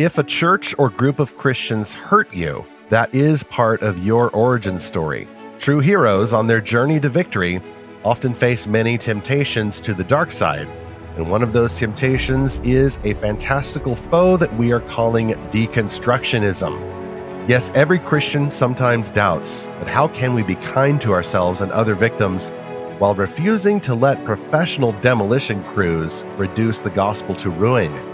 If a church or group of Christians hurt you, that is part of your origin story. True heroes on their journey to victory often face many temptations to the dark side, and one of those temptations is a fantastical foe that we are calling deconstructionism. Yes, every Christian sometimes doubts, but how can we be kind to ourselves and other victims while refusing to let professional demolition crews reduce the gospel to ruin?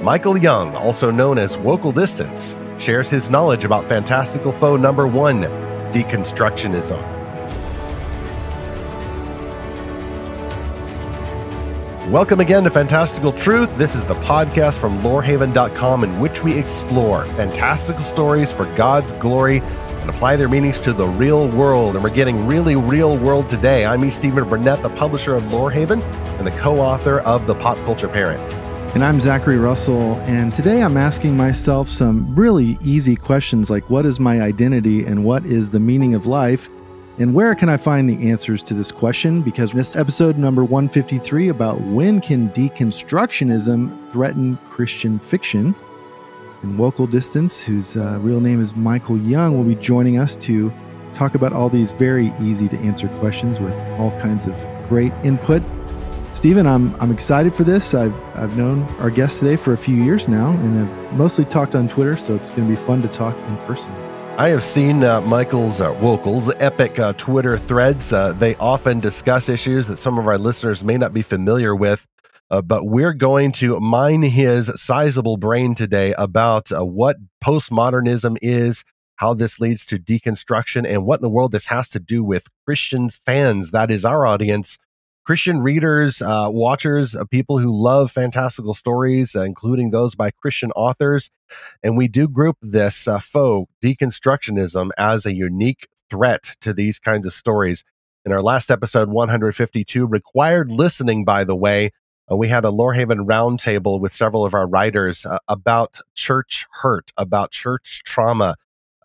Michael Young, also known as Wokal Distance, shares his knowledge about fantastical foe number one, deconstructionism. Welcome again to Fantastical Truth. This is the podcast from lorehaven.com in which we explore fantastical stories for God's glory and apply their meanings to the real world. And we're getting really real world today. I'm E. Stephen Burnett, the publisher of Lorehaven and the co author of The Pop Culture Parent. And I'm Zachary Russell, and today I'm asking myself some really easy questions like what is my identity and what is the meaning of life? And where can I find the answers to this question? Because this episode number 153 about when can deconstructionism threaten Christian fiction? And Wokal Distance, whose uh, real name is Michael Young, will be joining us to talk about all these very easy to answer questions with all kinds of great input. Stephen, I'm, I'm excited for this. I've, I've known our guest today for a few years now and have mostly talked on Twitter, so it's going to be fun to talk in person. I have seen uh, Michael's uh, epic uh, Twitter threads. Uh, they often discuss issues that some of our listeners may not be familiar with, uh, but we're going to mine his sizable brain today about uh, what postmodernism is, how this leads to deconstruction, and what in the world this has to do with Christians fans. That is our audience. Christian readers, uh, watchers, uh, people who love fantastical stories, uh, including those by Christian authors. And we do group this uh, foe, deconstructionism, as a unique threat to these kinds of stories. In our last episode, 152, required listening, by the way, uh, we had a Lorehaven roundtable with several of our writers uh, about church hurt, about church trauma,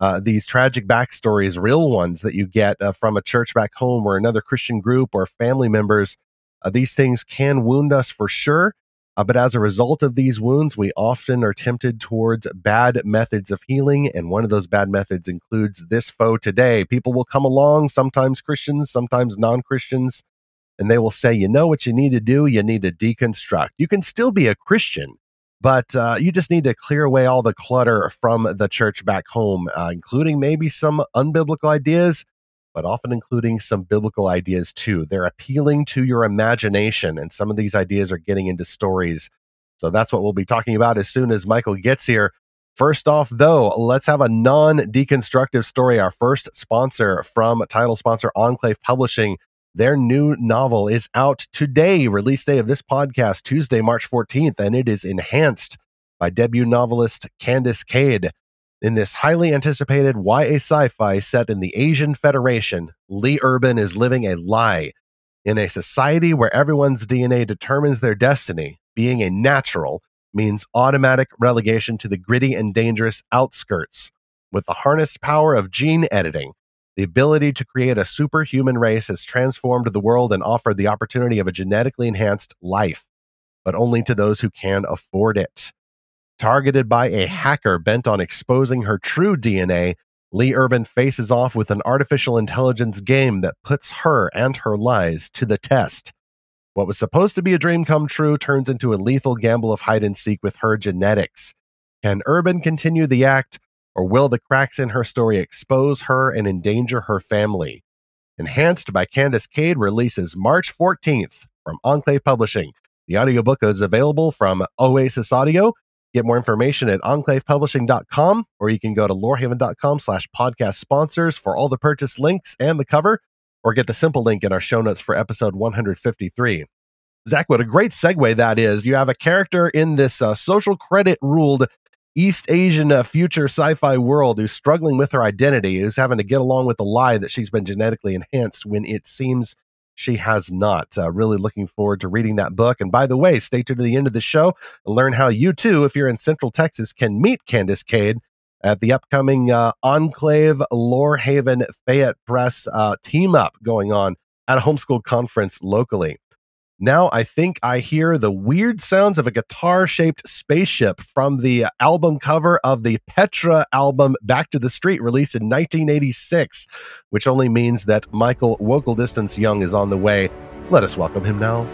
uh, these tragic backstories, real ones that you get uh, from a church back home or another Christian group or family members. Uh, these things can wound us for sure. Uh, but as a result of these wounds, we often are tempted towards bad methods of healing. And one of those bad methods includes this foe today. People will come along, sometimes Christians, sometimes non Christians, and they will say, you know what you need to do? You need to deconstruct. You can still be a Christian but uh, you just need to clear away all the clutter from the church back home, uh, including maybe some unbiblical ideas, but often including some biblical ideas too. They're appealing to your imagination, and some of these ideas are getting into stories. So that's what we'll be talking about as soon as Michael gets here. First off, though, let's have a non deconstructive story. Our first sponsor from title sponsor Enclave Publishing their new novel is out today, release day of this podcast, Tuesday, March 14th, and it is enhanced by debut novelist Candace Cade. In this highly anticipated YA sci fi set in the Asian Federation, Lee Urban is living a lie. In a society where everyone's DNA determines their destiny, being a natural means automatic relegation to the gritty and dangerous outskirts. With the harnessed power of gene editing, the ability to create a superhuman race has transformed the world and offered the opportunity of a genetically enhanced life, but only to those who can afford it. Targeted by a hacker bent on exposing her true DNA, Lee Urban faces off with an artificial intelligence game that puts her and her lies to the test. What was supposed to be a dream come true turns into a lethal gamble of hide and seek with her genetics. Can Urban continue the act, or will the cracks in her story expose her and endanger her family? Enhanced by Candace Cade releases March 14th from Enclave Publishing. The audiobook is available from Oasis Audio. Get more information at enclavepublishing.com, or you can go to lorehaven.com slash podcast sponsors for all the purchase links and the cover, or get the simple link in our show notes for episode 153. Zach, what a great segue that is. You have a character in this uh, social credit ruled East Asian uh, future sci fi world who's struggling with her identity, who's having to get along with the lie that she's been genetically enhanced when it seems she has not. Uh, really looking forward to reading that book. And by the way, stay tuned to the end of the show and learn how you too, if you're in Central Texas, can meet Candace Cade at the upcoming uh, Enclave Lorehaven Fayette Press uh, team up going on at a homeschool conference locally. Now I think I hear the weird sounds of a guitar shaped spaceship from the album cover of the Petra album Back to the Street, released in 1986, which only means that Michael Wokal Distance Young is on the way. Let us welcome him now.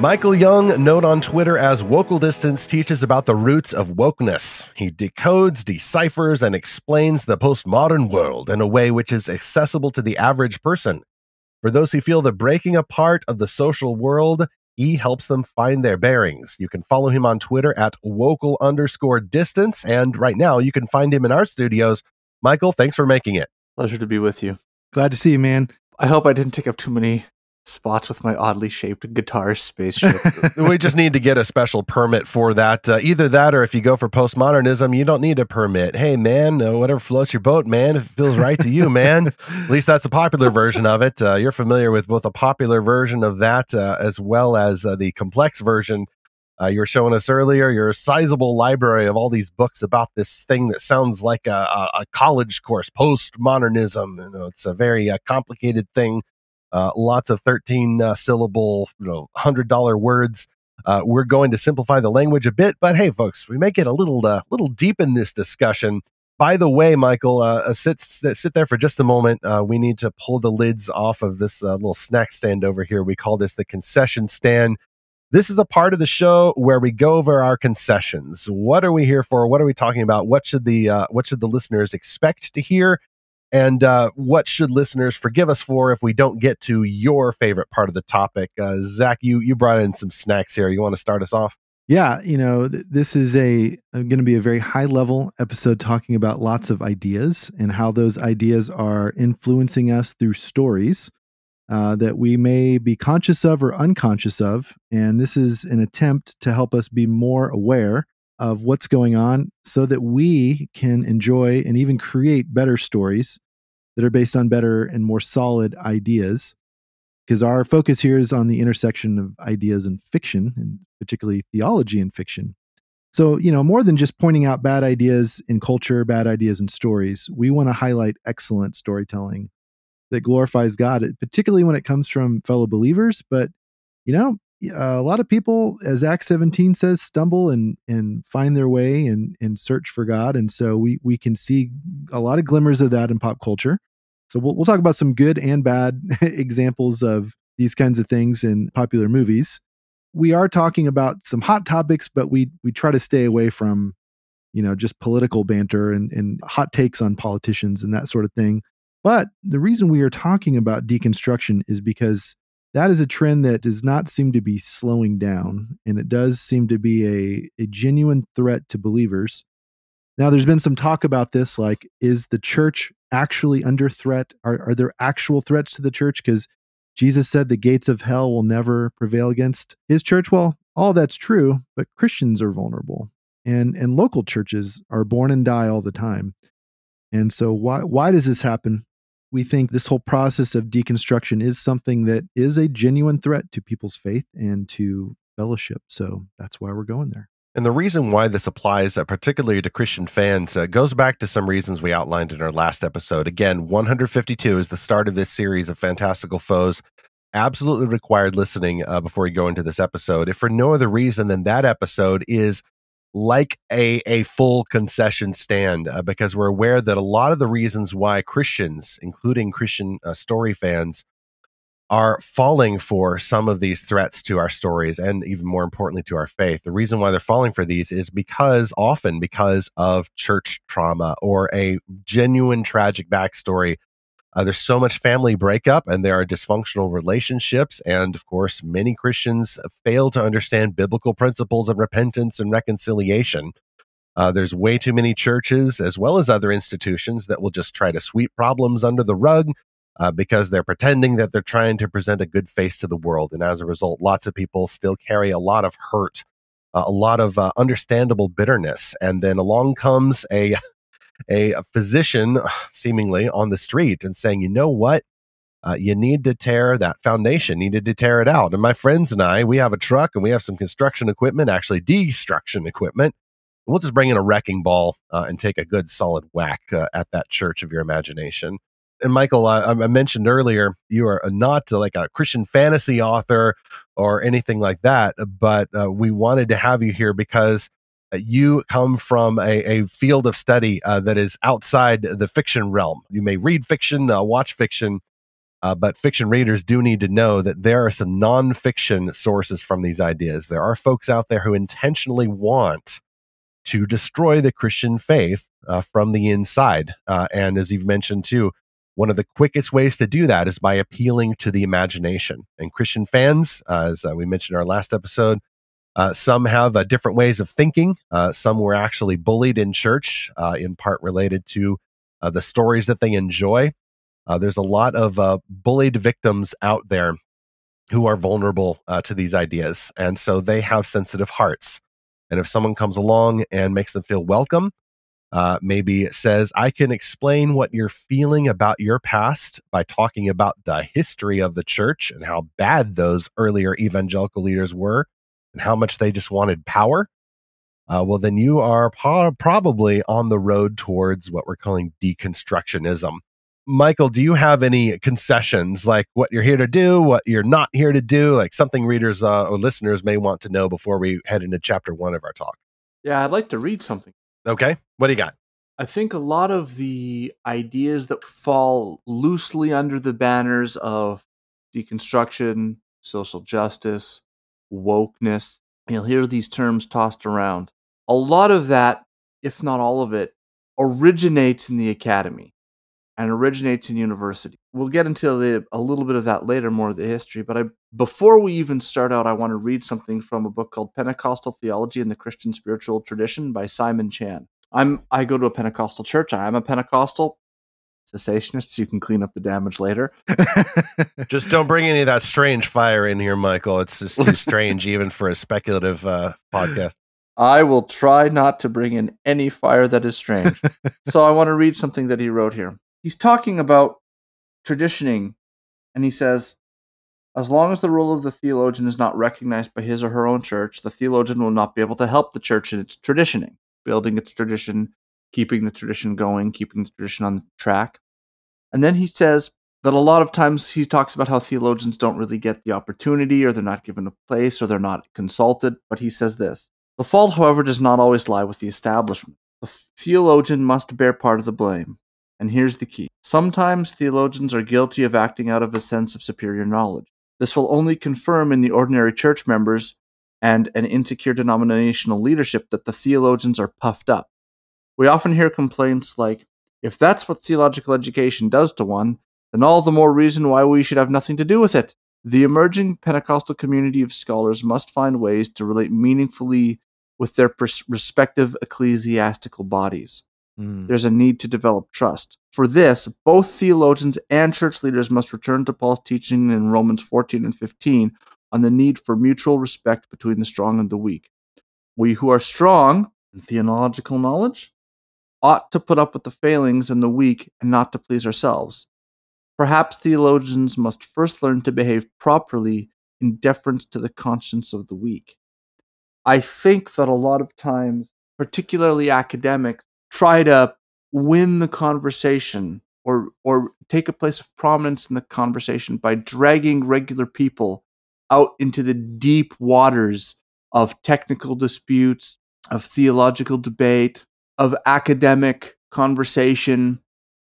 Michael Young, known on Twitter as Wokal Distance, teaches about the roots of wokeness. He decodes, deciphers, and explains the postmodern world in a way which is accessible to the average person. For those who feel the breaking apart of the social world, he helps them find their bearings. You can follow him on Twitter at wokal underscore distance. And right now, you can find him in our studios. Michael, thanks for making it. Pleasure to be with you. Glad to see you, man. I hope I didn't take up too many spots with my oddly shaped guitar spaceship. we just need to get a special permit for that. Uh, either that, or if you go for postmodernism, you don't need a permit. Hey, man, uh, whatever floats your boat, man. If it feels right to you, man. At least that's a popular version of it. Uh, you're familiar with both a popular version of that uh, as well as uh, the complex version. Uh, you were showing us earlier your sizable library of all these books about this thing that sounds like a, a, a college course, postmodernism. You know, it's a very complicated thing uh, lots of 13 uh, syllable, you know, $100 words. Uh, we're going to simplify the language a bit, but hey, folks, we may get a little, uh, little deep in this discussion. By the way, Michael, uh, uh, sit sit there for just a moment. we need to pull the lids off of this little snack stand over here. We call this the concession stand. This is a part of the show where we go over our concessions. What are we here for? What are we talking about? What should the what should the listeners expect to hear? And uh, what should listeners forgive us for if we don't get to your favorite part of the topic? Uh, Zach, you you brought in some snacks here. You want to start us off? Yeah, you know, th- this is a going to be a very high level episode talking about lots of ideas and how those ideas are influencing us through stories uh, that we may be conscious of or unconscious of. And this is an attempt to help us be more aware of what's going on so that we can enjoy and even create better stories that are based on better and more solid ideas. Because our focus here is on the intersection of ideas and fiction, and particularly theology and fiction. So, you know, more than just pointing out bad ideas in culture, bad ideas in stories, we want to highlight excellent storytelling that glorifies God, particularly when it comes from fellow believers, but you know, Uh, a lot of people, as Acts 17 says, stumble and and find their way and and search for God, and so we we can see a lot of glimmers of that in pop culture. So we'll we'll talk about some good and bad examples of these kinds of things in popular movies. We are talking about some hot topics, but we we try to stay away from, you know, just political banter and and hot takes on politicians and that sort of thing. But the reason we are talking about deconstruction is because that is a trend that does not seem to be slowing down, and it does seem to be a, a genuine threat to believers. Now, there's been some talk about this like, is the church actually under threat? Are, are there actual threats to the church? Because Jesus said the gates of hell will never prevail against his church. Well, all that's true, but Christians are vulnerable, and, and local churches are born and die all the time. And so, why, why does this happen? We think this whole process of deconstruction is something that is a genuine threat to people's faith and to fellowship. So that's why we're going there. And the reason why this applies, uh, particularly to Christian fans, uh, goes back to some reasons we outlined in our last episode. Again, 152 is the start of this series of Fantastical Foes. Absolutely required listening uh, before you go into this episode. If for no other reason than that episode is like a a full concession stand uh, because we're aware that a lot of the reasons why Christians, including Christian uh, story fans, are falling for some of these threats to our stories and even more importantly to our faith. The reason why they're falling for these is because often because of church trauma or a genuine tragic backstory uh, there's so much family breakup and there are dysfunctional relationships. And of course, many Christians fail to understand biblical principles of repentance and reconciliation. Uh, there's way too many churches, as well as other institutions, that will just try to sweep problems under the rug uh, because they're pretending that they're trying to present a good face to the world. And as a result, lots of people still carry a lot of hurt, uh, a lot of uh, understandable bitterness. And then along comes a a, physician seemingly on the street and saying, you know what? Uh, you need to tear that foundation, needed to tear it out. And my friends and I, we have a truck and we have some construction equipment, actually destruction equipment. We'll just bring in a wrecking ball uh, and take a good solid whack uh, at that church of your imagination. And Michael, uh, I mentioned earlier, you are not like a Christian fantasy author or anything like that, but uh, we wanted to have you here because you come from a, a field of study uh, that is outside the fiction realm. You may read fiction, uh, watch fiction, uh, but fiction readers do need to know that there are some nonfiction sources from these ideas. There are folks out there who intentionally want to destroy the Christian faith uh, from the inside. Uh, and as you've mentioned too, one of the quickest ways to do that is by appealing to the imagination. And Christian fans, as uh, we mentioned in our last episode, uh, some have different ways of thinking. some were actually bullied in church, in part related to the stories that they enjoy. Uh, there's a lot of uh, bullied victims out there who are vulnerable uh, to these ideas. And so they have sensitive hearts. And if someone comes along and makes them feel welcome, uh, maybe says, I can explain what you're feeling about your past by talking about the history of the church and how bad those earlier evangelical leaders were and how much they just wanted power. Uh, well, then you are po- probably on the road towards what we're calling deconstructionism. Michael, do you have any concessions like what you're here to do, what you're not here to do, like something readers uh, or listeners may want to know before we head into chapter one of our talk? Yeah, I'd like to read something. Okay. What do you got? I think a lot of the ideas that fall loosely under the banners of deconstruction, social justice, wokeness, you'll hear these terms tossed around. A lot of that, if not all of it, originates in the academy and originates in university. We'll get into the, a little bit of that later, more of the history. But I, before we even start out, I want to read something from a book called Pentecostal Theology and the Christian Spiritual Tradition by Simon Chan. I'm I go to a Pentecostal church. I'm a Pentecostal cessationist. So you can clean up the damage later. just don't bring any of that strange fire in here, Michael. It's just too strange, even for a speculative uh, podcast. I will try not to bring in any fire that is strange. so I want to read something that he wrote here he's talking about traditioning, and he says, as long as the role of the theologian is not recognized by his or her own church, the theologian will not be able to help the church in its traditioning, building its tradition, keeping the tradition going, keeping the tradition on the track. And then he says that a lot of times he talks about how theologians don't really get the opportunity, or they're not given a place, or they're not consulted. But he says this The fault, however, does not always lie with the establishment. The theologian must bear part of the blame. And here's the key sometimes theologians are guilty of acting out of a sense of superior knowledge. This will only confirm in the ordinary church members and an insecure denominational leadership that the theologians are puffed up. We often hear complaints like, if that's what theological education does to one, then all the more reason why we should have nothing to do with it. The emerging Pentecostal community of scholars must find ways to relate meaningfully with their respective ecclesiastical bodies. Mm. There's a need to develop trust. For this, both theologians and church leaders must return to Paul's teaching in Romans 14 and 15 on the need for mutual respect between the strong and the weak. We who are strong in theological knowledge ought to put up with the failings and the weak and not to please ourselves. Perhaps theologians must first learn to behave properly in deference to the conscience of the weak. I think that a lot of times, particularly academics, try to win the conversation or or take a place of prominence in the conversation by dragging regular people out into the deep waters of technical disputes, of theological debate, of academic conversation.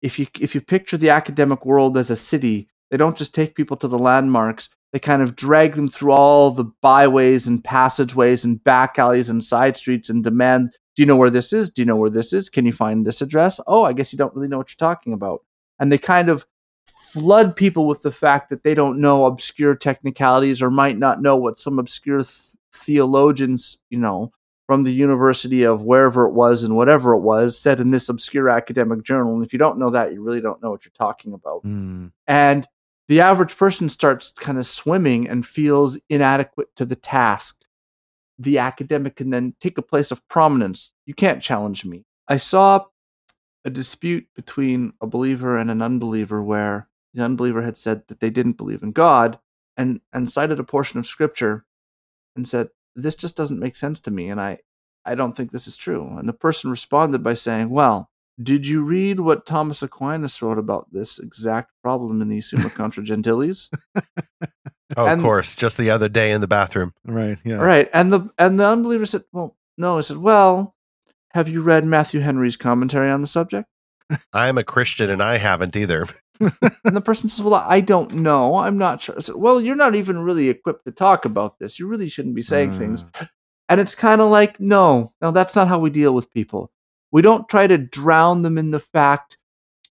If you if you picture the academic world as a city, they don't just take people to the landmarks, they kind of drag them through all the byways and passageways and back alleys and side streets and demand do you know where this is? Do you know where this is? Can you find this address? Oh, I guess you don't really know what you're talking about. And they kind of flood people with the fact that they don't know obscure technicalities or might not know what some obscure th- theologians, you know, from the university of wherever it was and whatever it was said in this obscure academic journal. And if you don't know that, you really don't know what you're talking about. Mm. And the average person starts kind of swimming and feels inadequate to the task the academic can then take a place of prominence. You can't challenge me. I saw a dispute between a believer and an unbeliever where the unbeliever had said that they didn't believe in God and, and cited a portion of scripture and said, This just doesn't make sense to me, and I, I don't think this is true. And the person responded by saying, Well, Did you read what Thomas Aquinas wrote about this exact problem in the Summa Contra Gentiles? Oh, And- of course, just the other day in the bathroom. Right. Yeah. Right. And the and the unbeliever said, Well, no. I said, Well, have you read Matthew Henry's commentary on the subject? I'm a Christian and I haven't either. And the person says, Well, I don't know. I'm not sure. Said, Well, you're not even really equipped to talk about this. You really shouldn't be saying things. Mm. And it's kind of like, no, no, that's not how we deal with people. We don't try to drown them in the fact.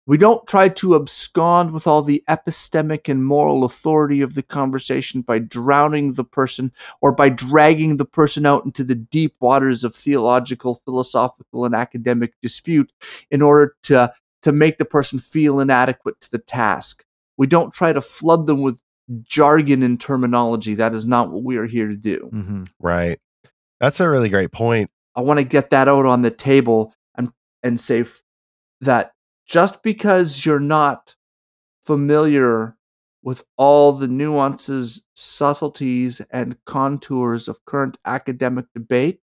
We don't try to abscond with all the epistemic and moral authority of the conversation by drowning the person or by dragging the person out into the deep waters of theological, philosophical, and academic dispute in order to, to make the person feel inadequate to the task. We don't try to flood them with jargon and terminology. That is not what we are here to do. hmm Right. That's a really great point. I want to get that out on the table and and say f- that just because you're not familiar with all the nuances, subtleties, and contours of current academic debate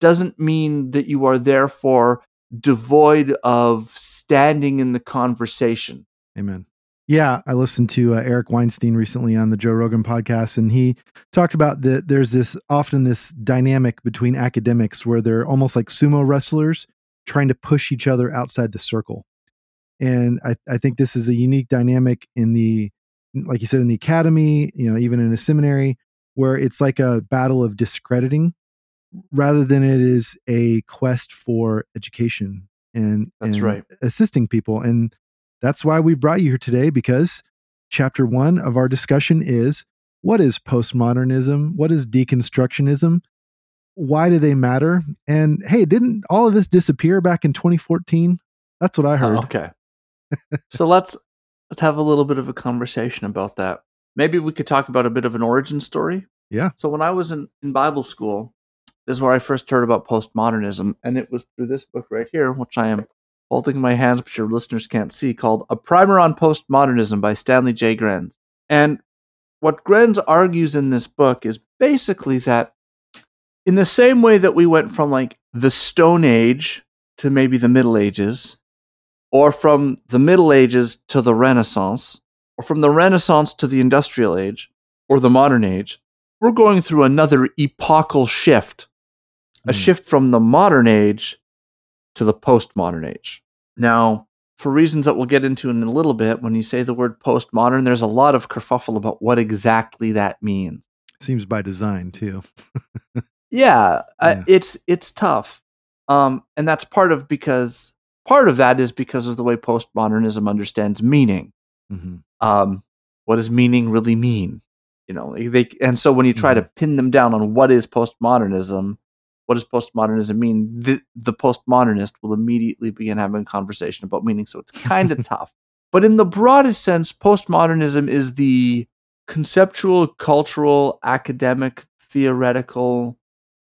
doesn't mean that you are therefore devoid of standing in the conversation. Amen. Yeah, I listened to uh, Eric Weinstein recently on the Joe Rogan podcast, and he talked about that there's this often this dynamic between academics where they're almost like sumo wrestlers trying to push each other outside the circle. And I, I think this is a unique dynamic in the, like you said, in the academy, you know, even in a seminary, where it's like a battle of discrediting rather than it is a quest for education and, That's and right. assisting people. And that's why we brought you here today because chapter one of our discussion is what is postmodernism? What is deconstructionism? Why do they matter? And hey, didn't all of this disappear back in 2014? That's what I uh, heard. Oh, okay. so let's let's have a little bit of a conversation about that. Maybe we could talk about a bit of an origin story. Yeah. So when I was in, in Bible school, this is where I first heard about postmodernism, and it was through this book right here, which I am holding in my hands, but your listeners can't see, called A Primer on Postmodernism by Stanley J. Grenz. And what Grenz argues in this book is basically that in the same way that we went from like the Stone Age to maybe the Middle Ages, or from the Middle Ages to the Renaissance, or from the Renaissance to the Industrial Age, or the Modern Age, we're going through another epochal shift, a Mm. shift from the modern age to the postmodern age. Now, for reasons that we'll get into in a little bit, when you say the word postmodern, there's a lot of kerfuffle about what exactly that means. Seems by design too. Yeah, uh, it's it's tough, um, and that's part of because part of that is because of the way postmodernism understands meaning. hmm Um, what does meaning really mean? You know, they and so when you try to pin them down on what is postmodernism, what does postmodernism mean? The, the postmodernist will immediately begin having a conversation about meaning. So it's kind of tough. But in the broadest sense, postmodernism is the conceptual, cultural, academic, theoretical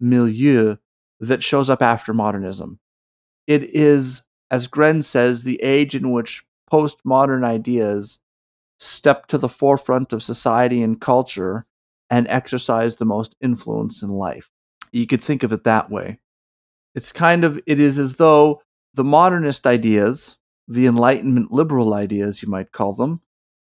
milieu that shows up after modernism. It is, as Grenz says, the age in which postmodern ideas step to the forefront of society and culture and exercise the most influence in life. You could think of it that way. It's kind of, it is as though the modernist ideas, the Enlightenment liberal ideas, you might call them,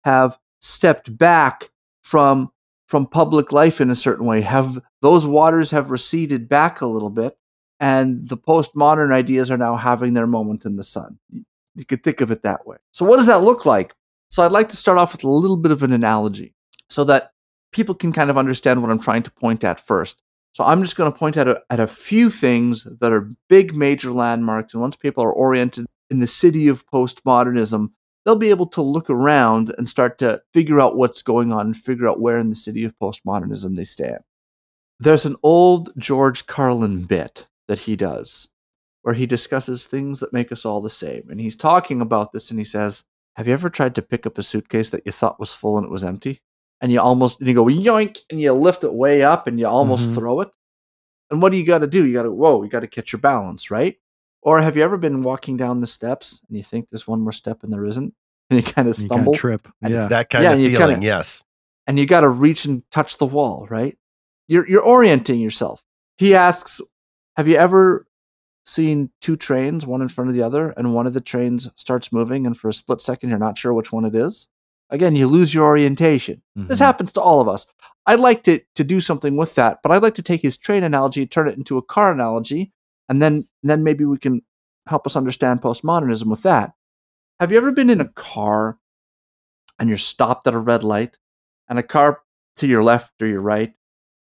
have stepped back from from public life in a certain way have those waters have receded back a little bit and the postmodern ideas are now having their moment in the sun. You could think of it that way. So what does that look like? So i'd like to start off with a little bit of an analogy so that people can kind of understand what i'm trying to point at first so i'm just going to point at at a few things that are big major landmarks and once people are oriented in the city of postmodernism they'll be able to look around and start to figure out what's going on and figure out where in the city of postmodernism they stand. There's an old George Carlin bit that he does where he discusses things that make us all the same. And he's talking about this and he says, Have you ever tried to pick up a suitcase that you thought was full and it was empty? And you almost, and you go yoink, and you lift it way up and you almost Mhm. throw it. And what do you got to do? You got to, whoa, you got to catch your balance, right? Or have you ever been walking down the steps and you think there's one more step and there isn't? And you kind of stumble trip. And Yeah. It's that kind Yeah, of feeling, kinda- yes. and you got to reach and touch the wall, right? You're, you're orienting yourself. He asks, Have you ever seen two trains, one in front of the other, and one of the trains starts moving, and for a split second, you're not sure which one it is? Again, you lose your orientation. Mm-hmm. This happens to all of us. I'd like to, to do something with that, but I'd like to take his train analogy, turn it into a car analogy, and then, then maybe we can help us understand postmodernism with that. Have you ever been in a car and you're stopped at a red light and a car to your left or your right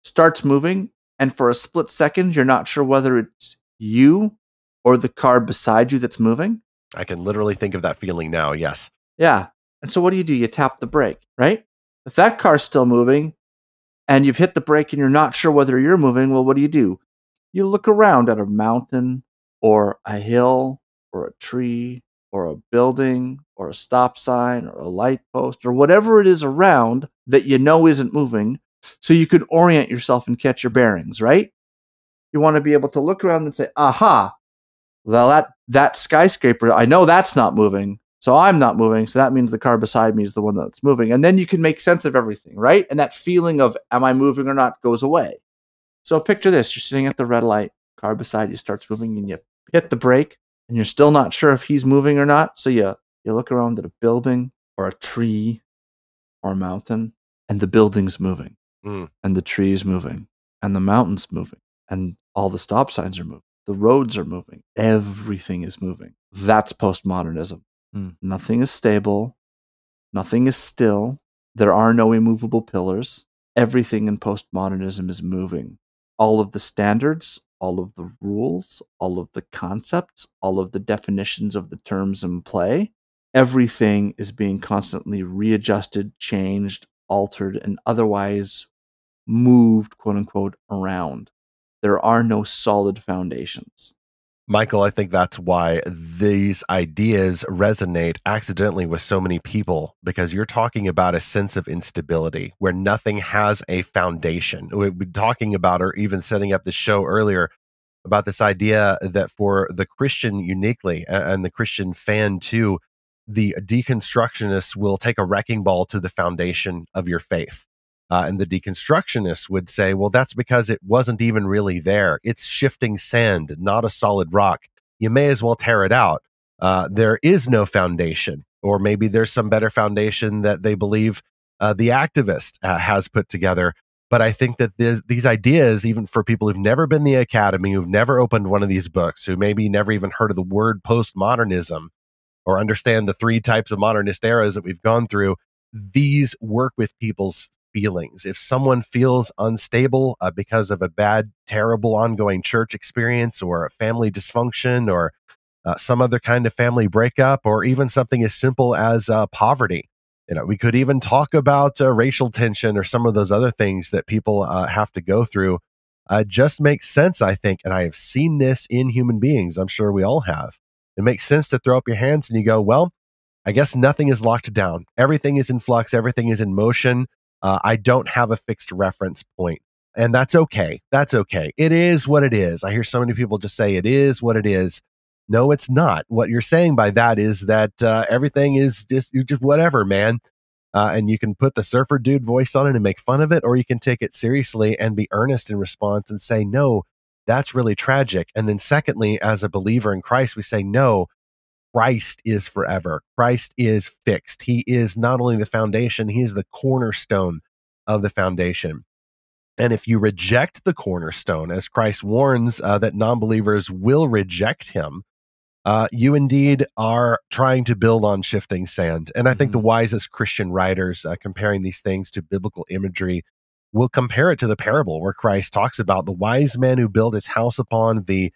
starts moving and for a split second you're not sure whether it's you or the car beside you that's moving? I can literally think of that feeling now, yes. Yeah. And so what do you do? You tap the brake, right? If that car's still moving and you've hit the brake and you're not sure whether you're moving, well, what do you do? You look around at a mountain or a hill or a tree or a building or a stop sign or a light post or whatever it is around that you know isn't moving so you can orient yourself and catch your bearings, right? You want to be able to look around and say, aha, well, that, that skyscraper, I know that's not moving. So I'm not moving. So that means the car beside me is the one that's moving. And then you can make sense of everything, right? And that feeling of, am I moving or not, goes away. So picture this you're sitting at the red light, car beside you starts moving, and you hit the brake, and you're still not sure if he's moving or not. So you, you look around at a building or a tree or a mountain, and the building's moving, mm. and the tree's moving, and the mountain's moving, and all the stop signs are moving. The roads are moving. Everything is moving. That's postmodernism. Mm. Nothing is stable. Nothing is still. There are no immovable pillars. Everything in postmodernism is moving. All of the standards, all of the rules, all of the concepts, all of the definitions of the terms in play, everything is being constantly readjusted, changed, altered, and otherwise moved, quote unquote, around. There are no solid foundations. Michael, I think that's why these ideas resonate accidentally with so many people because you're talking about a sense of instability where nothing has a foundation. We've been talking about, or even setting up the show earlier, about this idea that for the Christian uniquely and the Christian fan too, the deconstructionists will take a wrecking ball to the foundation of your faith. Uh, and the deconstructionists would say, well, that's because it wasn't even really there. It's shifting sand, not a solid rock. You may as well tear it out. Uh, there is no foundation, or maybe there's some better foundation that they believe uh, the activist uh, has put together. But I think that these ideas, even for people who've never been the academy, who've never opened one of these books, who maybe never even heard of the word postmodernism or understand the three types of modernist eras that we've gone through, these work with people's feelings. If someone feels unstable uh, because of a bad, terrible ongoing church experience or a family dysfunction or uh, some other kind of family breakup or even something as simple as uh, poverty. You know, we could even talk about uh, racial tension or some of those other things that people uh, have to go through. Uh, just makes sense, I think. And I have seen this in human beings. I'm sure we all have. It makes sense to throw up your hands and you go, well, I guess nothing is locked down. Everything is in flux. Everything is in motion. Uh, I don't have a fixed reference. And that's okay. That's okay. It is what it is. I hear so many people just say it is what it is. No, it's not. What you're saying by that is that uh, everything is just, you just whatever, man. Uh, and you can put the surfer dude voice on it and make fun of it, or you can take it seriously and be earnest in response and say, no, that's really tragic. And then, secondly, as a believer in Christ, we say, no, Christ is forever. Christ is fixed. He is not only the foundation, he is the cornerstone of the foundation. And if you reject the cornerstone, as Christ warns uh, that non believers will reject him, uh, you indeed are trying to build on shifting sand. And I think mm-hmm. the wisest Christian writers uh, comparing these things to biblical imagery will compare it to the parable where Christ talks about the wise man who built his house upon the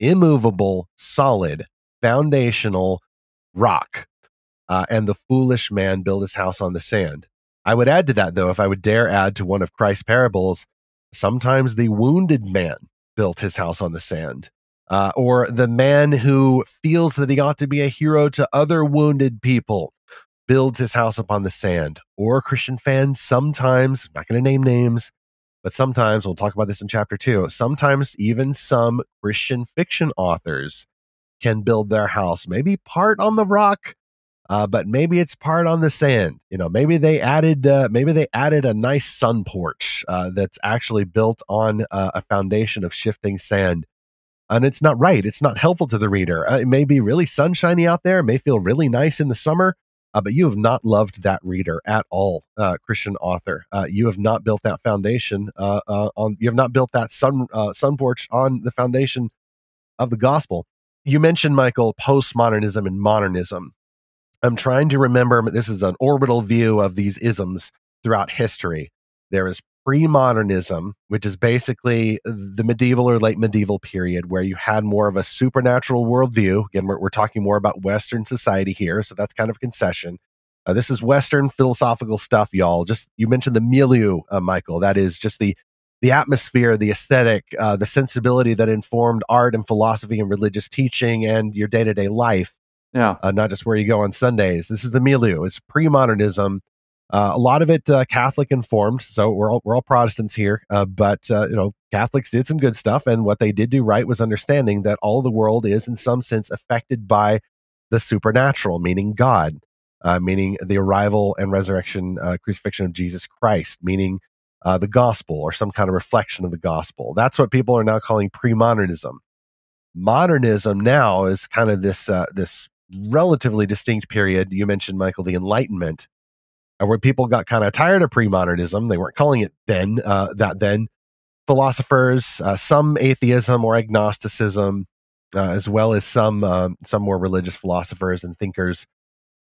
immovable, solid foundational rock, uh, and the foolish man built his house on the sand. I would add to that, though, if I would dare add to one of Christ's parables, sometimes the wounded man built his house on the sand. Uh, or the man who feels that he ought to be a hero to other wounded people builds his house upon the sand. Or Christian fans, sometimes, I'm not going to name names, but sometimes, we'll talk about this in chapter two, sometimes even some Christian fiction authors can build their house. Maybe part on the rock, uh, but maybe it's part on the sand. You know, maybe they added uh, maybe they added a nice sun porch uh, that's actually built on uh, a foundation of shifting sand. and it's not right. It's not helpful to the reader. Uh, it may be really sunshiny out there, it may feel really nice in the summer, uh, but you have not loved that reader at all, Christian author. You have not built that foundation on. You have not built that sun sun porch on the foundation of the gospel. You mentioned Michael postmodernism and modernism. I'm trying to remember. This is an orbital view of these isms throughout history. There is pre-modernism, which is basically the medieval or late medieval period where you had more of a supernatural worldview. Again, we're, we're talking more about Western society here, so that's kind of a concession. Uh, this is Western philosophical stuff, y'all. Just you mentioned the milieu, uh, Michael. That is just the the atmosphere, the aesthetic, uh, the sensibility that informed art and philosophy and religious teaching and your day to day life. Yeah, uh, not just where you go on Sundays. This is the milieu. It's pre modernism uh, a lot of it uh, Catholic informed, so we're all we're all Protestants here. Uh, but uh, you know, Catholics did some good stuff, and what they did do right was understanding that all the world is, in some sense, affected by the supernatural, meaning God, uh, meaning the arrival and resurrection, uh, crucifixion of Jesus Christ, meaning the gospel or some kind of reflection of the gospel. That's what people are now calling pre-modernism. Modernism now is kind of this this relatively distinct period. You mentioned Michael, the Enlightenment where people got kind of tired of pre-modernism. They weren't calling it then uh, that then. Philosophers, uh, some atheism or agnosticism, uh, as well as some um, some more religious philosophers and thinkers,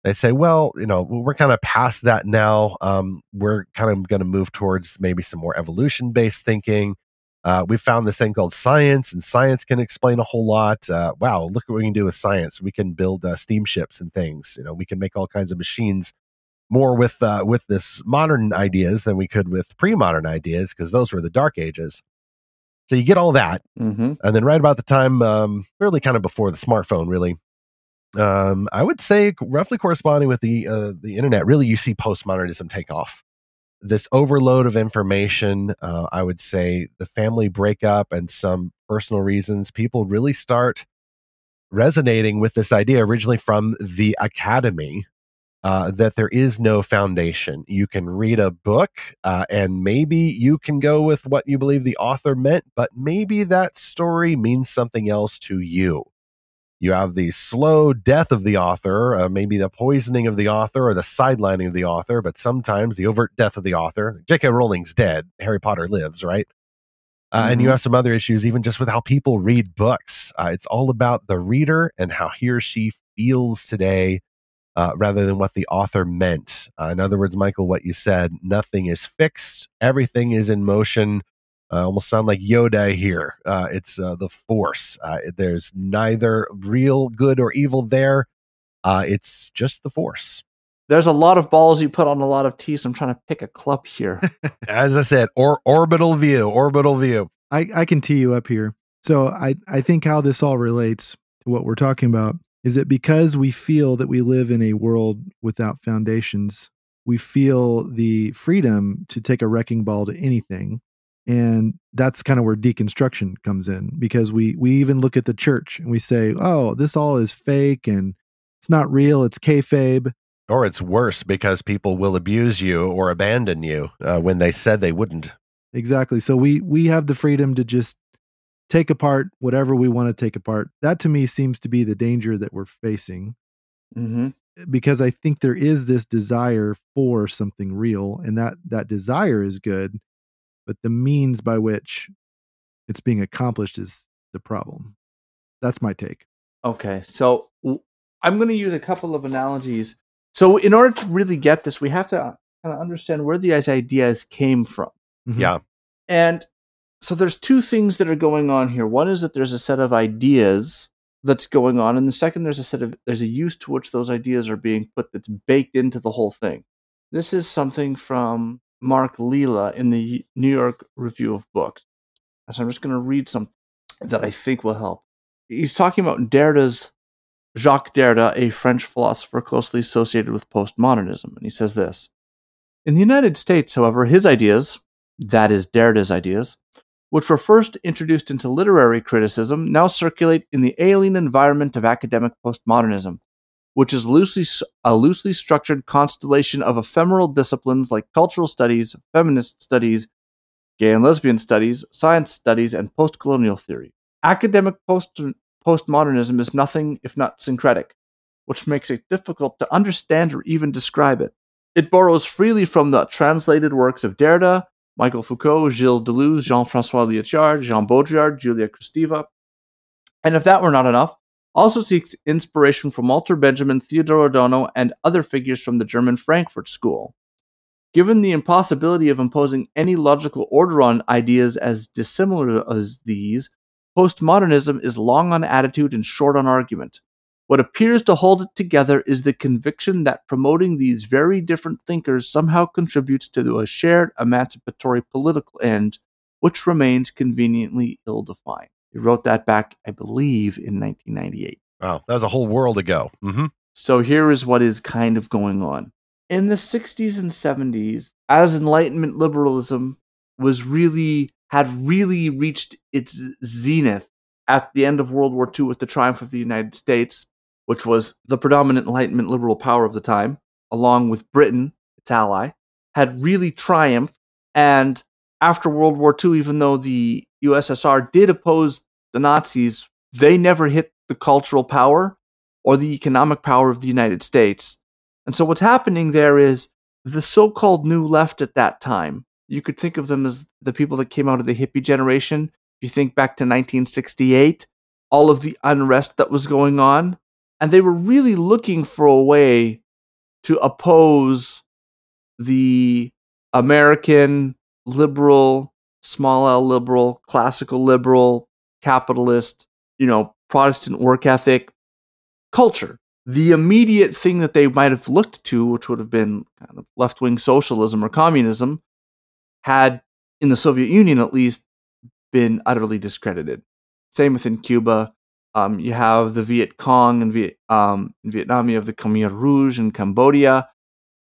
they say, well, you know, we're kind of past that now. Um, we're kind of going to move towards maybe some more evolution based thinking. Uh, we found this thing called science, and science can explain a whole lot. Uh, wow, look what we can do with science. We can build uh, steamships and things. You know, we can make all kinds of machines more with uh, with this modern ideas than we could with pre-modern ideas because those were the dark ages. So you get all that, mm-hmm. and then right about the time, um, really kind of before the smartphone, really, um, I would say roughly corresponding with the uh, the internet. Really, you see postmodernism take off. This overload of information, uh, I would say, the family breakup and some personal reasons, people really start resonating with this idea originally from the academy uh, that there is no foundation. You can read a book uh, and maybe you can go with what you believe the author meant, but maybe that story means something else to you. You have the slow death of the author, uh, maybe the poisoning of the author or the sidelining of the author, but sometimes the overt death of the author. J.K. Rowling's dead. Harry Potter lives, right? Uh, mm-hmm. And you mm-hmm. have some other issues, even just with how people read books. Uh, it's all about the reader and how he or she feels today uh, rather than what the author meant. Uh, in other words, Michael, what you said, nothing is fixed, everything is in motion. Uh, almost sound like Yoda here. Uh, it's uh, the force. Uh, there's neither real good or evil there. it's just the force. There's a lot of balls you put on a lot of tees. I'm trying to pick a club here. As I said, or orbital view, orbital view. I, I can tee you up here. So I, I think how this all relates to what we're talking about is that because we feel that we live in a world without foundations, we feel the freedom to take a wrecking ball to anything. And that's kind of where deconstruction comes in because we we even look at the church and we say, "Oh, this all is fake and it's not real. It's kayfabe." Or it's worse because people will abuse you or abandon you uh, when they said they wouldn't. Exactly. So we we have the freedom to just take apart whatever we want to take apart. That to me seems to be the danger that we're facing. Mm-hmm. Because I think there is this desire for something real, and that that desire is good, but the means by which it's being accomplished is the problem. That's my take. Okay, so I'm going to use a couple of analogies. So, in order to really get this, we have to kind of understand where these ideas came from. Mm-hmm. Yeah. And so there's two things that are going on here. One is that there's a set of ideas that's going on, and the second there's a set of there's a use to which those ideas are being put that's baked into the whole thing. This is something from Mark Lilla in the New York Review of Books. So I'm just going to read some that I think will help. He's talking about Derrida's Jacques Derrida, a French philosopher closely associated with postmodernism, and he says this. In the United States, however, his ideas, that is Derrida's ideas, which were first introduced into literary criticism, now circulate in the alien environment of academic postmodernism, which is loosely, a loosely structured constellation of ephemeral disciplines like cultural studies, feminist studies, gay and lesbian studies, science studies, and postcolonial theory. Academic post- postmodernism is nothing if not syncretic, which makes it difficult to understand or even describe it. It borrows freely from the translated works of Derrida, Michael Foucault, Gilles Deleuze, Jean Francois Lyotard, Jean Baudrillard, Julia Kristeva. And if that were not enough, also seeks inspiration from Walter Benjamin, Theodore Adorno, and other figures from the German Frankfurt School. Given the impossibility of imposing any logical order on ideas as dissimilar as these, postmodernism is long on attitude and short on argument. What appears to hold it together is the conviction that promoting these very different thinkers somehow contributes to a shared emancipatory political end, which remains conveniently ill defined. He wrote that back, I believe, in 1998. Wow, that was a whole world ago. Mm-hmm. So here is what is kind of going on. In the 60s and 70s, as Enlightenment liberalism was really, had really reached its zenith at the end of World War II with the triumph of the United States, which was the predominant Enlightenment liberal power of the time, along with Britain, its ally, had really triumphed. And after World War II, even though the USSR did oppose the Nazis, they never hit the cultural power or the economic power of the United States. And so what's happening there is the so called new left at that time. You could think of them as the people that came out of the hippie generation. If you think back to 1968, all of the unrest that was going on, and they were really looking for a way to oppose the American liberal, small l liberal, classical liberal, capitalist, you know, Protestant work ethic culture. The immediate thing that they might have looked to, which would have been kind of left wing socialism or communism, had in the Soviet Union at least been utterly discredited. Same within Cuba. Um, you have the Viet Cong and Viet, um, in Vietnam, you have the Khmer Rouge in Cambodia.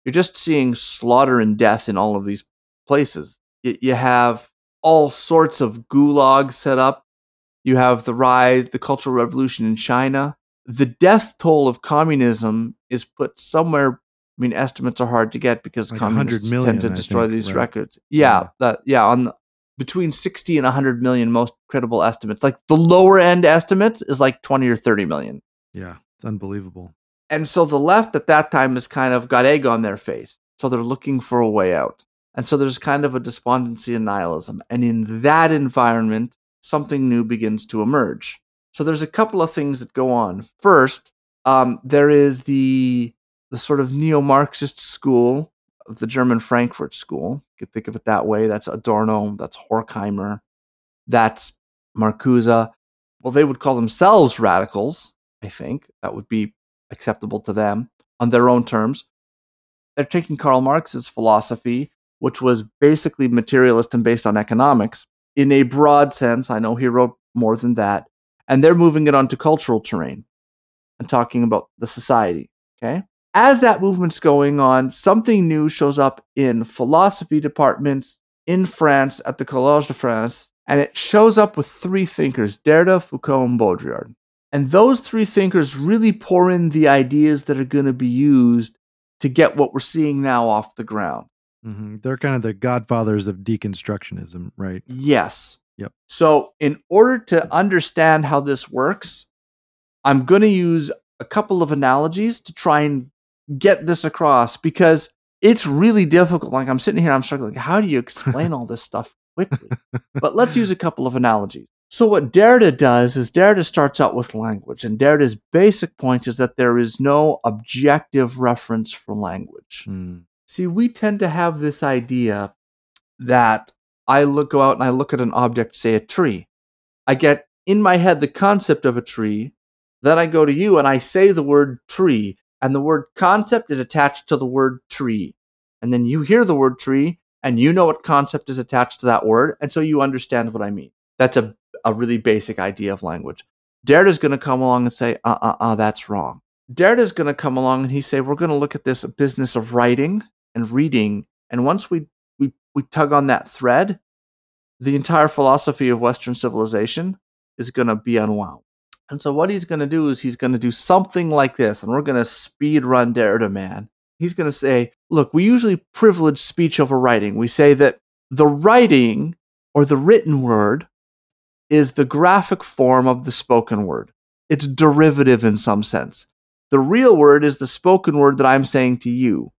You're just seeing slaughter and death in all of these places. You have all sorts of gulags set up. You have the rise, the Cultural Revolution in China. The death toll of communism is put somewhere. I mean, estimates are hard to get because Like communists 100 million, tend to I destroy think, these right? records. Yeah, Yeah. that yeah on the, between 60 and 100 million most credible estimates. Like the lower end estimates is like 20 or 30 million. Yeah, it's unbelievable. And so the left at that time has kind of got egg on their face. So they're looking for a way out. And so there's kind of a despondency and nihilism. And in that environment, something new begins to emerge. So there's a couple of things that go on. First, um, there is the the sort of neo-Marxist school of the German Frankfurt School. You could think of it that way. That's Adorno, that's Horkheimer, that's Marcuse. Well, they would call themselves radicals, I think. That would be acceptable to them on their own terms. They're taking Karl Marx's philosophy, which was basically materialist and based on economics, in a broad sense. I know he wrote more than that. And they're moving it onto cultural terrain and talking about the society. Okay. As that movement's going on, something new shows up in philosophy departments in France at the Collège de France, and it shows up with three thinkers Derrida, Foucault, and Baudrillard. And those three thinkers really pour in the ideas that are going to be used to get what we're seeing now off the ground. Hmm They're kind of the godfathers of deconstructionism, right? Yes. Yep. So, in order to understand how this works, I'm going to use a couple of analogies to try and get this across because it's really difficult. Like, I'm sitting here, I'm struggling. How do you explain all this stuff quickly? but let's use a couple of analogies. So, what Derrida does is Derrida starts out with language, and Derrida's basic point is that there is no objective reference for language. Mm. See, we tend to have this idea that I look go out and I look at an object, say a tree. I get in my head the concept of a tree. Then I go to you and I say the word tree, and the word concept is attached to the word tree. And then you hear the word tree and you know what concept is attached to that word, and so you understand what I mean. That's a, a really basic idea of language. Derrida's going to come along and say, uh uh uh, that's wrong. Derrida's going to come along and he say, we're going to look at this business of writing and reading. And once we, we, we tug on that thread, the entire philosophy of Western civilization is going to be unwound. And so what he's going to do is he's going to do something like this, and we're going to speed run Derrida, man. He's going to say, look, we usually privilege speech over writing. We say that the writing or the written word is the graphic form of the spoken word. It's derivative in some sense. The real word is the spoken word that I'm saying to you.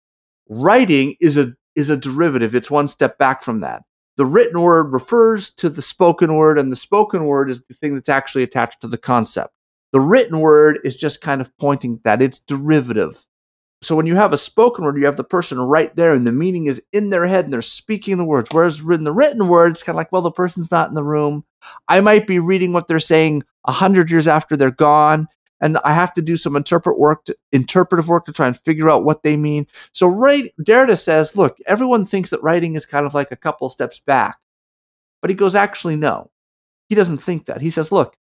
Writing is a is a derivative. It's one step back from that. The written word refers to the spoken word, and the spoken word is the thing that's actually attached to the concept. The written word is just kind of pointing that it's derivative. So when you have a spoken word, you have the person right there, and the meaning is in their head, and they're speaking the words. Whereas in the written word, it's kind of like, well, the person's not in the room. I might be reading what they're saying a hundred years after they're gone, and I have to do some interpret work, to, interpretive work to try and figure out what they mean. So, right, Derrida says, look, everyone thinks that writing is kind of like a couple steps back, but he goes, actually, no, he doesn't think that. He says, look,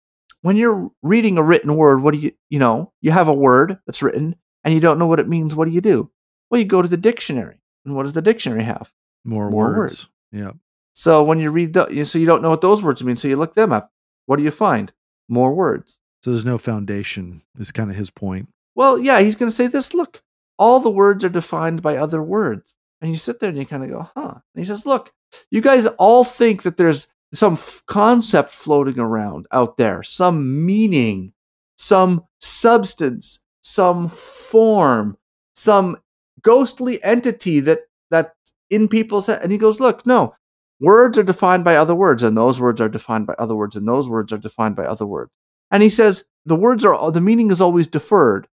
when you're reading a written word, what do you, you know, you have a word that's written and you don't know what it means, what do you do? Well, you go to the dictionary. And what does the dictionary have? More, More words. words. Yeah. So when you read the, so you don't know what those words mean, so you look them up. What do you find? More words. So there's no foundation. Is kind of his point. Well, yeah, he's going to say this. Look, all the words are defined by other words, and you sit there and you kind of go, huh? And he says, look, you guys all think that there's some f- concept floating around out there, some meaning, some substance some form, some ghostly entity that that in people's head. And he goes, look, no, words are defined by other words, and those words are defined by other words, and those words are defined by other words. And he says the words are the meaning is always deferred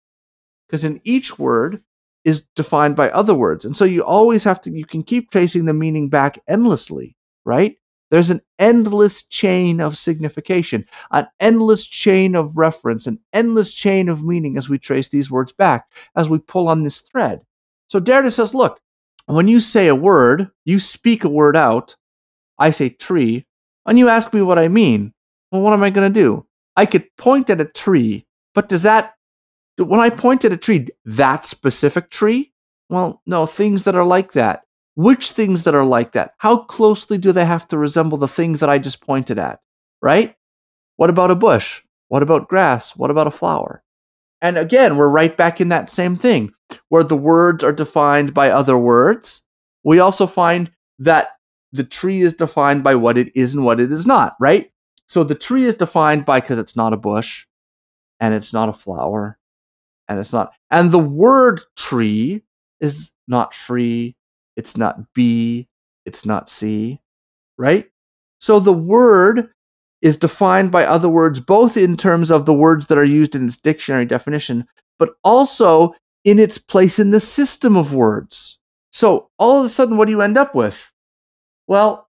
because in each word is defined by other words, and so you always have to you can keep tracing the meaning back endlessly, right? There's an endless chain of signification, an endless chain of reference, an endless chain of meaning as we trace these words back, as we pull on this thread. So Derrida says, look, when you say a word, you speak a word out. I say tree, and you ask me what I mean. Well, what am I going to do? I could point at a tree, but does that, when I point at a tree, that specific tree? Well, no, things that are like that. Which things that are like that? How closely do they have to resemble the things that I just pointed at? Right? What about a bush? What about grass? What about a flower? And again, we're right back in that same thing where the words are defined by other words. We also find that the tree is defined by what it is and what it is not, right? So the tree is defined by because it's not a bush and it's not a flower and it's not, and the word tree is not free it's not B, it's not C, right? So the word is defined by other words, both in terms of the words that are used in its dictionary definition, but also in its place in the system of words. So all of a sudden, what do you end up with? Well,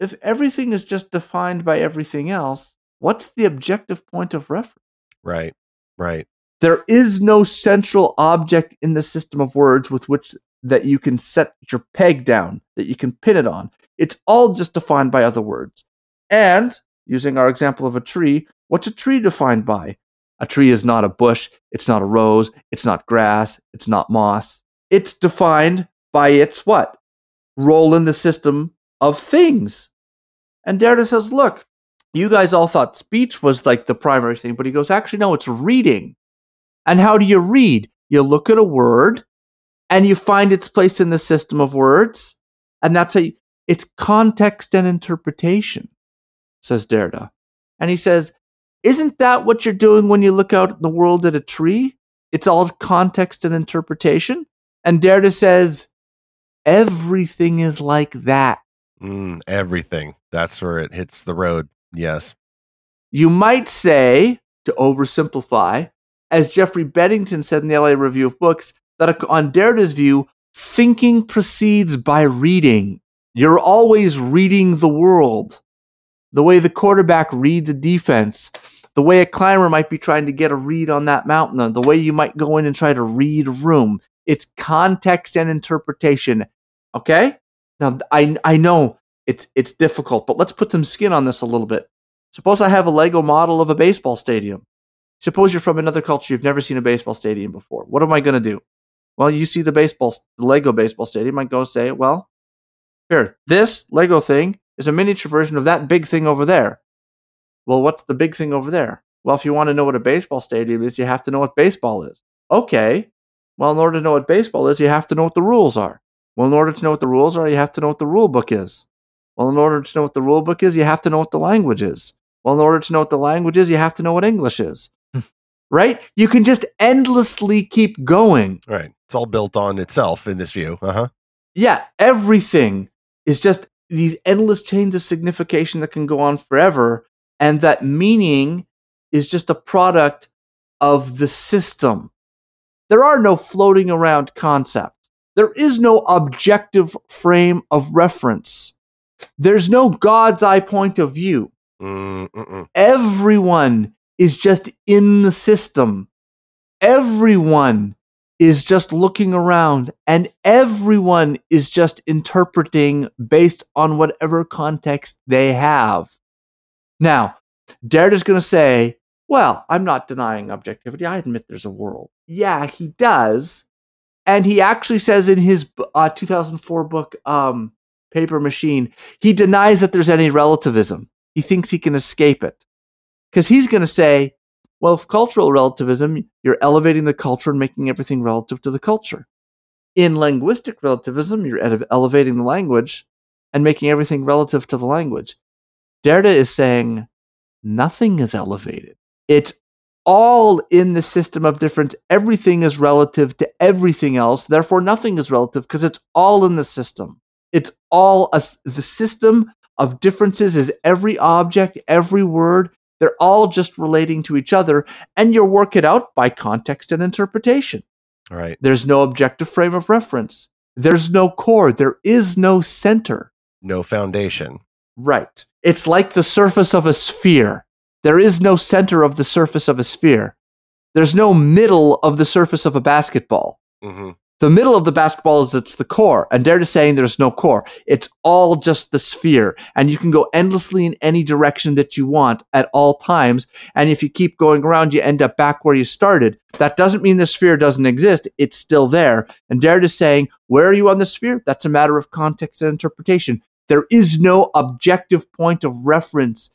if everything is just defined by everything else, what's the objective point of reference? Right, right. There is no central object in the system of words with which that you can set your peg down, that you can pin it on. It's all just defined by other words. And using our example of a tree, what's a tree defined by? A tree is not a bush, it's not a rose, it's not grass, it's not moss. It's defined by its what? Role in the system of things. And Derrida says, look, you guys all thought speech was like the primary thing, but he goes, actually, no, it's reading. And how do you read? You look at a word and you find its place in the system of words. And that's a, it's context and interpretation, says Derrida. And he says, isn't that what you're doing when you look out in the world at a tree? It's all context and interpretation. And Derrida says, everything is like that. Mm, everything. That's where it hits the road. Yes. You might say, to oversimplify, as Geoffrey Bennington said in the LA Review of Books, that on Derrida's view, thinking proceeds by reading. You're always reading the world. The way the quarterback reads a defense, the way a climber might be trying to get a read on that mountain, the way you might go in and try to read a room. It's context and interpretation. Okay? Now I I know it's it's difficult, but let's put some skin on this a little bit. Suppose I have a Lego model of a baseball stadium. Suppose you're from another culture, you've never seen a baseball stadium before. What am I going to do? Well, you see the baseball, the Lego baseball stadium, I go say, well, here, this Lego thing is a miniature version of that big thing over there. Well, what's the big thing over there? Well, if you want to know what a baseball stadium is, you have to know what baseball is. Okay. Well, in order to know what baseball is, you have to know what the rules are. Well, in order to know what the rules are, you have to know what the rule book is. Well, in order to know what the rule book is, you have to know what the language is. Well, in order to know what the language is, you have to know what English is. right? You can just endlessly keep going. Right. It's all built on itself in this view. Uh huh. Yeah, everything is just these endless chains of signification that can go on forever. And that meaning is just a product of the system. There are no floating around concepts. There is no objective frame of reference. There's no God's eye point of view. Mm-mm. Everyone is just in the system. Everyone is just looking around and everyone is just interpreting based on whatever context they have. Now, Derrida's going to say, well, I'm not denying objectivity. I admit there's a world. Yeah, he does. And he actually says in his uh, 2004 book, um, Paper Machine, he denies that there's any relativism. He thinks he can escape it. Because he's going to say, well, if cultural relativism, you're elevating the culture and making everything relative to the culture. In linguistic relativism, you're elevating the language and making everything relative to the language. Derrida is saying nothing is elevated. It's all in the system of difference. Everything is relative to everything else. Therefore, nothing is relative because it's all in the system. It's all a, the system of differences is every object, every word, they're all just relating to each other, and you work it out by context and interpretation. Right. There's no objective frame of reference. There's no core. There is no center. No foundation. Right. It's like the surface of a sphere. There is no center of the surface of a sphere. There's no middle of the surface of a basketball. Mm-hmm. The middle of the basketball is it's the core, and they're just saying there's no core. It's all just the sphere, and you can go endlessly in any direction that you want at all times. And if you keep going around, you end up back where you started. That doesn't mean the sphere doesn't exist; it's still there. And they're just saying, where are you on the sphere? That's a matter of context and interpretation. There is no objective point of reference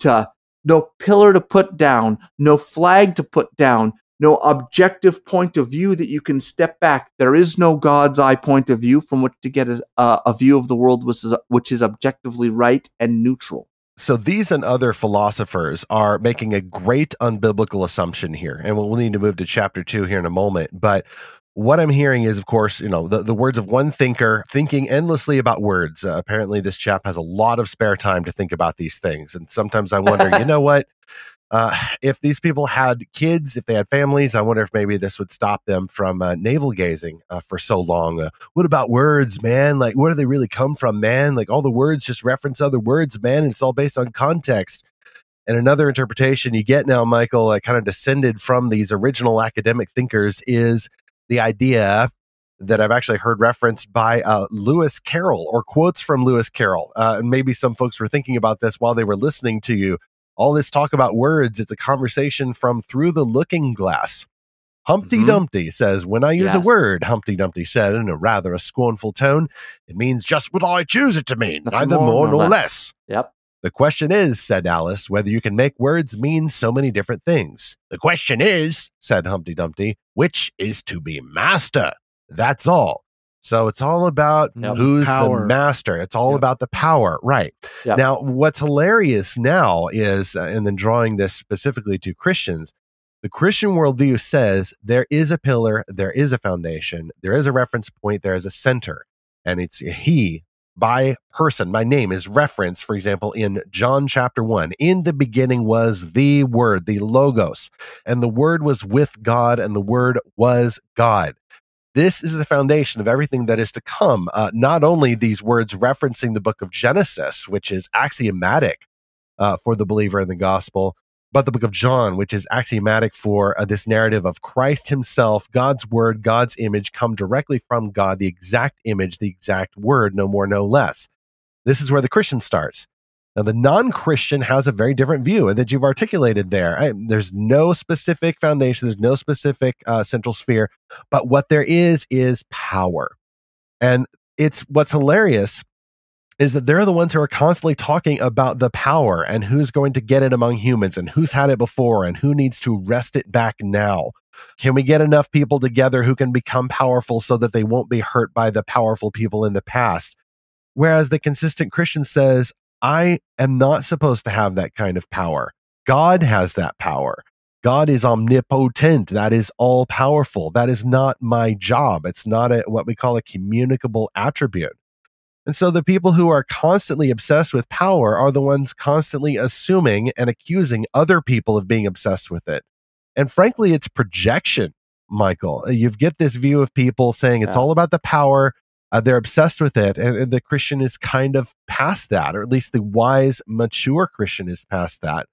to no pillar to put down, no flag to put down, no objective point of view that you can step back. There is no God's eye point of view from which to get a, a view of the world which is, which is objectively right and neutral. So these and other philosophers are making a great unbiblical assumption here, and we'll, we'll need to move to chapter two here in a moment. But what I'm hearing is, of course, you know, the, the words of one thinker thinking endlessly about words. Uh, apparently, this chap has a lot of spare time to think about these things. And sometimes I wonder, you know what? Uh, if these people had kids, if they had families, I wonder if maybe this would stop them from uh, navel gazing uh, for so long. Uh, what about words, man? Like, where do they really come from, man? Like, all the words just reference other words, man. And it's all based on context. And another interpretation you get now, Michael, uh, kind of descended from these original academic thinkers, is the idea that I've actually heard referenced by uh, Lewis Carroll or quotes from Lewis Carroll. Uh, and maybe some folks were thinking about this while they were listening to you all this talk about words, it's a conversation from through the looking glass. Humpty mm-hmm. Dumpty says, When I use yes. a word, Humpty Dumpty said in a rather a scornful tone, it means just what I choose it to mean, Nothing neither more, nor less. less. Yep. The question is, said Alice, whether you can make words mean so many different things. The question is, said Humpty Dumpty, which is to be master? That's all. So it's all about yep. who's power. the master. It's all yep. about the power. Right. Yep. Now, what's hilarious now is, uh, and then drawing this specifically to Christians, the Christian worldview says there is a pillar, there is a foundation, there is a reference point, there is a center. And it's he by person. My name is referenced, for example, in John chapter 1. In the beginning was the Word, the Logos, and the Word was with God, and the Word was God. This is the foundation of everything that is to come. Uh, not only these words referencing the book of Genesis, which is axiomatic uh, for the believer in the gospel, but the book of John, which is axiomatic for uh, this narrative of Christ himself, God's word, God's image come directly from God, the exact image, the exact word, no more, no less. This is where the Christian starts. Now, the non Christian has a very different view that you've articulated there. I, there's no specific foundation, there's no specific uh, central sphere, but what there is is power. And it's what's hilarious is that they're the ones who are constantly talking about the power and who's going to get it among humans and who's had it before and who needs to wrest it back now. Can we get enough people together who can become powerful so that they won't be hurt by the powerful people in the past? Whereas the consistent Christian says, I am not supposed to have that kind of power. God has that power. God is omnipotent. That is all powerful. That is not my job. It's not a, what we call a communicable attribute. And so the people who are constantly obsessed with power are the ones constantly assuming and accusing other people of being obsessed with it. And frankly, it's projection, Michael. You get this view of people saying it's yeah. all about the power. Uh, they're obsessed with it. And, and the Christian is kind of past that, or at least the wise, mature Christian is past that.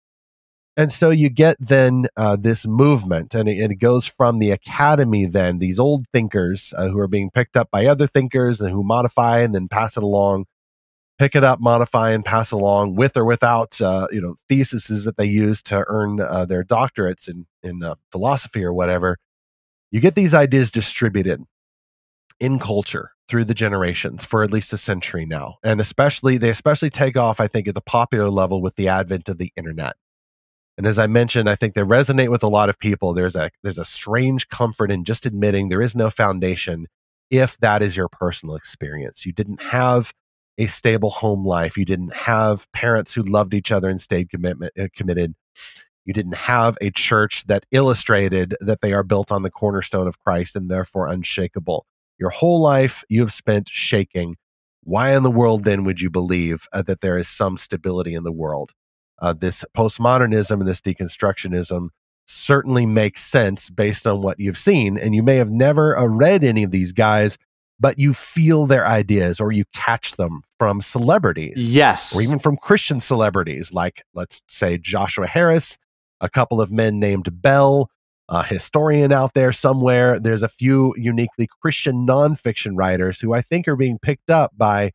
And so you get then uh, this movement, and it, it, goes from the academy, then these old thinkers uh, who are being picked up by other thinkers and who modify and then pass it along, pick it up, modify, and pass along with or without, uh, you know, theses that they use to earn uh, their doctorates in in uh, philosophy or whatever. You get these ideas distributed in culture through the generations for at least a century now, and especially they especially take off, I think, at the popular level with the advent of the internet and as I mentioned, I think they resonate with a lot of people. There's a there's a strange comfort in just admitting there is no foundation if that is your personal experience. You didn't have a stable home life. You didn't have parents who loved each other and stayed commitment, uh, committed. You didn't have a church that illustrated that they are built on the cornerstone of Christ and therefore unshakable. Your whole life you have spent shaking. Why in the world then would you believe uh, that there is some stability in the world? Uh, this postmodernism and this deconstructionism certainly makes sense based on what you've seen. And you may have never uh, read any of these guys, but you feel their ideas or you catch them from celebrities. Yes. Or even from Christian celebrities, like, let's say, Joshua Harris, a couple of men named Bell, a historian out there somewhere. There's a few uniquely Christian nonfiction writers who I think are being picked up by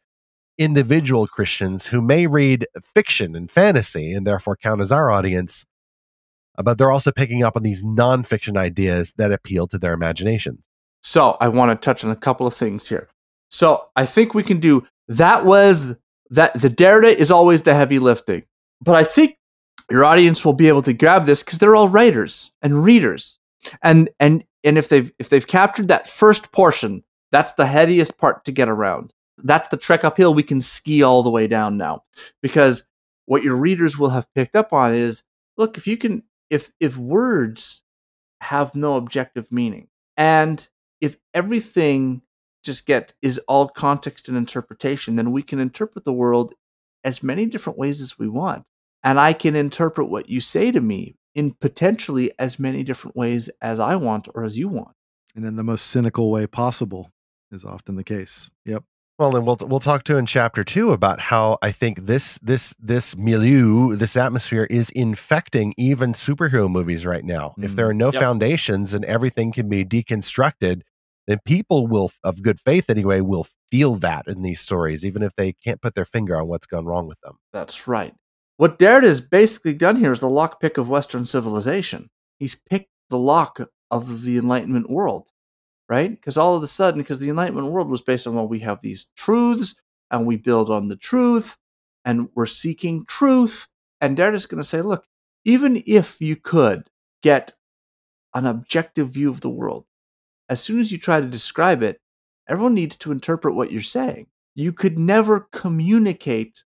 individual Christians who may read fiction and fantasy and therefore count as our audience, uh, but they're also picking up on these nonfiction ideas that appeal to their imaginations. So I want to touch on a couple of things here. So I think we can do that was that the Derrida is always the heavy lifting. But I think your audience will be able to grab this because they're all writers and readers. And and and if they've if they've captured that first portion, that's the heaviest part to get around that's the trek uphill we can ski all the way down now. Because what your readers will have picked up on is look if you can if if words have no objective meaning and if everything just get is all context and interpretation then we can interpret the world as many different ways as we want. And i can interpret what you say to me in potentially as many different ways as i want or as you want. And in the most cynical way possible is often the case. Yep well, and we'll we'll talk to in chapter two about how I think this this this milieu, this atmosphere, is infecting even superhero movies right now. Mm. If there mm. are no yep. foundations and everything can be deconstructed, then people will, of good faith anyway, will feel that in these stories, even if they can't put their finger on what's gone wrong with them. That's right. What Derrida has basically done here is the lockpick of Western civilization. He's picked the lock of the Enlightenment world right? Because all of a sudden, because the Enlightenment world was based on, well, we have these truths and we build on the truth and we're seeking truth. And Derrida's going to say, look, even if you could get an objective view of the world, as soon as you try to describe it, everyone needs to interpret what you're saying. You could never communicate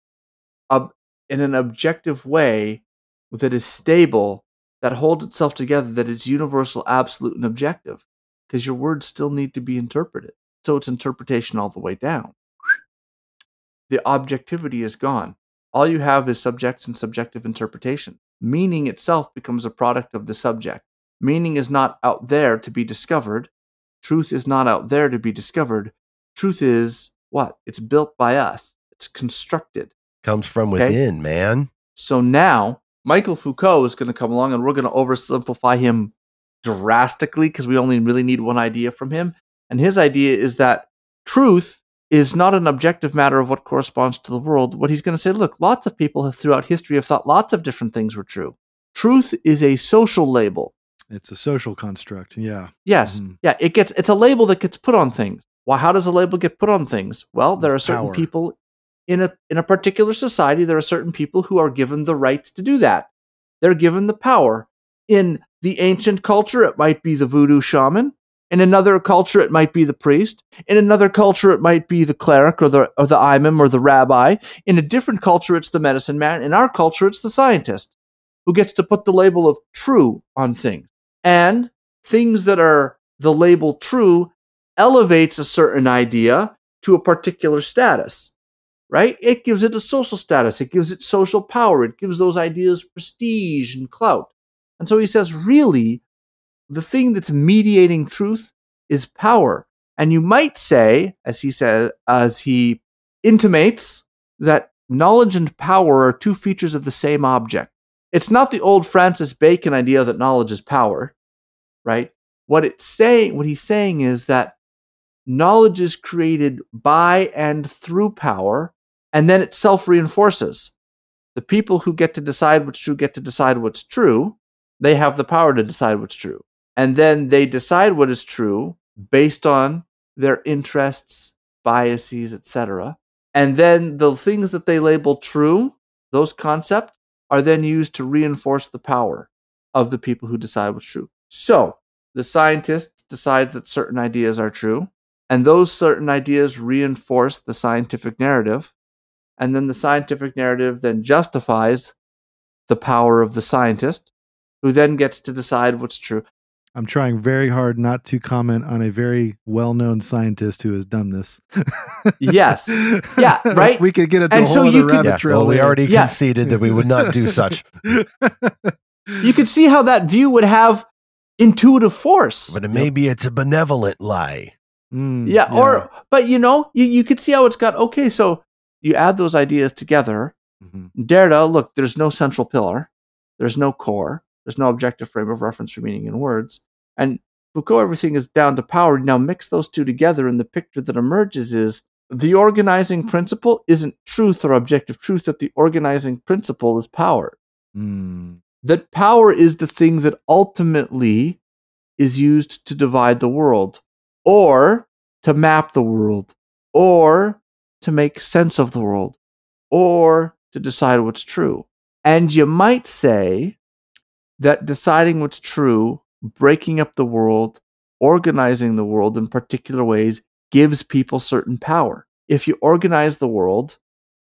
a, in an objective way that is stable, that holds itself together, that is universal, absolute, and objective because your words still need to be interpreted. So it's interpretation all the way down. The objectivity is gone. All you have is subjects and subjective interpretation. Meaning itself becomes a product of the subject. Meaning is not out there to be discovered. Truth is not out there to be discovered. Truth is what? It's built by us. It's constructed. Comes from within, okay? man. So now Michael Foucault is going to come along and we're going to oversimplify him drastically because we only really need one idea from him. And his idea is that truth is not an objective matter of what corresponds to the world. What he's going to say, look, lots of people have throughout history have thought lots of different things were true. Truth is a social label. It's a social construct. Yeah. Yes. Mm-hmm. Yeah. It gets it's a label that gets put on things. Why? How does a label get put on things? Well, there are certain Power. people in a in a particular society. There are certain people who are given the right to do that. They're given the power. In the ancient culture, it might be the voodoo shaman. In another culture, it might be the priest. In another culture, it might be the cleric or the, or the imam or the rabbi. In a different culture, it's the medicine man. In our culture, it's the scientist who gets to put the label of true on things. And things that are the label true elevates a certain idea to a particular status, right? It gives it a social status, it gives it social power, it gives those ideas prestige and clout. And so he says, really, the thing that's mediating truth is power. And you might say, as he says, as he intimates, that knowledge and power are two features of the same object. It's not the old Francis Bacon idea that knowledge is power, right? What it's saying, what he's saying is that knowledge is created by and through power, and then it self reinforces. The people who get to decide what's true get to decide what's true. They have the power to decide what's true and then they decide what is true based on their interests, biases, etc. And then the things that they label true, those concepts, are then used to reinforce the power of the people who decide what's true. So the scientist decides that certain ideas are true, and those certain ideas reinforce the scientific narrative. And then the scientific narrative then justifies the power of the scientist, who then gets to decide what's true. I'm trying very hard not to comment on a very well-known scientist who has done this. yes. Yeah. Right. we could get into and a whole so other rabbit yeah, trail. Well, we already yeah. conceded that we would not do such. you could see how that view would have intuitive force. But maybe it's a benevolent lie. Mm, yeah, yeah, Or, but you know, you, you could see how it's got. Okay, so you add those ideas together. Mm-hmm. Derrida, look, there's no central pillar. There's no core. There's no objective frame of reference for meaning in words. And Foucault, everything is down to power. Now mix those two together, and the picture that emerges is the organizing principle isn't truth or objective truth, that the organizing principle is power. Mm. That power is the thing that ultimately is used to divide the world, or to map the world, or to make sense of the world, or to decide what's true. And you might say that deciding what's true, breaking up the world, organizing the world in particular ways gives people certain power. If you organize the world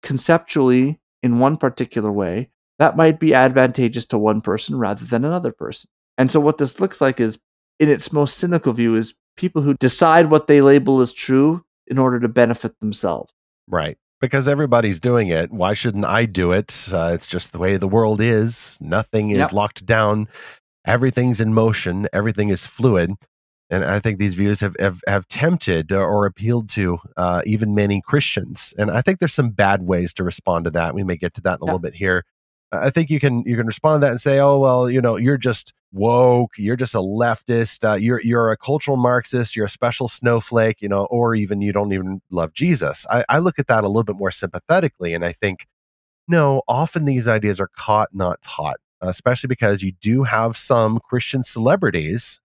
conceptually in one particular way, that might be advantageous to one person rather than another person. And so what this looks like is in its most cynical view is people who decide what they label as true in order to benefit themselves. Right because everybody's doing it. Why shouldn't I do it? Uh, it's just the way the world is. Nothing is yep. locked down. Everything's in motion. Everything is fluid. And I think these views have have, have tempted or appealed to uh, even many Christians. And I think there's some bad ways to respond to that. We may get to that in a yep. little bit here. I think you can you can respond to that and say, oh well, you know, you're just woke, you're just a leftist, uh, you're you're a cultural Marxist, you're a special snowflake, you know, or even you don't even love Jesus. I, I look at that a little bit more sympathetically, and I think, no, often these ideas are caught, not taught, especially because you do have some Christian celebrities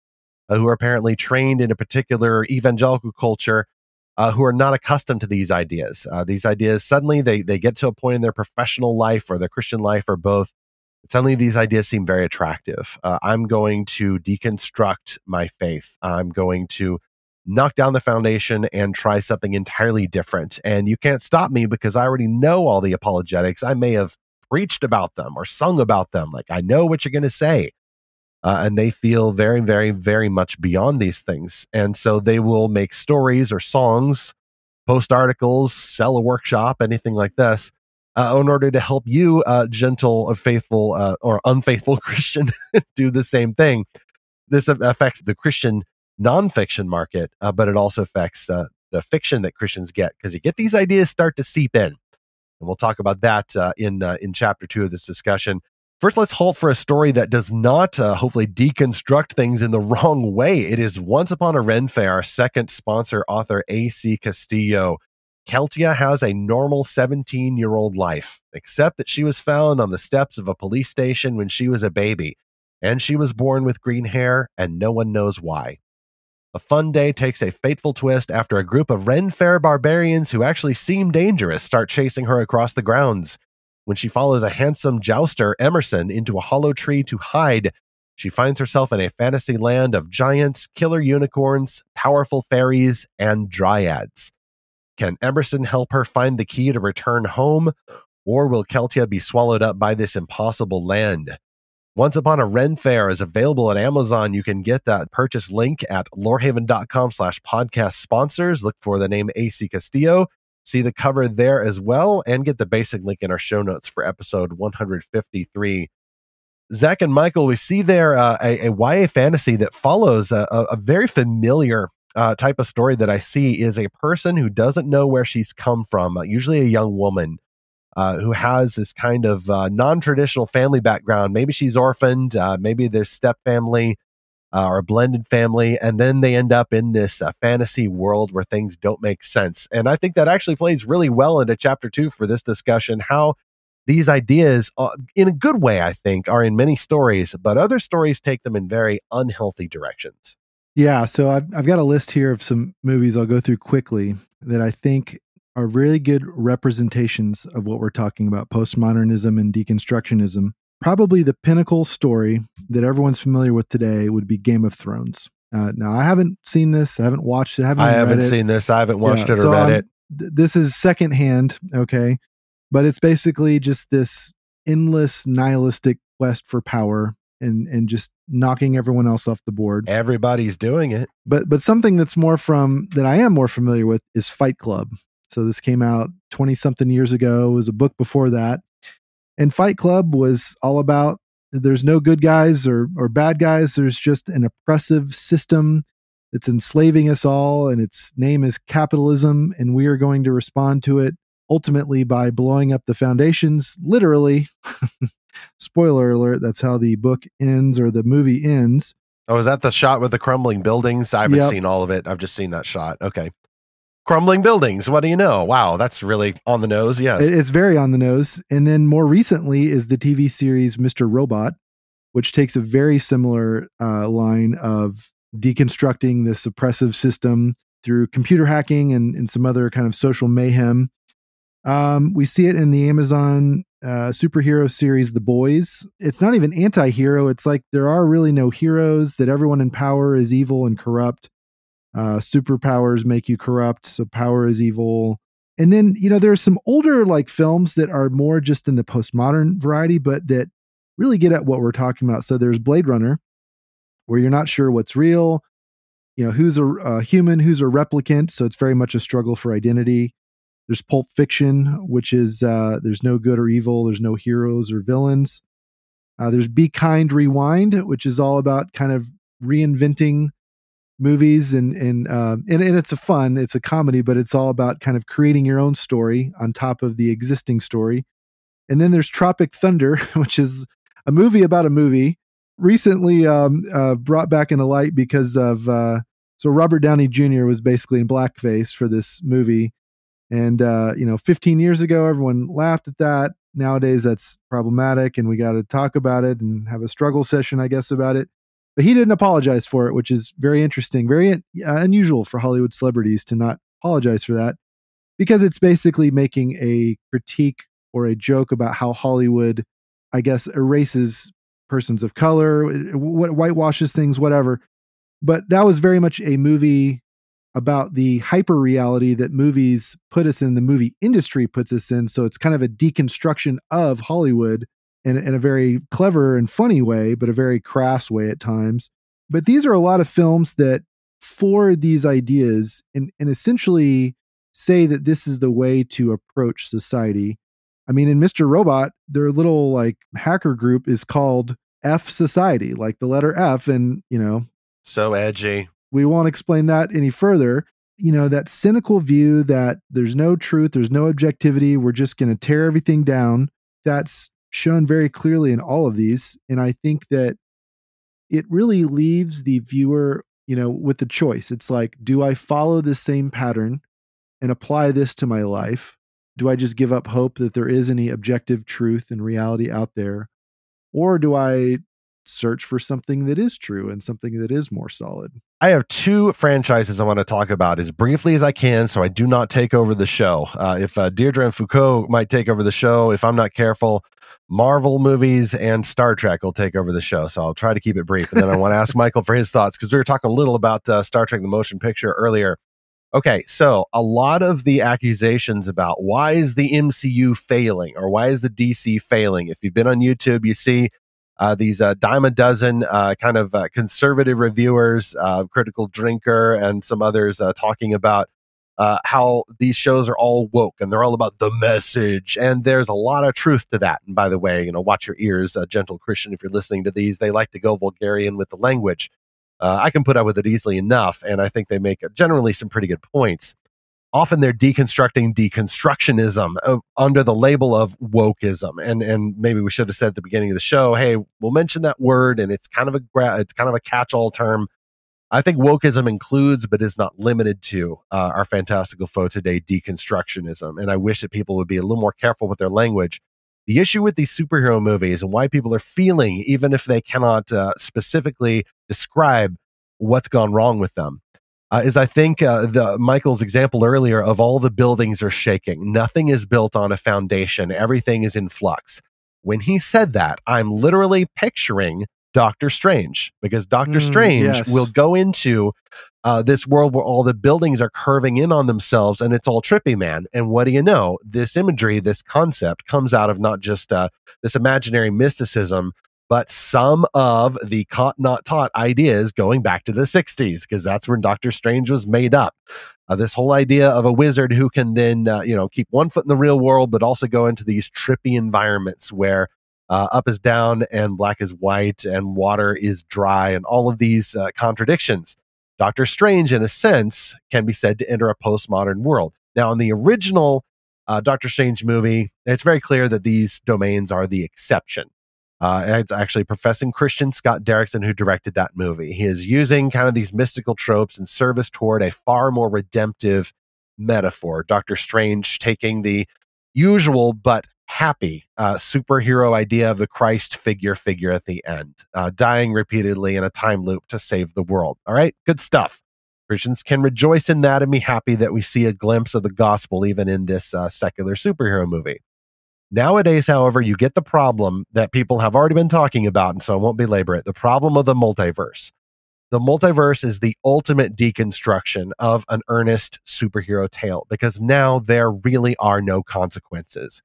uh, who are apparently trained in a particular evangelical culture uh, who are not accustomed to these ideas. Uh, these ideas suddenly they they get to a point in their professional life or their Christian life or both. Suddenly, these ideas seem very attractive. Uh, I'm going to deconstruct my faith. I'm going to knock down the foundation and try something entirely different. And you can't stop me because I already know all the apologetics. I may have preached about them or sung about them. Like I know what you're going to say uh, and they feel very, very, very much beyond these things. And so they will make stories or songs, post articles, sell a workshop, anything like this, uh, in order to help you, uh, gentle, faithful, uh, or unfaithful Christian, do the same thing. This affects the Christian nonfiction market, uh, but it also affects uh, the fiction that Christians get because you get these ideas start to seep in. And we'll talk about that in in chapter two of this discussion. First, let's halt for a story that does not uh, hopefully deconstruct things in the wrong way. It is Once Upon a Ren Fair, our second sponsor, author AC Castillo. Keltia has a normal 17 year old life, except that she was found on the steps of a police station when she was a baby, and she was born with green hair, and no one knows why. A fun day takes a fateful twist after a group of Ren Fair barbarians who actually seem dangerous start chasing her across the grounds. When she follows a handsome jouster, Emerson, into a hollow tree to hide, She finds herself in a fantasy land of giants, killer unicorns, powerful fairies, and dryads. Can Emerson help her find the key to return home, or will Keltia be swallowed up by this impossible land? Once Upon a Ren Fair is available at Amazon. You can get that purchase link at lorehaven.com slash podcast sponsors. Look for the name AC Castillo. See the cover there as well, and get the basic link in our show notes for episode 153. Zach and Michael, we see there uh, a, a YA fantasy that follows a, a, very familiar uh, type of story that I see is a person who doesn't know where she's come from, uh, usually a young woman uh, who has this kind of uh, non traditional family background. Maybe she's orphaned, uh, maybe there's step family or a blended family, and then they end up in this fantasy world where things don't make sense. And I think that actually plays really well into chapter two for this discussion how these ideas, uh, in a good way, I think, are in many stories, but other stories take them in very unhealthy directions. Yeah, so I've, I've got a list here of some movies I'll go through quickly that I think are really good representations of what we're talking about postmodernism and deconstructionism. Probably the pinnacle story that everyone's familiar with today would be Game of Thrones. Uh, now, I haven't seen this, I haven't watched it, I haven't, I haven't seen this, I haven't watched yeah, it or so read I'm, it. Th- this is secondhand, okay? but it's basically just this endless nihilistic quest for power and and just knocking everyone else off the board. Everybody's doing it. But but something that's more from that I am more familiar with is Fight Club. So this came out 20 something years ago. It was a book before that. And Fight Club was all about there's no good guys or or bad guys. There's just an oppressive system that's enslaving us all and its name is capitalism and we are going to respond to it ultimately by blowing up the foundations, literally. Spoiler alert, that's how the book ends or the movie ends. Oh, is that the shot with the crumbling buildings? I haven't yep. seen all of it. I've just seen that shot. Okay. Crumbling buildings. What do you know? Wow, that's really on the nose. Yes. It's very on the nose. And then more recently is the TV series Mr. Robot, which takes a very similar uh, line of deconstructing this oppressive system through computer hacking and, and some other kind of social mayhem um, we see it in the Amazon uh, superhero series, The Boys. It's not even anti hero. It's like there are really no heroes, that everyone in power is evil and corrupt. Uh, superpowers make you corrupt, so power is evil. And then, you know, there are some older like films that are more just in the postmodern variety, but that really get at what we're talking about. So there's Blade Runner, where you're not sure what's real, you know, who's a, a human, who's a replicant. So it's very much a struggle for identity. There's Pulp Fiction, which is uh, there's no good or evil, there's no heroes or villains. Uh, there's Be Kind Rewind, which is all about kind of reinventing movies and and, uh, and and it's a fun, it's a comedy, but it's all about kind of creating your own story on top of the existing story. And then there's Tropic Thunder, which is a movie about a movie recently um, uh, brought back into light because of uh, so Robert Downey Jr. was basically in blackface for this movie, and, uh, you know, 15 years ago, everyone laughed at that. Nowadays, that's problematic, and we got to talk about it and have a struggle session, I guess, about it. But he didn't apologize for it, which is very interesting, very uh, unusual for Hollywood celebrities to not apologize for that because it's basically making a critique or a joke about how Hollywood, I guess, erases persons of color, whitewashes things, whatever. But that was very much a movie about the hyper reality that movies put us in, the movie industry puts us in. So it's kind of a deconstruction of Hollywood in, in a very clever and funny way, but a very crass way at times. But these are a lot of films that forward these ideas and, and essentially say that this is the way to approach society. I mean, in Mr. Robot, their little like hacker group is called F Society, like the letter F, and you know, so edgy we won't explain that any further. You know, that cynical view that there's no truth, there's no objectivity, we're just going to tear everything down. That's shown very clearly in all of these. And I think that it really leaves the viewer, you know, with the choice. It's like, do I follow the same pattern and apply this to my life? Do I just give up hope that there is any objective truth and reality out there? Or do I search for something that is true and something that is more solid. I have two franchises I want to talk about as briefly as I can, so I do not take over the show. Uh, if uh, Derrida and Foucault might take over the show, if I'm not careful, Marvel movies and Star Trek will take over the show. So I'll try to keep it brief. And then I want to ask Michael for his thoughts because we were talking a little about uh, Star Trek: The Motion Picture earlier. Okay, so a lot of the accusations about why is the MCU failing or why is the DC failing? If you've been on YouTube, you see uh, these uh, dime a dozen uh, kind of uh, conservative reviewers, uh, Critical Drinker, and some others uh, talking about how these shows are all woke and they're all about the message. And there's a lot of truth to that. And by the way, you know, watch your ears, gentle Christian, if you're listening to these. They like to go vulgarian with the language. I can put up with it easily enough, and I think they make generally some pretty good points often they're deconstructing deconstructionism uh, under the label of wokeism. And and maybe we should have said at the beginning of the show hey we'll mention that word and it's kind of a it's kind of a catch-all term. I think wokeism includes but is not limited to uh, our fantastical foe today deconstructionism. And i wish that people would be a little more careful with their language. The issue with these superhero movies and why people are feeling even if they cannot uh, specifically describe what's gone wrong with them uh, is I think uh, the Michael's example earlier of all the buildings are shaking. Nothing is built on a foundation. Everything is in flux. When he said that, I'm literally picturing Doctor Strange because Doctor mm, Strange yes. will go into uh, this world where all the buildings are curving in on themselves and it's all trippy, man. And what do you know? This imagery, this concept comes out of not just uh, this imaginary mysticism, but some of the caught not taught ideas going back to the 60s because that's when Doctor Strange was made up. Uh, this whole idea of a wizard who can then uh, you know keep one foot in the real world but also go into these trippy environments where uh, up is down and black is white and water is dry and all of these uh, contradictions. Doctor Strange, in a sense, can be said to enter a postmodern world. Now, in the original uh, Doctor Strange movie, it's very clear that these domains are the exception. Uh, it's actually professing Christian Scott Derrickson who directed that movie. He is using kind of these mystical tropes in service toward a far more redemptive metaphor. Doctor Strange taking the usual but happy uh, superhero idea of the Christ figure figure at the end, uh, dying repeatedly in a time loop to save the world. All right, good stuff. Christians can rejoice in that and be happy that we see a glimpse of the gospel even in this uh, secular superhero movie. Nowadays, however, you get the problem that people have already been talking about, and so I won't belabor it the problem of the multiverse. The multiverse is the ultimate deconstruction of an earnest superhero tale because now there really are no consequences.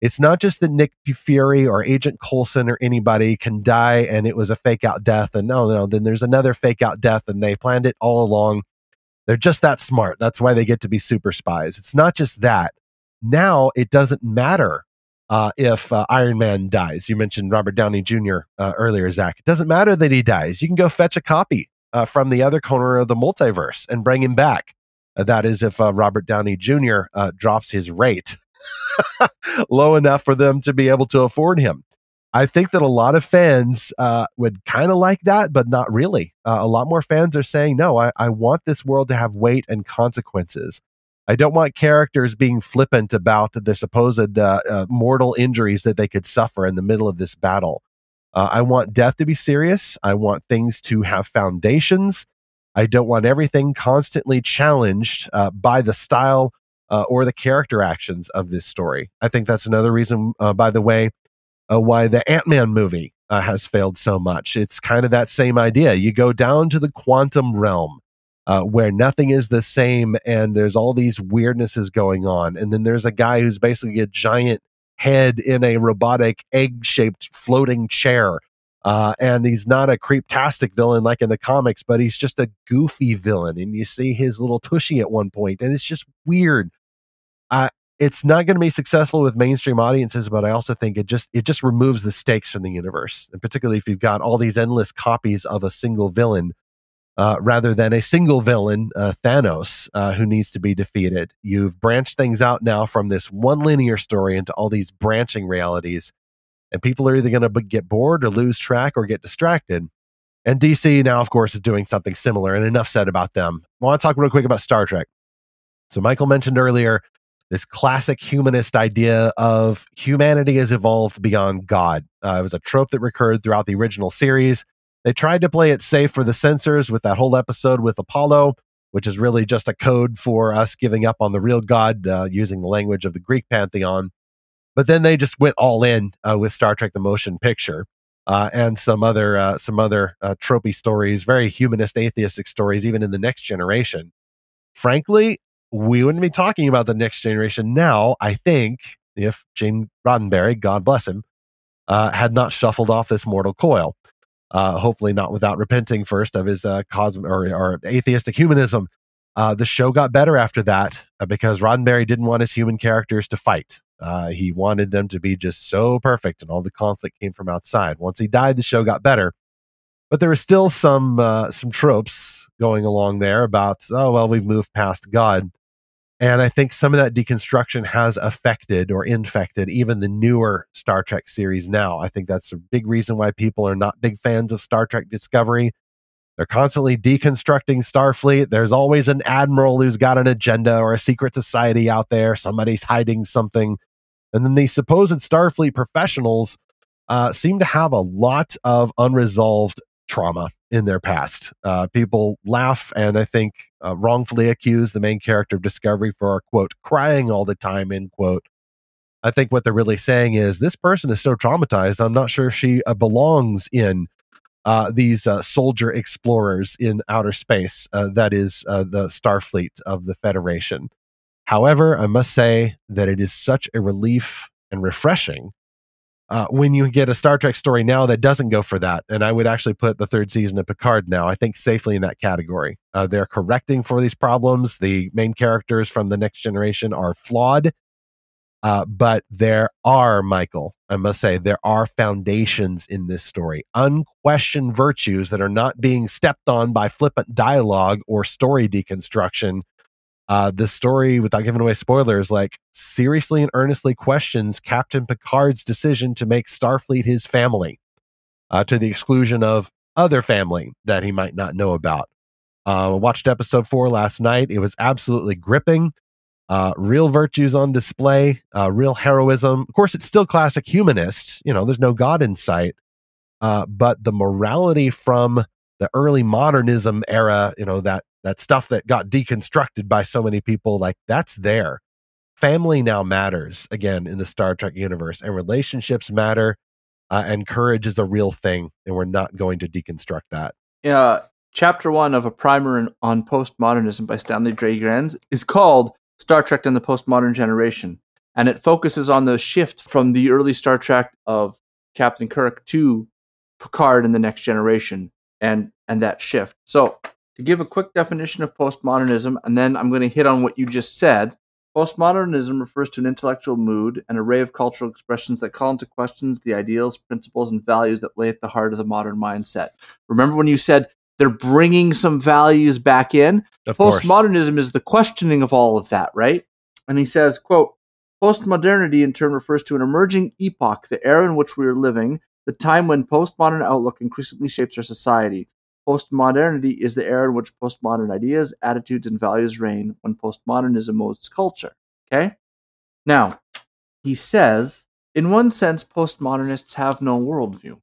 It's not just that Nick Fury or Agent Coulson or anybody can die and it was a fake out death, and no, no, then there's another fake out death and they planned it all along. They're just that smart. That's why they get to be super spies. It's not just that. Now it doesn't matter uh, if uh, Iron Man dies. You mentioned Robert Downey Jr. Uh, earlier, Zach. It doesn't matter that he dies. You can go fetch a copy uh, from the other corner of the multiverse and bring him back. Uh, that is, if uh, Robert Downey Jr. drops his rate low enough for them to be able to afford him. I think that a lot of fans would kind of like that, but not really. a lot more fans are saying, no, I, I want this world to have weight and consequences. I don't want characters being flippant about the supposed uh, uh, mortal injuries that they could suffer in the middle of this battle. Uh, I want death to be serious. I want things to have foundations. I don't want everything constantly challenged uh, by the style uh, or the character actions of this story. I think that's another reason, uh, by the way, why the Ant Man movie has failed so much. It's kind of that same idea. You go down to the quantum realm uh, where nothing is the same and there's all these weirdnesses going on. And then there's a guy who's basically a giant head in a robotic egg shaped floating chair. Uh, and he's not a creeptastic villain like in the comics, but he's just a goofy villain. And you see his little tushy at one point, and it's just weird. Uh, it's not going to be successful with mainstream audiences, but I also think it just it just removes the stakes from the universe, and particularly if you've got all these endless copies of a single villain uh, rather than a single villain, uh, Thanos, uh, who needs to be defeated. You've branched things out now from this one linear story into all these branching realities, and people are either going to get bored or lose track or get distracted. And DC now, of course, is doing something similar, and enough said about them. I want to talk real quick about Star Trek. So, Michael mentioned earlier this classic humanist idea of humanity has evolved beyond God. Uh, it was a trope that recurred throughout the original series. They tried to play it safe for the censors with that whole episode with Apollo, which is really just a code for us giving up on the real God uh, using the language of the Greek pantheon. But then they just went all in uh, with Star Trek: The Motion Picture uh, and some other uh, some other uh, tropey stories, very humanist, atheistic stories, even in the Next Generation. Frankly, we wouldn't be talking about the Next Generation now. I think if Gene Roddenberry, God bless him, uh, had not shuffled off this mortal coil. Uh, hopefully not without repenting first of his uh, cosm- or, or atheistic humanism. Uh, the show got better after that uh, because Roddenberry didn't want his human characters to fight. Uh, he wanted them to be just so perfect, and all the conflict came from outside. Once he died, the show got better, but there were still some uh, some tropes going along there about oh well, we've moved past God. And I think some of that deconstruction has affected or infected even the newer Star Trek series now. I think that's a big reason why people are not big fans of Star Trek Discovery. They're constantly deconstructing Starfleet. There's always an admiral who's got an agenda or a secret society out there. Somebody's hiding something. And then these supposed Starfleet professionals uh, seem to have a lot of unresolved trauma in their past. Uh, people laugh and I think uh, wrongfully accuse the main character of Discovery for, quote, crying all the time, end quote. I think what they're really saying is this person is so traumatized, I'm not sure if she uh, belongs in uh, these uh, soldier explorers in outer space. Uh, that is the Starfleet of the Federation. However, I must say that it is such a relief and refreshing uh, when you get a Star Trek story now that doesn't go for that. And I would actually put the third season of Picard now, I think, safely in that category. Uh, they're correcting for these problems. The main characters from the next generation are flawed. Uh, but there are, Michael, I must say, there are foundations in this story, unquestioned virtues that are not being stepped on by flippant dialogue or story deconstruction uh, the story, without giving away spoilers, like seriously and earnestly questions Captain Picard's decision to make Starfleet his family, uh, to the exclusion of other family that he might not know about. Uh, watched episode four last night. It was absolutely gripping. Uh, real virtues on display, uh, real heroism. Of course, it's still classic humanist. You know, there's no God in sight. Uh, but the morality from the early modernism era, you know, that that stuff that got deconstructed by so many people, like that's there. Family now matters again in the Star Trek universe, and relationships matter, uh, and courage is a real thing, and we're not going to deconstruct that. Yeah, chapter one of a primer on postmodernism by Stanley Grenz is called Star Trek and the Postmodern Generation, and it focuses on the shift from the early Star Trek of Captain Kirk to Picard in the Next Generation, and and that shift. So to give a quick definition of postmodernism, and then I'm going to hit on what you just said. Postmodernism refers to an intellectual mood, an array of cultural expressions that call into questions the ideals, principles, and values that lay at the heart of the modern mindset. Remember when you said they're bringing some values back in? Of Postmodernism course. is the questioning of all of that, right? And he says, quote, Postmodernity in turn refers to an emerging epoch, the era in which we are living, the time when postmodern outlook increasingly shapes our society. Postmodernity is the era in which postmodern ideas, attitudes, and values reign when postmodernism molds culture. Okay? Now, he says, in one sense, postmodernists have no worldview.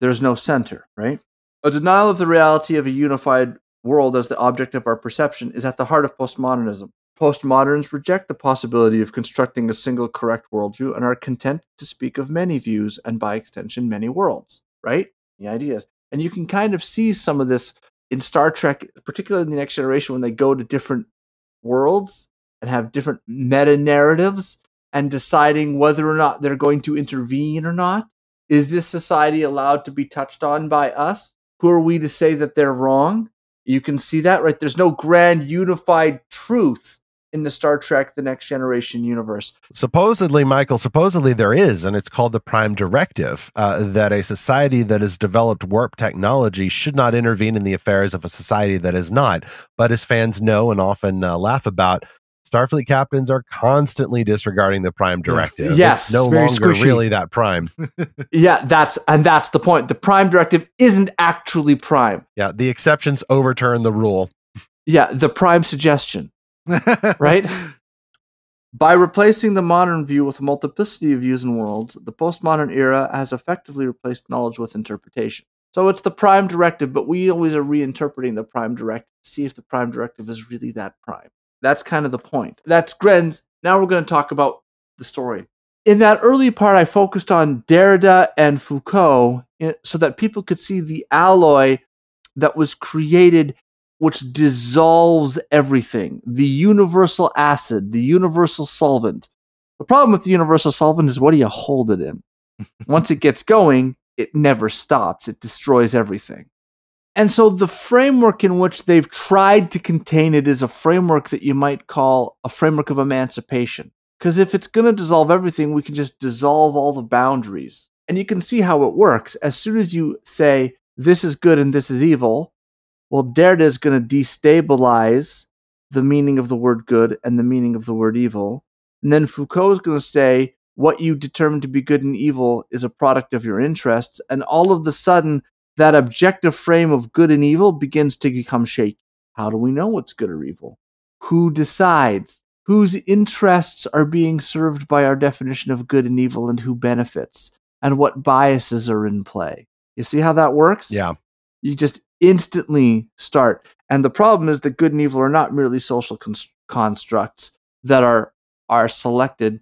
There's no center, right? A denial of the reality of a unified world as the object of our perception is at the heart of postmodernism. Postmoderns reject the possibility of constructing a single correct worldview and are content to speak of many views and, by extension, many worlds, right? The ideas. And you can kind of see some of this in Star Trek, particularly in the next generation, when they go to different worlds and have different meta narratives and deciding whether or not they're going to intervene or not. Is this society allowed to be touched on by us? Who are we to say that they're wrong? You can see that, right? There's no grand unified truth in the Star Trek The Next Generation universe. Supposedly, Michael, supposedly there is, and it's called the Prime Directive, uh, that a society that has developed warp technology should not intervene in the affairs of a society that is not. But as fans know and often uh, laugh about, Starfleet captains are constantly disregarding the Prime Directive. Yes, it's no longer squishy. really that Prime. yeah, that's and that's the point. The Prime Directive isn't actually Prime. Yeah, the exceptions overturn the rule. Yeah, the Prime suggestion right? By replacing the modern view with a multiplicity of views and worlds, the postmodern era has effectively replaced knowledge with interpretation. So it's the prime directive, but we always are reinterpreting the prime directive to see if the prime directive is really that prime. That's kind of the point. That's Grenz. Now we're going to talk about the story. In that early part, I focused on Derrida and Foucault eh, so that people could see the alloy that was created, which dissolves everything the universal acid, the universal solvent. The problem with the universal solvent is what do you hold it in? Once it gets going, it never stops, it destroys everything. And so the framework in which they've tried to contain it is a framework that you might call a framework of emancipation. Because if it's going to dissolve everything, we can just dissolve all the boundaries. And you can see how it works. As soon as you say, this is good and this is evil, well, Derrida is going to destabilize the meaning of the word good and the meaning of the word evil. And then Foucault is going to say, what you determine to be good and evil is a product of your interests. And all of the sudden, that objective frame of good and evil begins to become shaky. How do we know what's good or evil? Who decides? Whose interests are being served by our definition of good and evil and who benefits? And what biases are in play? You see how that works? Yeah. You just instantly start. And the problem is that good and evil are not merely social constructs that are are selected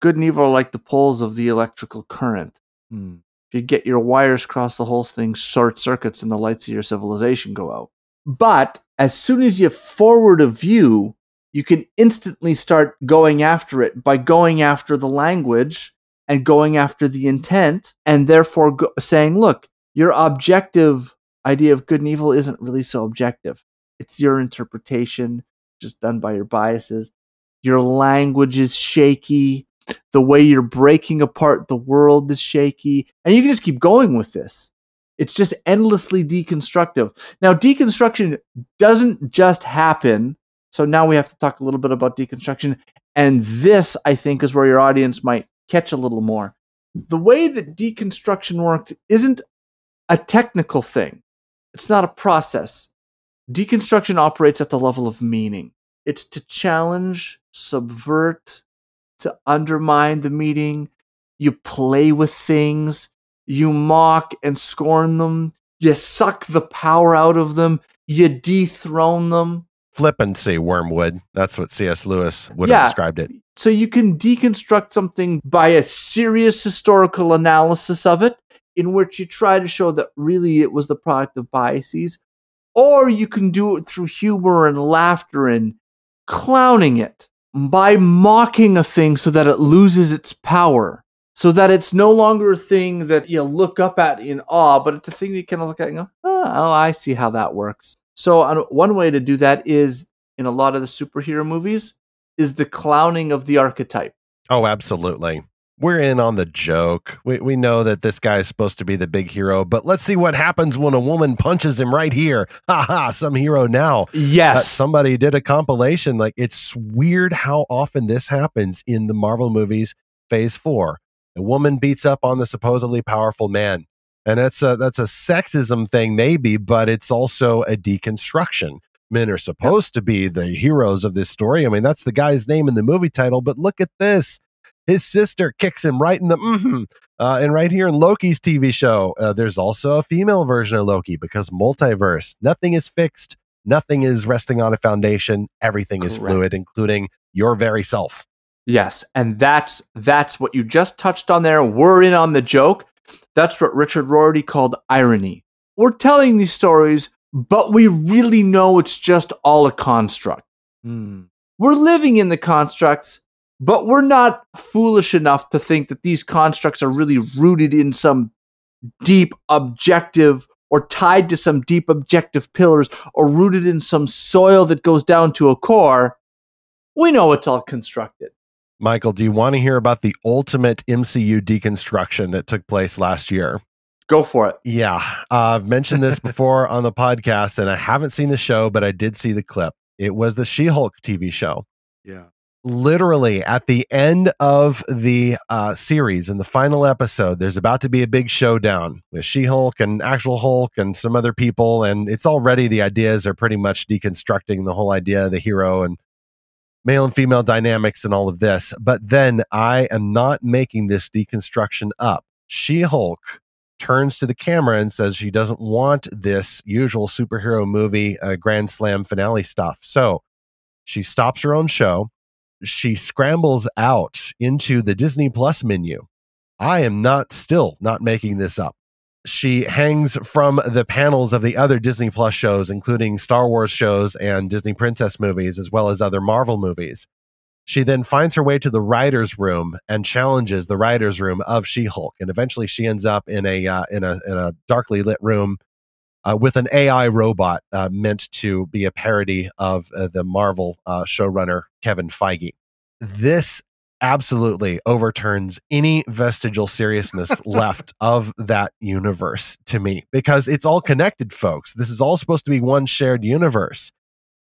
good and evil are like the poles of the electrical current. Hmm. If you get your wires across the whole thing, short circuits and the lights of your civilization go out. But as soon as you forward a view, you can instantly start going after it by going after the language and going after the intent, and therefore go- saying, look, your objective idea of good and evil isn't really so objective. It's your interpretation, just done by your biases. Your language is shaky the way you're breaking apart the world is shaky. And you can just keep going with this. It's just endlessly deconstructive. Now, deconstruction doesn't just happen. So now we have to talk a little bit about deconstruction. And this, I think, is where your audience might catch a little more. The way that deconstruction works isn't a technical thing, it's not a process. Deconstruction operates at the level of meaning. It's to challenge, subvert, to undermine the meaning. You play with things. You mock and scorn them. You suck the power out of them. You dethrone them. Flippancy, wormwood. That's what C.S. Lewis would yeah. have described it. So you can deconstruct something by a serious historical analysis of it, in which you try to show that really it was the product of biases, or you can do it through humor and laughter and clowning it by mocking a thing so that it loses its power, so that it's no longer a thing that you look up at in awe, but it's a thing that you kind of look at and go, oh, oh I see how that works. So one way to do that is in a lot of the superhero movies is the clowning of the archetype. Oh, absolutely we're in on the joke. We we know that this guy is supposed to be the big hero, but let's see what happens when a woman punches him right here. Ha ha, some hero now. Yes. Uh, somebody did a compilation. Like it's weird how often this happens in the Marvel movies phase 4. A woman beats up on the supposedly powerful man. And that's a that's a sexism thing maybe, but it's also a deconstruction. Men are supposed to be the heroes of this story. I mean, that's the guy's name in the movie title, but look at this his sister kicks him right in the mm-hmm. Uh, and right here in Loki's TV show, uh, there's also a female version of Loki because multiverse. Nothing is fixed. Nothing is resting on a foundation. Everything Correct. is fluid, including your very self. Yes, and that's that's what you just touched on there. We're in on the joke. That's what Richard Rorty called irony. We're telling these stories, but we really know it's just all a construct. Mm. We're living in the constructs, but we're not foolish enough to think that these constructs are really rooted in some deep objective or tied to some deep objective pillars or rooted in some soil that goes down to a core. We know it's all constructed. Michael, do you want to hear about the ultimate MCU deconstruction that took place last year? Go for it. Yeah. Uh, I've mentioned this before on the podcast, and I haven't seen the show, but I did see the clip. It was the She Hulk TV show. Yeah literally at the end of the uh, series in the final episode there's about to be a big showdown with she-hulk and actual hulk and some other people and it's already the ideas are pretty much deconstructing the whole idea of the hero and male and female dynamics and all of this. But then I am not making this deconstruction up. She Hulk turns to the camera and says she doesn't want this usual superhero movie uh, grand slam finale stuff. So she stops her own show. She scrambles out into the Disney Plus menu. I am not still not making this up. She hangs from the panels of the other Disney Plus shows, including Star Wars shows and Disney Princess movies, as well as other Marvel movies. She then finds her way to the writers' room and challenges the writers' room of She-Hulk, and eventually she ends up in a uh, in a in a darkly lit room uh, with an AI robot uh, meant to be a parody of uh, the Marvel uh, showrunner Kevin Feige. This absolutely overturns any vestigial seriousness left of that universe to me because it's all connected, folks. This is all supposed to be one shared universe.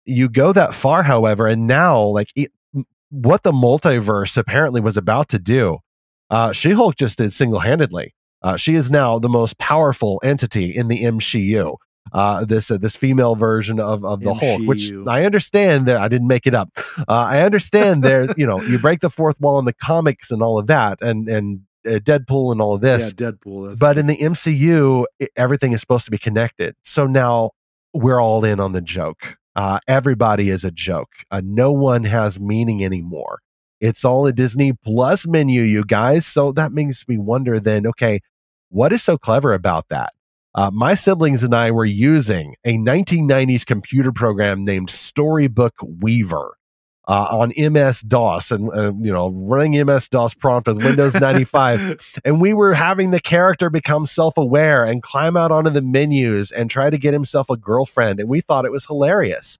You go that far, however, and now, like, it, what the multiverse apparently was about to do, uh, She Hulk just did single handedly. Uh, she is now the most powerful entity in the MCU uh, this uh, this female version of of the Hulk, which I understand that I didn't make it up. Uh, I understand there, you know, you break the fourth wall in the comics and all of that, and and uh, Deadpool and all of this. Yeah, Deadpool. but in the MCU, it, everything is supposed to be connected. So now we're all in on the joke. Uh, everybody is a joke. Uh, no one has meaning anymore. It's all a Disney Plus menu, you guys. So that makes me wonder then, okay, what is so clever about that? Uh, my siblings and I were using a 1990s computer program named Storybook Weaver uh, on MS DOS and, uh, you know, running MS DOS prompt with Windows 95. and we were having the character become self aware and climb out onto the menus and try to get himself a girlfriend. And we thought it was hilarious.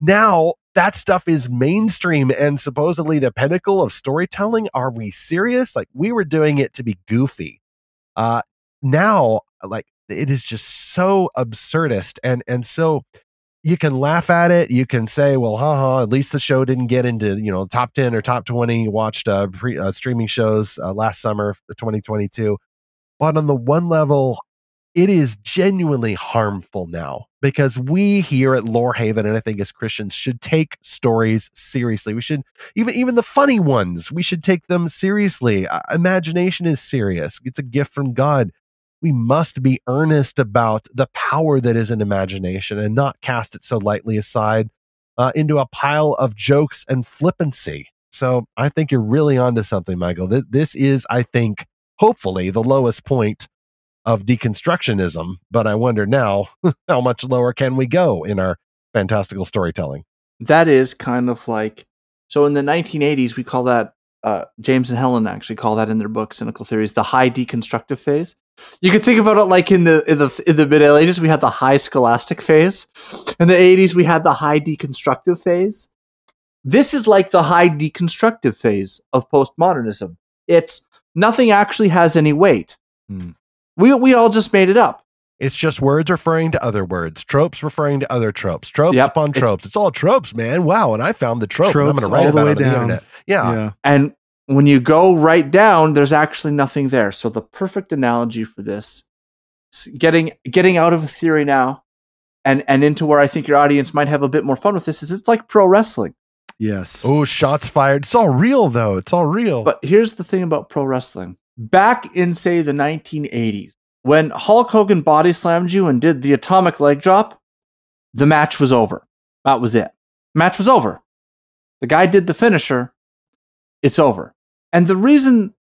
Now, that stuff is mainstream and supposedly the pinnacle of storytelling. Are we serious? Like, we were doing it to be goofy. Uh, now, like, it is just so absurdist and and so you can laugh at it. You can say, "Well, haha, at least the show didn't get into you know top ten or top twenty. Watched uh, pre, uh, streaming shows uh, last summer, 2022. But on the one level, it is genuinely harmful now because we here at Lorehaven, and I think as Christians, should take stories seriously. We should even even the funny ones. We should take them seriously. Uh, imagination is serious. It's a gift from God we must be earnest about the power that is in imagination and not cast it so lightly aside uh, into a pile of jokes and flippancy. So I think you're really onto something, Michael. This is, I think, hopefully the lowest point of deconstructionism. But I wonder now, how much lower can we go in our fantastical storytelling? That is kind of like so in the 1980s, we call that uh, James and Helen actually call that in their book Cynical Theories the high deconstructive phase. You could think about it like in the in the in the Middle Ages we had the high scholastic phase. In the 80s we had the high deconstructive phase. This is like the high deconstructive phase of postmodernism. It's nothing actually has any weight. Hmm. We we all just made it up. It's just words referring to other words, tropes referring to other tropes, tropes yep, upon tropes. It's, it's, all tropes, man. Wow, and I found the trope. I'm going to write about it on down. the internet. Yeah. yeah. And when you go right down, there's actually nothing there. So the perfect analogy for this, getting getting out of a theory now, and and into where I think your audience might have a bit more fun with this is it's like pro wrestling. Yes. Oh, shots fired. It's all real though. It's all real. But here's the thing about pro wrestling. Back in say the 1980s, when Hulk Hogan body slammed you and did the atomic leg drop, the match was over. That was it. Match was over. The guy did the finisher. It's over. And the reason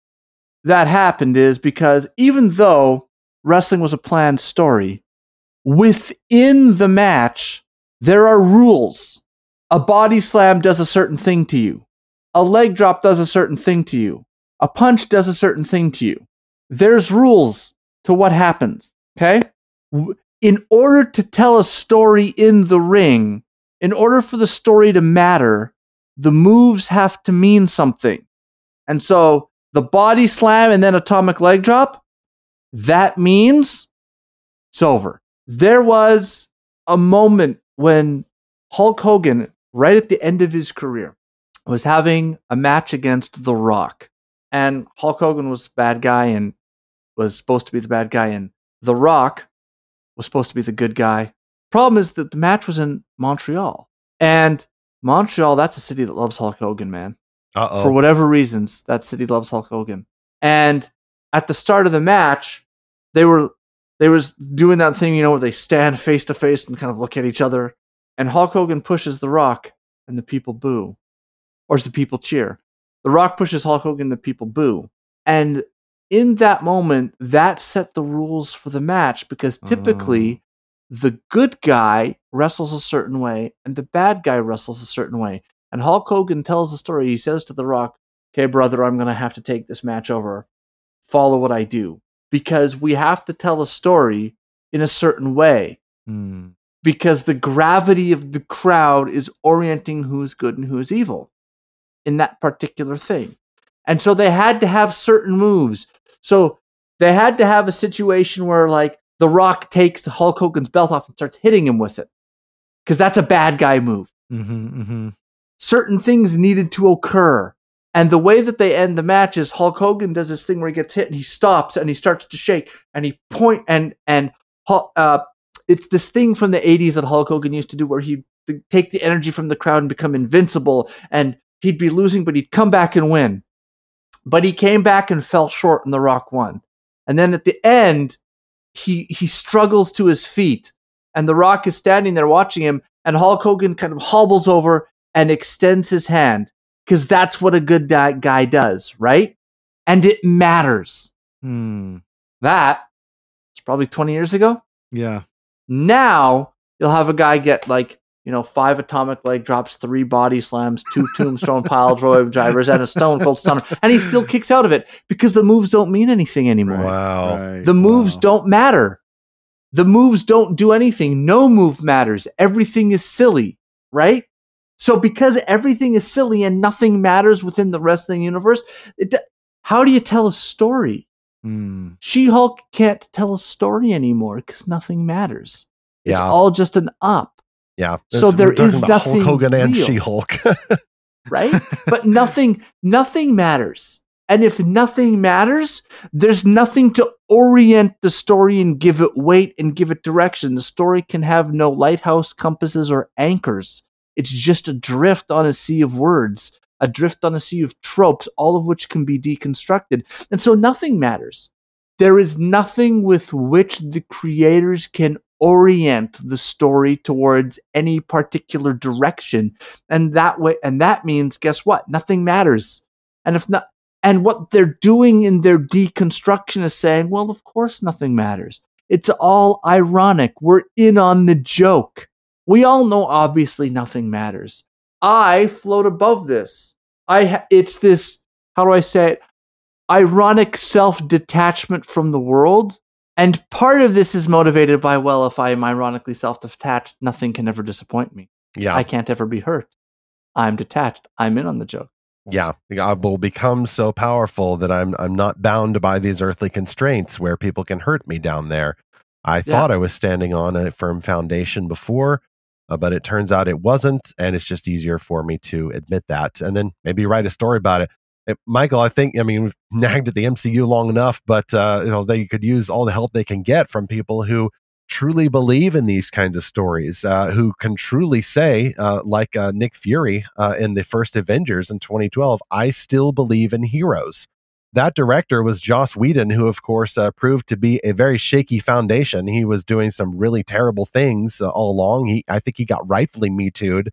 that happened is because even though wrestling was a planned story, within the match, there are rules. A body slam does a certain thing to you. A leg drop does a certain thing to you. A punch does a certain thing to you. There's rules to what happens. Okay? In order to tell a story in the ring, in order for the story to matter, the moves have to mean something. And so the body slam and then atomic leg drop, that means it's over. There was a moment when Hulk Hogan, right at the end of his career, was having a match against The Rock. And Hulk Hogan was the bad guy and was supposed to be the bad guy, and The Rock was supposed to be the good guy. Problem is that the match was in Montreal. And Montreal, that's a city that loves Hulk Hogan, man. Uh oh. For whatever reasons, that city loves Hulk Hogan. And at the start of the match, they were they was doing that thing, you know, where they stand face to face and kind of look at each other. And Hulk Hogan pushes The Rock, and the people boo, or the people cheer. The Rock pushes Hulk Hogan, the people boo. And in that moment, that set the rules for the match because typically the good guy wrestles a certain way and the bad guy wrestles a certain way. And Hulk Hogan tells the story. He says to The Rock, Okay, brother, I'm going to have to take this match over. Follow what I do. Because we have to tell a story in a certain way. Hmm. Because the gravity of the crowd is orienting who is good and who is evil in that particular thing. And so they had to have certain moves. So they had to have a situation where, like, The Rock takes the Hulk Hogan's belt off and starts hitting him with it. Because that's a bad guy move Mm-hmm, mm-hmm. certain things needed to occur. And the way that they end the match is Hulk Hogan does this thing where he gets hit and he stops and he starts to shake and he point and and uh, it's this thing from the 80s that Hulk Hogan used to do where he'd take the energy from the crowd and become invincible and he'd be losing but he'd come back and win. But he came back and fell short and The Rock won. And then at the end he he struggles to his feet and The Rock is standing there watching him and Hulk Hogan kind of hobbles over and extends his hand because that's what a good di- guy does, right? And it matters. Hmm. That it's probably 20 years ago. Yeah. Now you'll have a guy get like, you know, five atomic leg drops, three body slams, two tombstone pile drive drivers, and a stone cold stunner. And he still kicks out of it because the moves don't mean anything anymore. Wow. Right. The moves Wow. don't matter. The moves don't do anything. No move matters. Everything is silly, right? So because everything is silly and nothing matters within the wrestling universe, it, how do you tell a story? Hmm. She-Hulk can't tell a story anymore because nothing matters. It's Yeah. all just an up, Yeah. So We're there talking is Hulk nothing Hogan and real. She Hulk. right? but nothing nothing matters. And if nothing matters, there's nothing to orient the story and give it weight and give it direction. The story can have no lighthouse, compasses, or anchors. It's just a drift on a sea of words, a drift on a sea of tropes, all of which can be deconstructed. And so nothing matters. There is nothing with which the creators can orient the story towards any particular direction. And that way and that means guess what? Nothing matters. And if not and what they're doing in their deconstruction is saying well of course nothing matters. It's all ironic. We're in on the joke. We all know obviously nothing matters. I float above this. I it's this how do i say it? Ironic self-detachment from the world and part of this is motivated by well if i am ironically self-detached nothing can ever disappoint me yeah. I can't ever be hurt. I'm detached. I'm in on the joke. yeah. I will become so powerful that I'm I'm not bound by these earthly constraints where people can hurt me down there. I thought I was standing on a firm foundation before, uh, but it turns out it wasn't, and it's just easier for me to admit that, and then maybe write a story about it. Michael, I think I mean we've nagged at the MCU long enough, but uh, you know they could use all the help they can get from people who truly believe in these kinds of stories, uh, who can truly say, uh, like uh, Nick Fury uh, in the first Avengers in 2012, I still believe in heroes. That director was Joss Whedon, who, of course, uh, proved to be a very shaky foundation. He was doing some really terrible things all along. He, I think he got rightfully Me Too'd.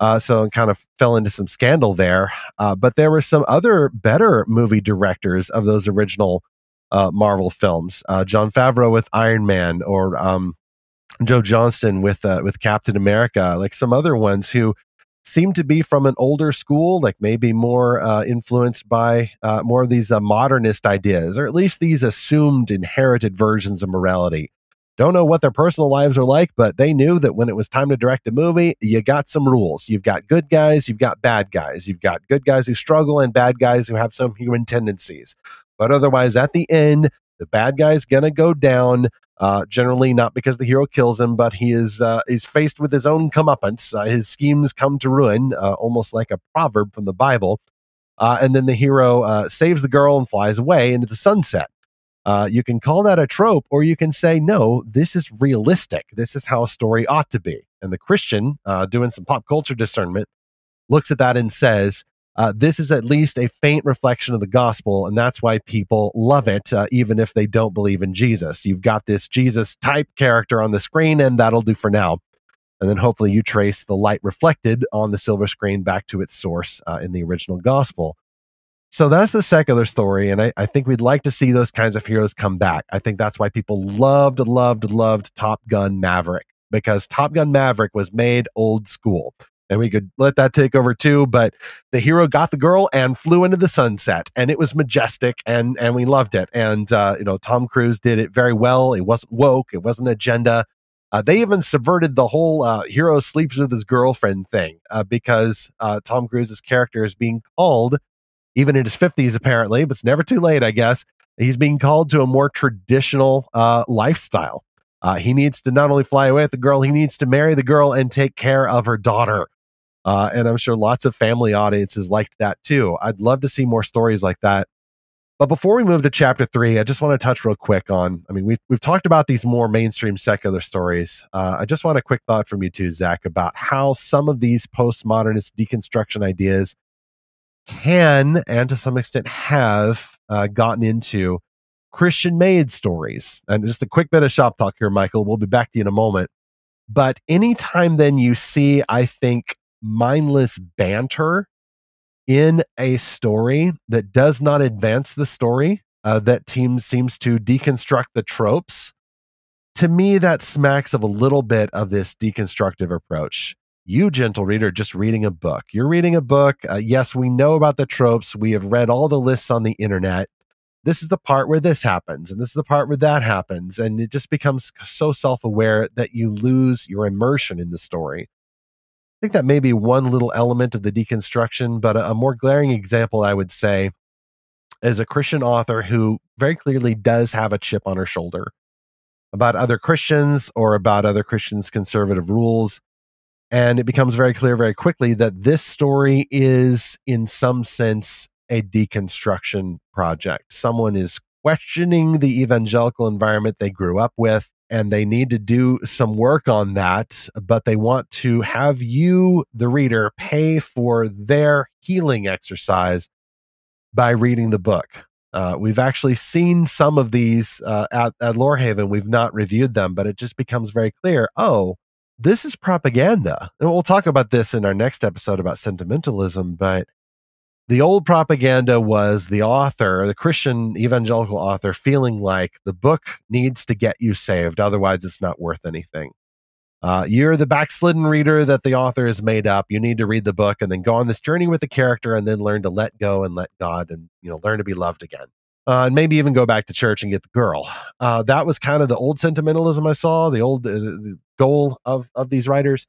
Uh, so it kind of fell into some scandal there. Uh, but there were some other better movie directors of those original uh, Marvel films. Uh, Jon Favreau with Iron Man, or um, Joe Johnston with uh, with Captain America, like some other ones who seem to be from an older school, like maybe more uh, influenced by more of these modernist ideas, or at least these assumed inherited versions of morality. Don't know what their personal lives are like, but they knew that when it was time to direct a movie, you got some rules. You've got good guys, you've got bad guys, you've got good guys who struggle and bad guys who have some human tendencies. But otherwise, at the end, the bad guy's gonna go down. Uh, generally, not because the hero kills him, but he is uh, is faced with his own comeuppance. Uh, his schemes come to ruin, uh, almost like a proverb from the Bible. Uh, and then the hero uh, saves the girl and flies away into the sunset. Uh, you can call that a trope, or you can say, no, this is realistic. This is how a story ought to be. And the Christian, uh, doing some pop culture discernment, looks at that and says, uh, this is at least a faint reflection of the gospel, and that's why people love it, uh, even if they don't believe in Jesus. You've got this Jesus type character on the screen, and that'll do for now. And then hopefully you trace the light reflected on the silver screen back to its source uh, in the original gospel. So that's the secular story. And I, I, think we'd like to see those kinds of heroes come back. I think that's why people loved, loved, loved Top Gun Maverick because Top Gun Maverick was made old school. And we could let that take over too. But the hero got the girl and flew into the sunset, and it was majestic, and and we loved it. And uh, you know, Tom Cruise did it very well. It wasn't woke. It wasn't agenda. Uh, they even subverted the whole uh, hero sleeps with his girlfriend thing uh, because uh, Tom Cruise's character is being called even in his 50s, apparently, but it's never too late, I guess. He's being called to a more traditional uh, lifestyle. Uh, he needs to not only fly away with the girl, he needs to marry the girl and take care of her daughter. Uh, and I'm sure lots of family audiences liked that too. I'd love to see more stories like that. But before we move to chapter three, I just want to touch real quick on. I mean, we've we've talked about these more mainstream secular stories. Uh, I just want a quick thought from you too, Zach, about how some of these postmodernist deconstruction ideas can and to some extent have uh, gotten into Christian made stories. And just a quick bit of shop talk here, Michael. We'll be back to you in a moment. But anytime then you see, I think, mindless banter in a story that does not advance the story, uh, that team seems to deconstruct the tropes, to me, that smacks of a little bit of this deconstructive approach you, gentle reader, just reading a book. You're reading a book. Uh, yes, we know about the tropes. We have read all the lists on the internet. This is the part where this happens, and this is the part where that happens. And it just becomes so self aware that you lose your immersion in the story. I think that may be one little element of the deconstruction, but a, a more glaring example, I would say, is a Christian author who very clearly does have a chip on her shoulder about other Christians or about other Christians' conservative rules and it becomes very clear very quickly that this story is, in some sense, a deconstruction project. Someone is questioning the evangelical environment they grew up with, and they need to do some work on that, but they want to have you, the reader, pay for their healing exercise by reading the book. Uh, we've actually seen some of these uh, at, at Lorehaven. We've not reviewed them, but it just becomes very clear oh, this is propaganda. And we'll talk about this in our next episode about sentimentalism, but the old propaganda was the author, the Christian evangelical author, feeling like the book needs to get you saved. Otherwise, it's not worth anything. Uh, you're the backslidden reader that the author has made up. You need to read the book and then go on this journey with the character and then learn to let go and let God and, you know, learn to be loved again uh, and maybe even go back to church and get the girl. Uh, that was kind of the old sentimentalism I saw, the old uh, the goal of of these writers.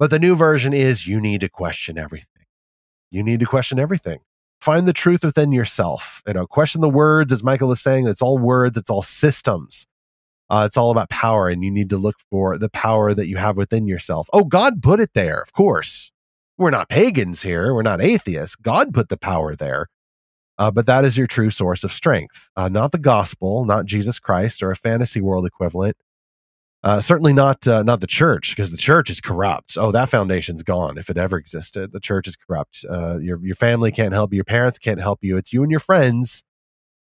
But the new version is you need to question everything. You need to question everything. Find the truth within yourself. You know, question the words, as Michael was saying. It's all words. It's all systems. Uh, it's all about power, and you need to look for the power that you have within yourself. Oh, God put it there, of course. We're not pagans here. We're not atheists. God put the power there uh, but that is your true source of strength, uh, not the gospel, not Jesus Christ or a fantasy world equivalent. Uh, certainly not uh, not the church, because the church is corrupt. Oh, that foundation's gone if it ever existed. The church is corrupt. Uh, your your family can't help you. Your parents can't help you. It's you and your friends.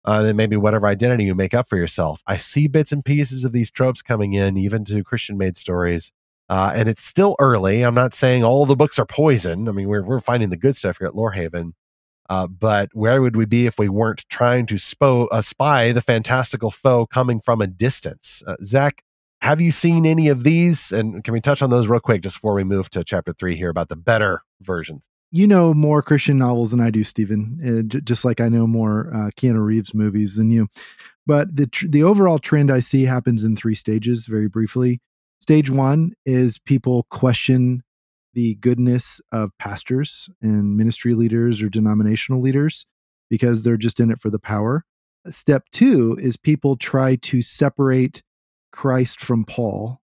Uh, then maybe whatever identity you make up for yourself. I see bits and pieces of these tropes coming in, even to Christian made stories. And it's still early. I'm not saying all the books are poison. I mean, we're we're finding the good stuff here at Lorehaven. Uh, but where would we be if we weren't trying to spo- uh, spy the fantastical foe coming from a distance? Uh, Zach, have you seen any of these? And can we touch on those real quick just before we move to chapter three here about the better versions? You know more Christian novels than I do, Stephen. Uh, j- just like I know more uh, Keanu Reeves movies than you. But the tr- the overall trend I see happens in three stages. Very briefly, stage one is people question the goodness of pastors and ministry leaders or denominational leaders because they're just in it for the power. Step two is people try to separate Christ from Paul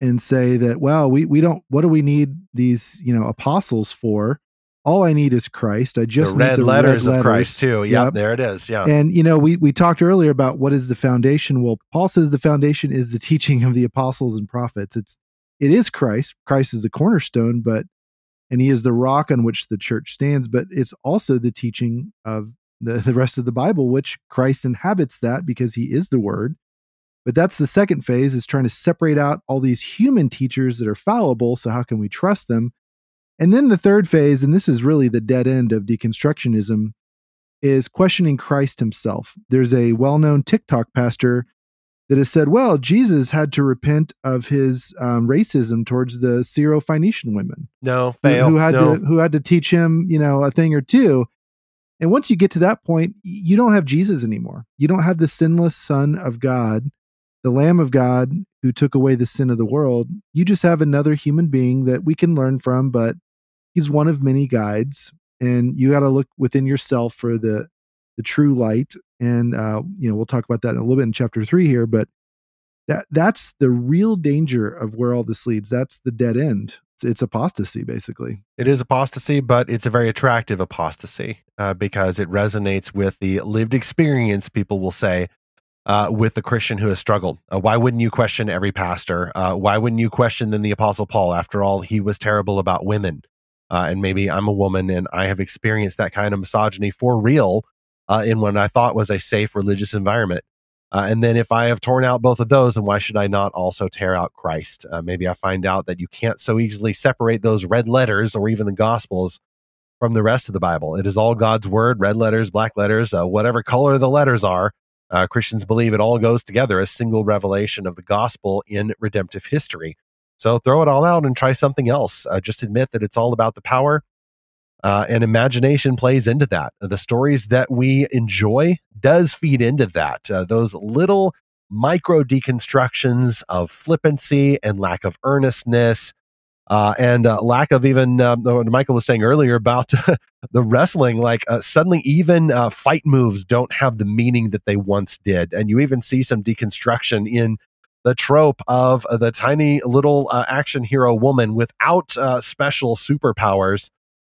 and say that, well, we, we don't, what do we need these, you know, apostles for? All I need is Christ. I just the red need the letters red of Christ too. Yep, yep, there it is. Yeah. And you know, we we talked earlier about what is the foundation. Well, Paul says the foundation is the teaching of the apostles and prophets. It's it is Christ. Christ is the cornerstone, but and he is the rock on which the church stands, but it's also the teaching of the, the rest of the Bible, which Christ inhabits that because he is the word. But that's the second phase is trying to separate out all these human teachers that are fallible. So how can we trust them? And then the third phase, and this is really the dead end of deconstructionism, is questioning Christ himself. There's a well known TikTok pastor that has said, well, Jesus had to repent of his um, racism towards the Syro-Phoenician women. No, fail. Who, who had no. to who had to teach him, you know, a thing or two. And once you get to that point, you don't have Jesus anymore. You don't have the sinless Son of God, the Lamb of God who took away the sin of the world. You just have another human being that we can learn from, but he's one of many guides. And you got to look within yourself for the the true light. And uh, you know, we'll talk about that in a little bit in chapter three here, but that that's the real danger of where all this leads. That's the dead end. It's, apostasy, basically. It is apostasy, but it's a very attractive apostasy uh, because it resonates with the lived experience, people will say, uh, with the Christian who has struggled. Uh, why wouldn't you question every pastor? Uh, why wouldn't you question then the Apostle Paul? After all, he was terrible about women. Uh, and maybe I'm a woman and I have experienced that kind of misogyny for real uh, in what I thought was a safe religious environment. Uh, and then if I have torn out both of those, then why should I not also tear out Christ? Uh, maybe I find out that you can't so easily separate those red letters or even the Gospels from the rest of the Bible. It is all God's word, red letters, black letters, uh, whatever color the letters are. Uh, Christians believe it all goes together, a single revelation of the gospel in redemptive history. So throw it all out and try something else. Uh, just admit that it's all about the power uh, and imagination plays into that. The stories that we enjoy does feed into that. Uh, those little micro deconstructions of flippancy and lack of earnestness, uh, and uh, lack of even uh, what Michael was saying earlier about the wrestling. Like uh, suddenly, even uh, fight moves don't have the meaning that they once did, and you even see some deconstruction in the trope of the tiny little action hero woman without special superpowers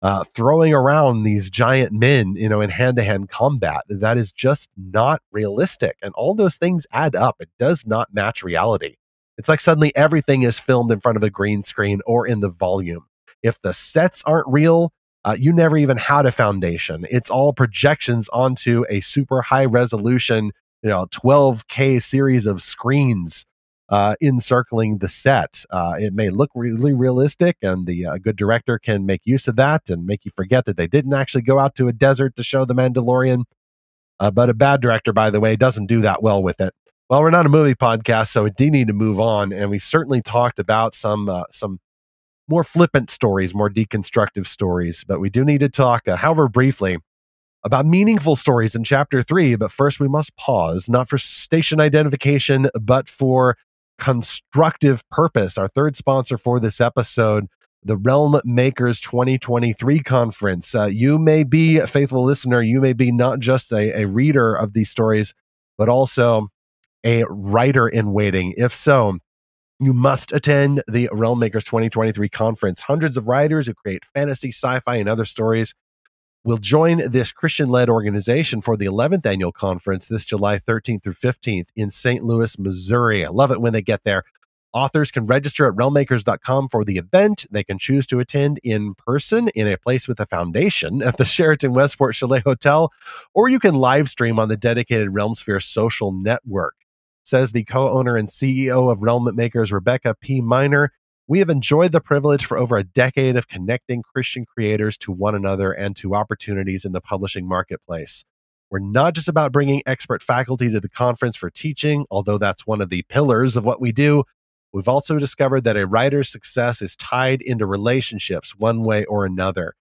uh, throwing around these giant men, you know, in hand to hand combat. That is just not realistic. And all those things add up. It does not match reality. It's like suddenly everything is filmed in front of a green screen or in the volume. If the sets aren't real, uh, you never even had a foundation. It's all projections onto a super high resolution, you know, 12K series of screens uh, encircling the set. Uh, it may look really realistic, and the uh, good director can make use of that and make you forget that they didn't actually go out to a desert to show the Mandalorian. Uh, but a bad director, by the way, doesn't do that well with it. Well, we're not a movie podcast, so we do need to move on, and we certainly talked about some uh, some more flippant stories, more deconstructive stories, but we do need to talk, uh, however briefly, about meaningful stories in chapter three. But first, we must pause, not for station identification, but for constructive purpose. Our third sponsor for this episode, the Realm Makers 2023 conference. Uh, you may be a faithful listener. You may be not just a, a reader of these stories, but also a writer in waiting. If so, you must attend the Realm Makers 2023 conference. Hundreds of writers who create fantasy, sci fi, and other stories will join this Christian led organization for the 11th annual conference this July 13th through 15th in St. Louis, Missouri. I love it when they get there. Authors can register at realmmakers.com for the event. They can choose to attend in person in a place with a foundation at the Sheraton Westport Chalet Hotel, or you can live stream on the dedicated Realmsphere social network. Says the co owner and CEO of Realm Makers, Rebecca P. Miner. We have enjoyed the privilege for over a decade of connecting Christian creators to one another and to opportunities in the publishing marketplace. We're not just about bringing expert faculty to the conference for teaching, although that's one of the pillars of what we do. We've also discovered that a writer's success is tied into relationships one way or another.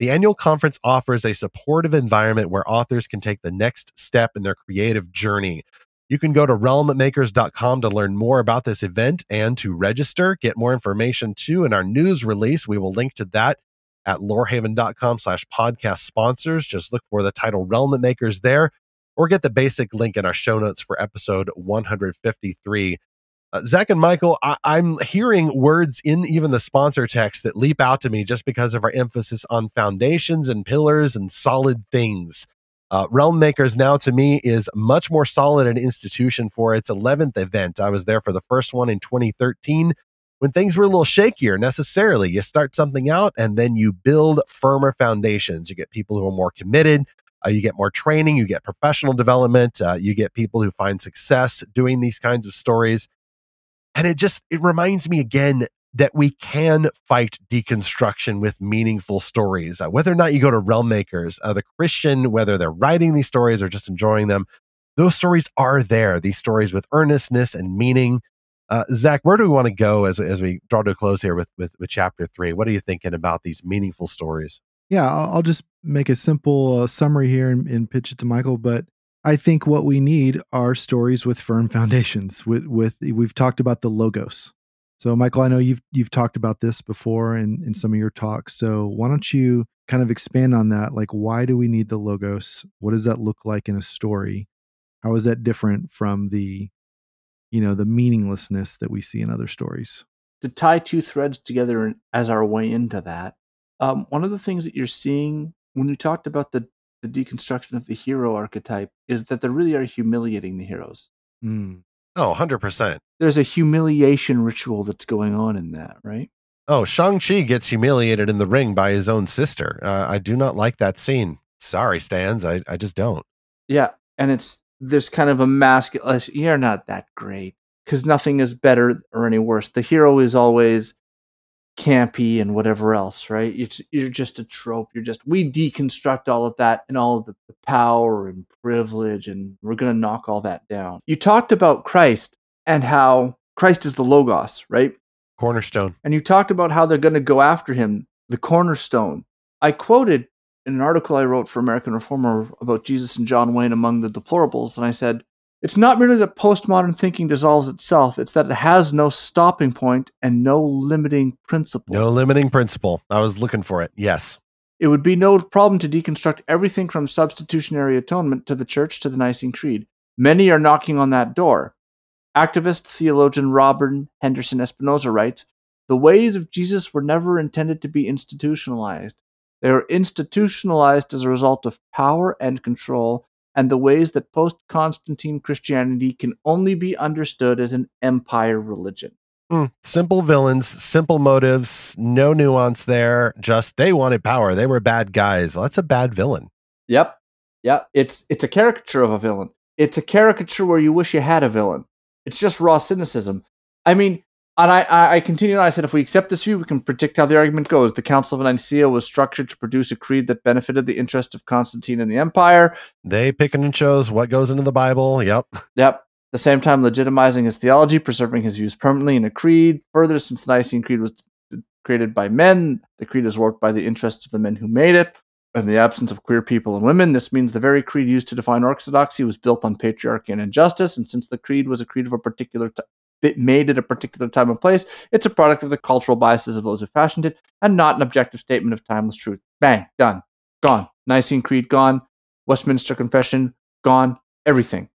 The annual conference offers a supportive environment where authors can take the next step in their creative journey. You can go to realmmakers.com to learn more about this event and to register, get more information too in our news release. We will link to that at lorehaven.com slash podcast sponsors. Just look for the title Realm Makers there or get the basic link in our show notes for episode 153. Uh, Zach and Michael, I- I'm hearing words in even the sponsor text that leap out to me just because of our emphasis on foundations and pillars and solid things. Uh, Realm Makers now to me is much more solid an institution for its 11th event. I was there for the first one in 2013. when things were a little shakier necessarily. You start something out and then you build firmer foundations. You get people who are more committed. Uh, you get more training, you get professional development, uh, you get people who find success doing these kinds of stories. And it just it reminds me again that we can fight deconstruction with meaningful stories. Uh, whether or not you go to realm makers, uh, the Christian, whether they're writing these stories or just enjoying them, those stories are there. These stories with earnestness and meaning. Uh, Zach, where do we want to go as, as we draw to a close here with, with, with chapter three? What are you thinking about these meaningful stories? Yeah, I'll, I'll just make a simple uh, summary here and, and pitch it to Michael. But I think what we need are stories with firm foundations. With, with we've talked about the logos, so, Michael, I know you've you've talked about this before in in some of your talks. So, why don't you kind of expand on that? Like, why do we need the logos? What does that look like in a story? How is that different from the, you know, the meaninglessness that we see in other stories? To tie two threads together as our way into that, um, one of the things that you're seeing when you talked about the the deconstruction of the hero archetype is that they really are humiliating the heroes. Mm. Oh, 100%. There's a humiliation ritual that's going on in that, right? Oh, Shang-Chi gets humiliated in the ring by his own sister. Uh, I do not like that scene. Sorry, Stans. I, I just don't. Yeah. And it's, there's kind of a masculine, you're not that great because nothing is better or any worse. The hero is always campy and whatever else, right? You're, you're just a trope. You're just, we deconstruct all of that and all of the, the power and privilege, and we're going to knock all that down. You talked about Christ and how Christ is the Logos, right? Cornerstone. And you talked about how they're going to go after him, the cornerstone. I quoted in an article I wrote for American Reformer about Jesus and John Wayne among the deplorables, and I said, it's not merely that postmodern thinking dissolves itself, it's that it has no stopping point and no limiting principle. No limiting principle. I was looking for it. Yes. It would be no problem to deconstruct everything from substitutionary atonement to the church to the Nicene Creed. Many are knocking on that door. Activist theologian Robert Henderson Espinoza writes The ways of Jesus were never intended to be institutionalized. They were institutionalized as a result of power and control and the ways that post Constantine Christianity can only be understood as an empire religion. Mm, simple villains, simple motives, no nuance there. Just they wanted power. They were bad guys. Well, that's a bad villain. Yep. Yep. It's it's a caricature of a villain. It's a caricature where you wish you had a villain. It's just raw cynicism. I mean, and I, I continue I said, if we accept this view, we can predict how the argument goes. The Council of Nicaea was structured to produce a creed that benefited the interest of Constantine and the empire. They pick and chose what goes into the Bible. Yep. Yep. At the same time, legitimizing his theology, preserving his views permanently in a creed. Further, since the Nicene Creed was created by men, the creed is worked by the interests of the men who made it. In the absence of queer people and women, this means the very creed used to define orthodoxy was built on patriarchy and injustice. And since the creed was a creed of a particular t- made at a particular time and place. It's a product of the cultural biases of those who fashioned it, and not an objective statement of timeless truth. Bang, done, gone. Nicene Creed gone. Westminster Confession gone. Everything,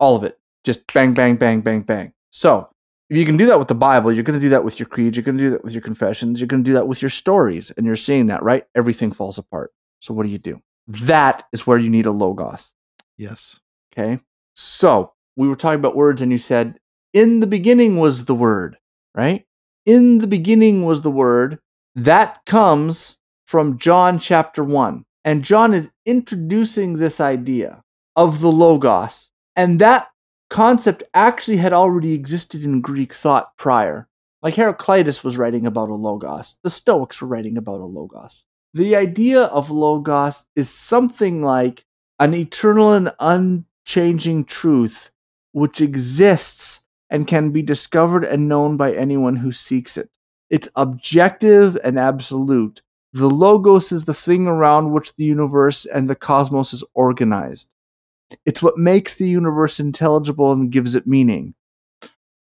all of it, just bang, bang, bang, bang, bang. So if you can do that with the Bible, you're going to do that with your creed. You're going to do that with your confessions. You're going to do that with your stories, and you're seeing that right. Everything falls apart. So what do you do? That is where you need a logos. Yes. Okay. So we were talking about words, and you said in the beginning was the Word, right? In the beginning was the Word. That comes from John chapter 1. And John is introducing this idea of the Logos. And that concept actually had already existed in Greek thought prior. Like Heraclitus was writing about a Logos, the Stoics were writing about a Logos. The idea of Logos is something like an eternal and unchanging truth which exists and can be discovered and known by anyone who seeks it. It's objective and absolute. The logos is the thing around which the universe and the cosmos is organized. It's what makes the universe intelligible and gives it meaning.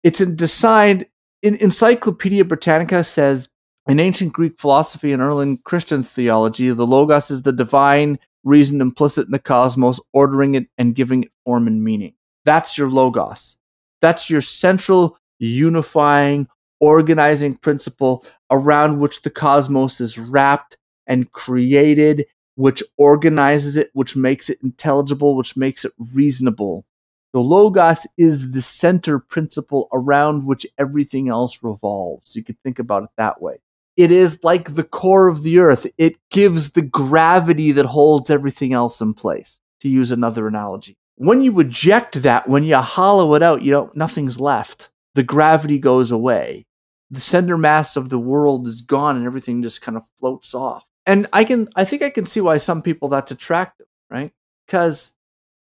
It's designed in Encyclopedia Britannica says in ancient Greek philosophy and early Christian theology, the logos is the divine reason implicit in the cosmos, ordering it and giving it form and meaning. That's your logos. That's your central unifying, organizing principle around which the cosmos is wrapped and created, which organizes it, which makes it intelligible, which makes it reasonable. The Logos is the center principle around which everything else revolves. You could think about it that way. It is like the core of the earth. It gives the gravity that holds everything else in place, to use another analogy. When you eject that, when you hollow it out, you know, nothing's left. The gravity goes away. The center mass of the world is gone and everything just kind of floats off. And I can I think I can see why some people that's attractive, right? Because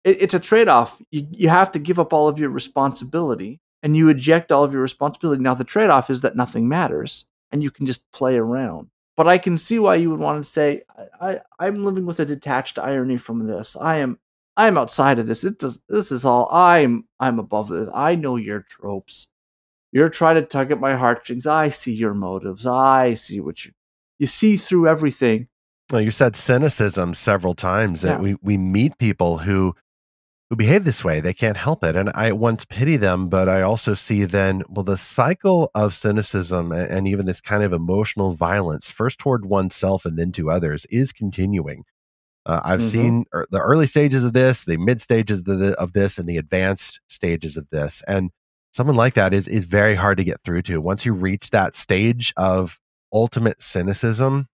it, it's a trade-off. You, you have to give up all of your responsibility and you eject all of your responsibility. Now the trade-off is that nothing matters and you can just play around. But I can see why you would want to say, I, am living with a detached irony from this. I am I'm outside of this. It does, this is all I'm I'm above this. I know your tropes. You're trying to tug at my heartstrings. I see your motives. I see what you you see through everything. Well, you said cynicism several times, and we we meet people who who behave this way. They can't help it. And I once pity them, but I also see then, well, the cycle of cynicism and, and even this kind of emotional violence, first toward oneself and then to others, is continuing. Uh, I've mm-hmm. seen er, the early stages of this, the mid stages of, the, of this, and the advanced stages of this. And someone like that is is very hard to get through to. Once you reach that stage of ultimate cynicism,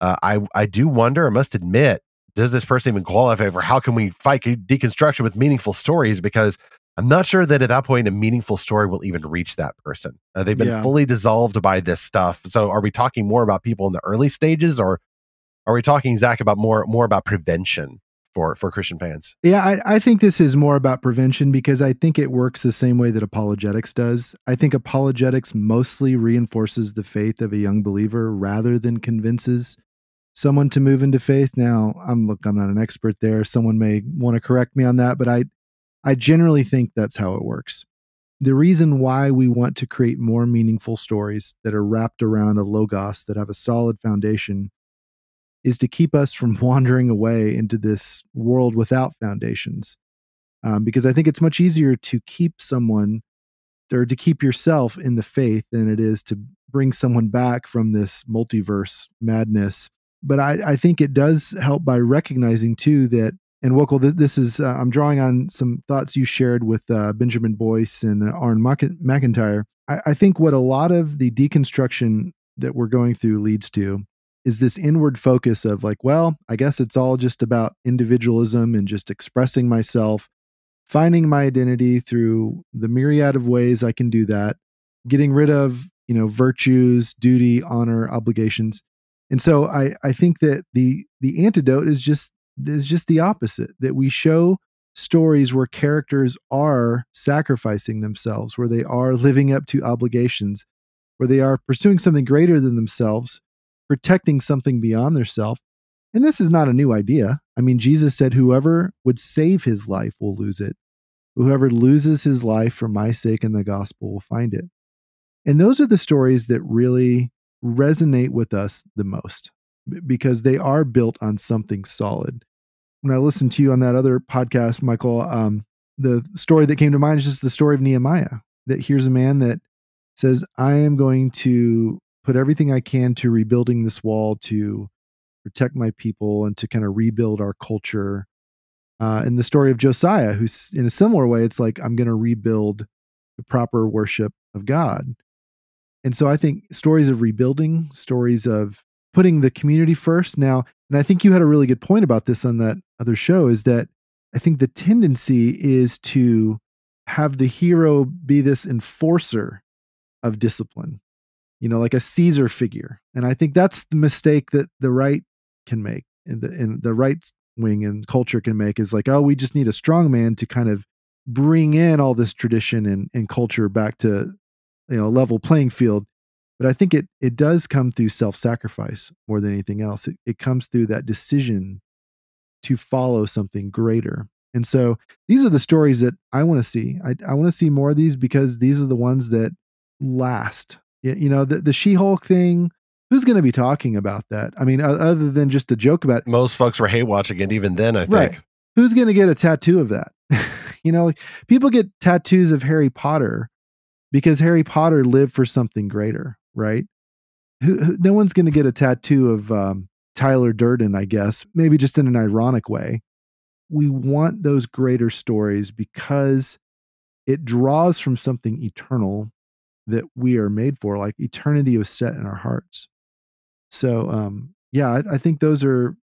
uh, I I do wonder. I must admit, does this person even qualify for how can we fight deconstruction with meaningful stories? Because I'm not sure that at that point a meaningful story will even reach that person. Uh, they've been yeah. fully dissolved by this stuff. So are we talking more about people in the early stages or are we talking, Zach, about more more about prevention for for Christian fans? Yeah, I, I think this is more about prevention because I think it works the same way that apologetics does. I think apologetics mostly reinforces the faith of a young believer rather than convinces someone to move into faith. Now, I'm look, I'm not an expert there. Someone may want to correct me on that, but I I generally think that's how it works. The reason why we want to create more meaningful stories that are wrapped around a logos that have a solid foundation is to keep us from wandering away into this world without foundations. Um, because I think it's much easier to keep someone or to keep yourself in the faith than it is to bring someone back from this multiverse madness but I, I think it does help by recognizing too that and Wokal, this is uh, I'm drawing on some thoughts you shared with uh, Benjamin Boyce and uh, Aaron McIntyre. I, I think what a lot of the deconstruction that we're going through leads to is this inward focus of like, well, I guess it's all just about individualism and just expressing myself, finding my identity through the myriad of ways I can do that, getting rid of, you know, virtues, duty, honor, obligations, and so I, I think that the the antidote is just is just the opposite that we show stories where characters are sacrificing themselves where they are living up to obligations where they are pursuing something greater than themselves protecting something beyond their self and this is not a new idea i mean jesus said whoever would save his life will lose it whoever loses his life for my sake and the gospel will find it and those are the stories that really resonate with us the most because they are built on something solid. When I listened to you on that other podcast, Michael, um, the story that came to mind is just the story of Nehemiah. That here's a man that says, I am going to put everything I can to rebuilding this wall to protect my people and to kind of rebuild our culture. Uh, and the story of Josiah, who's in a similar way, it's like, I'm going to rebuild the proper worship of God. And so I think stories of rebuilding, stories of putting the community first. Now, and I think you had a really good point about this on that other show is that I think the tendency is to have the hero be this enforcer of discipline, you know, like a Caesar figure. And I think that's the mistake that the right can make and the, and the right wing and culture can make is like, oh, we just need a strong man to kind of bring in all this tradition and, and culture back to you know level playing field. But i think it it does come through self-sacrifice more than anything else. It, it comes through that decision to follow something greater and so these are the stories that i want to see. I, I want to see more of these because these are the ones that last you know the, the she-hulk thing who's going to be talking about that i mean other than just a joke about it. most folks were hate watching it even then i think right. who's going to get a tattoo of that you know like people get tattoos of harry potter because Harry Potter lived for something greater, right? Who, who, no one's going to get a tattoo of um, Tyler Durden, I guess, maybe just in an ironic way. we want those greater stories because it draws from something eternal that we are made for, like eternity was set in our hearts. So, um, yeah, I, I think those are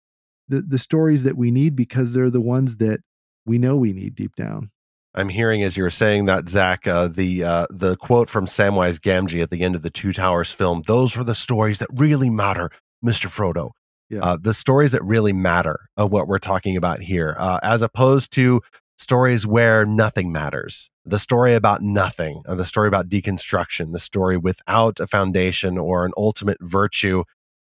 the, the stories that we need because they're the ones that we know we need deep down. I'm hearing as you were saying that, Zach, uh, the uh, the quote from Samwise Gamgee at the end of the Two Towers film. Those were the stories that really matter, Mister Frodo. Yeah. Uh, the stories that really matter of what we're talking about here, uh, as opposed to stories where nothing matters. The story about nothing, the story about deconstruction, the story without a foundation or an ultimate virtue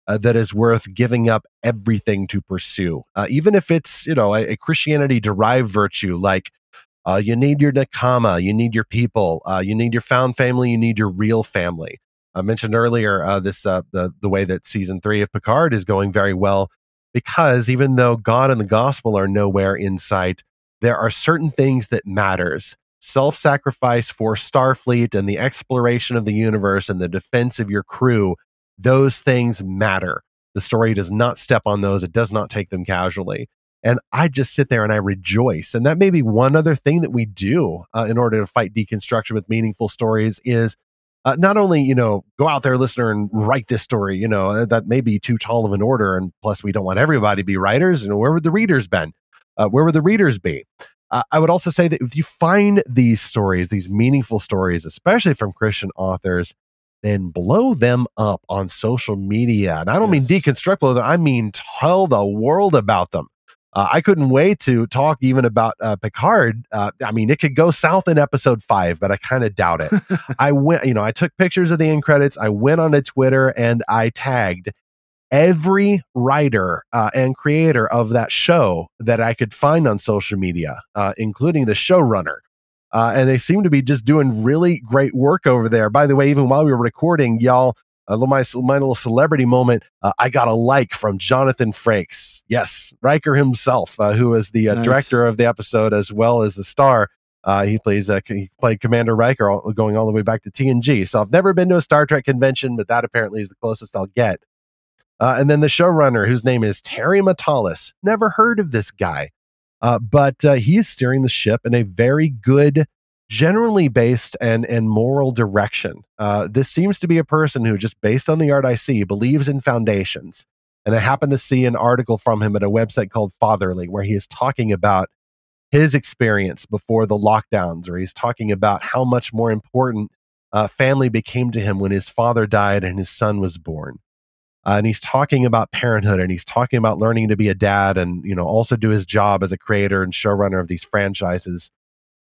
uh, that is worth giving up everything to pursue, uh, even if it's you know a, a Christianity derived virtue like uh, you need your nakama, you need your people, uh, you need your found family, you need your real family. I mentioned earlier uh, this uh, the the way that season three of Picard is going very well because even though God and the gospel are nowhere in sight, there are certain things that matters. Self sacrifice for Starfleet and the exploration of the universe and the defense of your crew those things matter. The story does not step on those, it does not take them casually. And I just sit there and I rejoice. And that may be one other thing that we do uh, in order to fight deconstruction with meaningful stories is uh, not only, you know, go out there, listener, and write this story, you know, uh, that may be too tall of an order. And plus, we don't want everybody to be writers. And where would the readers been? Uh, where would the readers be? Uh, I would also say that if you find these stories, these meaningful stories, especially from Christian authors, then blow them up on social media. And I don't yes. mean deconstruct them, I mean tell the world about them. Uh, I couldn't wait to talk even about uh, Picard. Uh, I mean, it could go south in episode five, but I kind of doubt it. I went, you know, I took pictures of the end credits. I went onto Twitter and I tagged every writer uh, and creator of that show that I could find on social media, uh, including the showrunner. Uh, and they seem to be just doing really great work over there. By the way, even while we were recording, y'all, my, my little celebrity moment, uh, I got a like from Jonathan Frakes. Yes, Riker himself, uh, who is the uh, nice. director of the episode as well as the star. Uh, he plays uh, he played Commander Riker, all, going all the way back to TNG. So I've never been to a Star Trek convention, but that apparently is the closest I'll get. And then the showrunner, whose name is Terry Matalas. Never heard of this guy. Uh, but uh, he is steering the ship in a very good, generally based and, and moral direction. Uh, this seems to be a person who, just based on the art I see, believes in foundations. And I happened to see an article from him at a website called Fatherly, where he is talking about his experience before the lockdowns, or he's talking about how much more important uh, family became to him when his father died and his son was born. Uh, and he's talking about parenthood and he's talking about learning to be a dad and you know also do his job as a creator and showrunner of these franchises.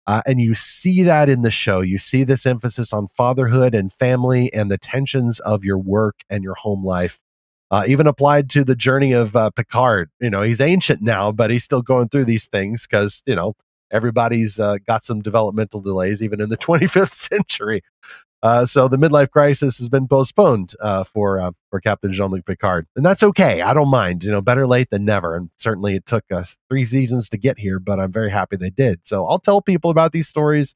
Uh, and you see that in the show. You see this emphasis on fatherhood and family and the tensions of your work and your home life uh, even applied to the journey of uh, picard. You know he's ancient now but he's still going through these things because you know everybody's uh, got some developmental delays even in the 25th century uh, so the midlife crisis has been postponed uh, for uh, for Captain Jean Luc Picard, and that's okay. I don't mind. You know, better late than never. And certainly, it took us three seasons to get here, but I'm very happy they did. So I'll tell people about these stories,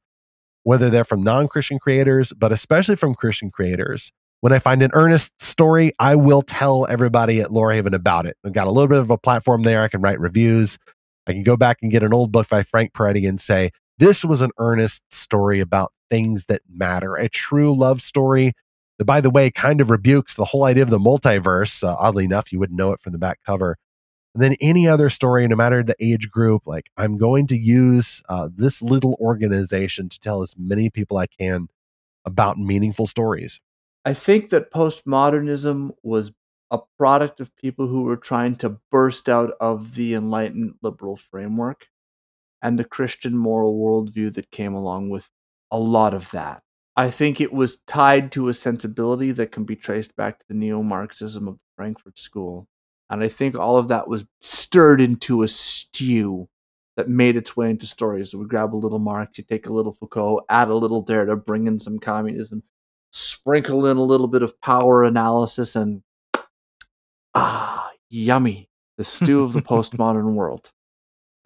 whether they're from non Christian creators, but especially from Christian creators. When I find an earnest story, I will tell everybody at Lorehaven about it. I've got a little bit of a platform there. I can write reviews. I can go back and get an old book by Frank Peretti and say, this was an earnest story about things that matter, a true love story that, by the way, kind of rebukes the whole idea of the multiverse. Uh, oddly enough, you wouldn't know it from the back cover. And then any other story, no matter the age group, like I'm going to use uh, this little organization to tell as many people I can about meaningful stories. I think that postmodernism was a product of people who were trying to burst out of the enlightened liberal framework and the Christian moral worldview that came along with a lot of that. I think it was tied to a sensibility that can be traced back to the neo Marxism of the Frankfurt School. And I think all of that was stirred into a stew that made its way into stories. So we grab a little Marx, you take a little Foucault, add a little Derrida, bring in some communism, sprinkle in a little bit of power analysis, and ah, yummy. The stew of the postmodern world.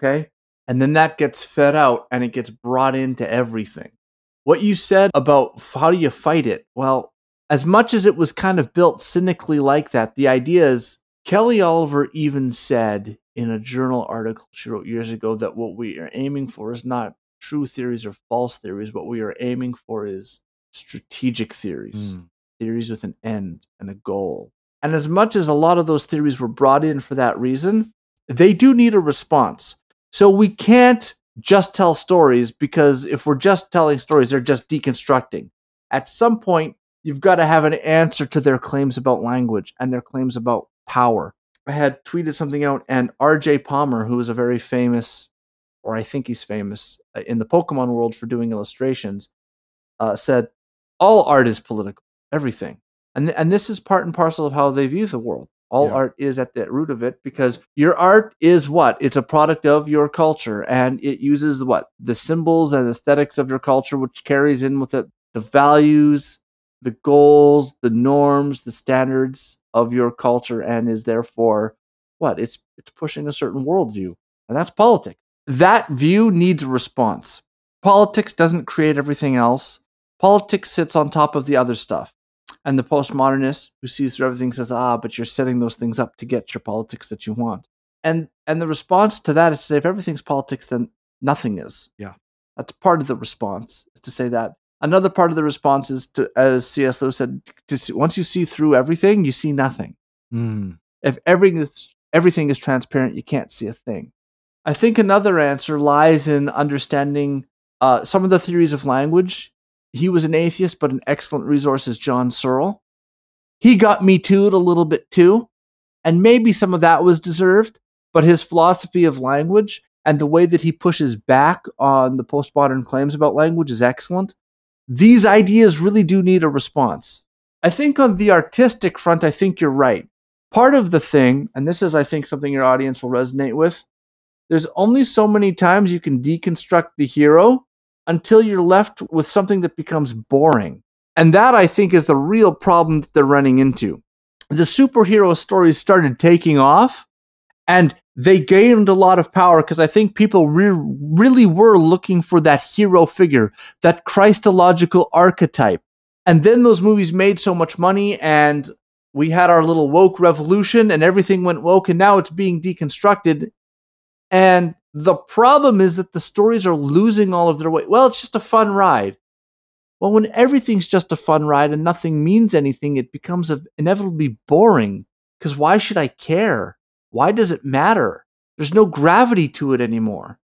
Okay? and then that gets fed out and it gets brought into everything. What you said about how do you fight it? Well, as much as it was kind of built cynically like that, the idea is Kelly Oliver even said in a journal article she wrote years ago that what we are aiming for is not true theories or false theories. What we are aiming for is strategic theories, mm. theories with an end and a goal. And as much as a lot of those theories were brought in for that reason, they do need a response. So we can't just tell stories because if we're just telling stories, they're just deconstructing. At some point, you've got to have an answer to their claims about language and their claims about power. I had tweeted something out, and RJ Palmer, who is a very famous, or I think he's famous uh, in the Pokemon world for doing illustrations, uh, said, All art is political, everything. And, and this is part and parcel of how they view the world. All yeah. art is at the root of it because your art is what? It's a product of your culture and it uses what? The symbols and aesthetics of your culture, which carries in with it the values, the goals, the norms, the standards of your culture, and is therefore what? It's it's pushing a certain worldview. And that's politics. That view needs a response. Politics doesn't create everything else. Politics sits on top of the other stuff. And the postmodernist who sees through everything says, ah, but you're setting those things up to get your politics that you want. And and the response to that is to say if everything's politics, then nothing is. Yeah. That's part of the response, is to say that. Another part of the response is to, as C.S. Lewis said, to see, once you see through everything, you see nothing. Mm. If everything is, everything is transparent, you can't see a thing. I think another answer lies in understanding uh, some of the theories of language he was an atheist, but an excellent resource is John Searle. He got me too a little bit too, and maybe some of that was deserved, but his philosophy of language and the way that he pushes back on the postmodern claims about language is excellent. These ideas really do need a response. I think on the artistic front, I think you're right. Part of the thing, and this is, I think, something your audience will resonate with, there's only so many times you can deconstruct the hero until you're left with something that becomes boring. And that, I think, is the real problem that they're running into. The superhero stories started taking off and they gained a lot of power because I think people re- really were looking for that hero figure, that Christological archetype. And then those movies made so much money and we had our little woke revolution and everything went woke and now it's being deconstructed. And the problem is that the stories are losing all of their weight. Well, it's just a fun ride. Well, when everything's just a fun ride and nothing means anything, it becomes inevitably boring. Because why should I care? Why does it matter? There's no gravity to it anymore.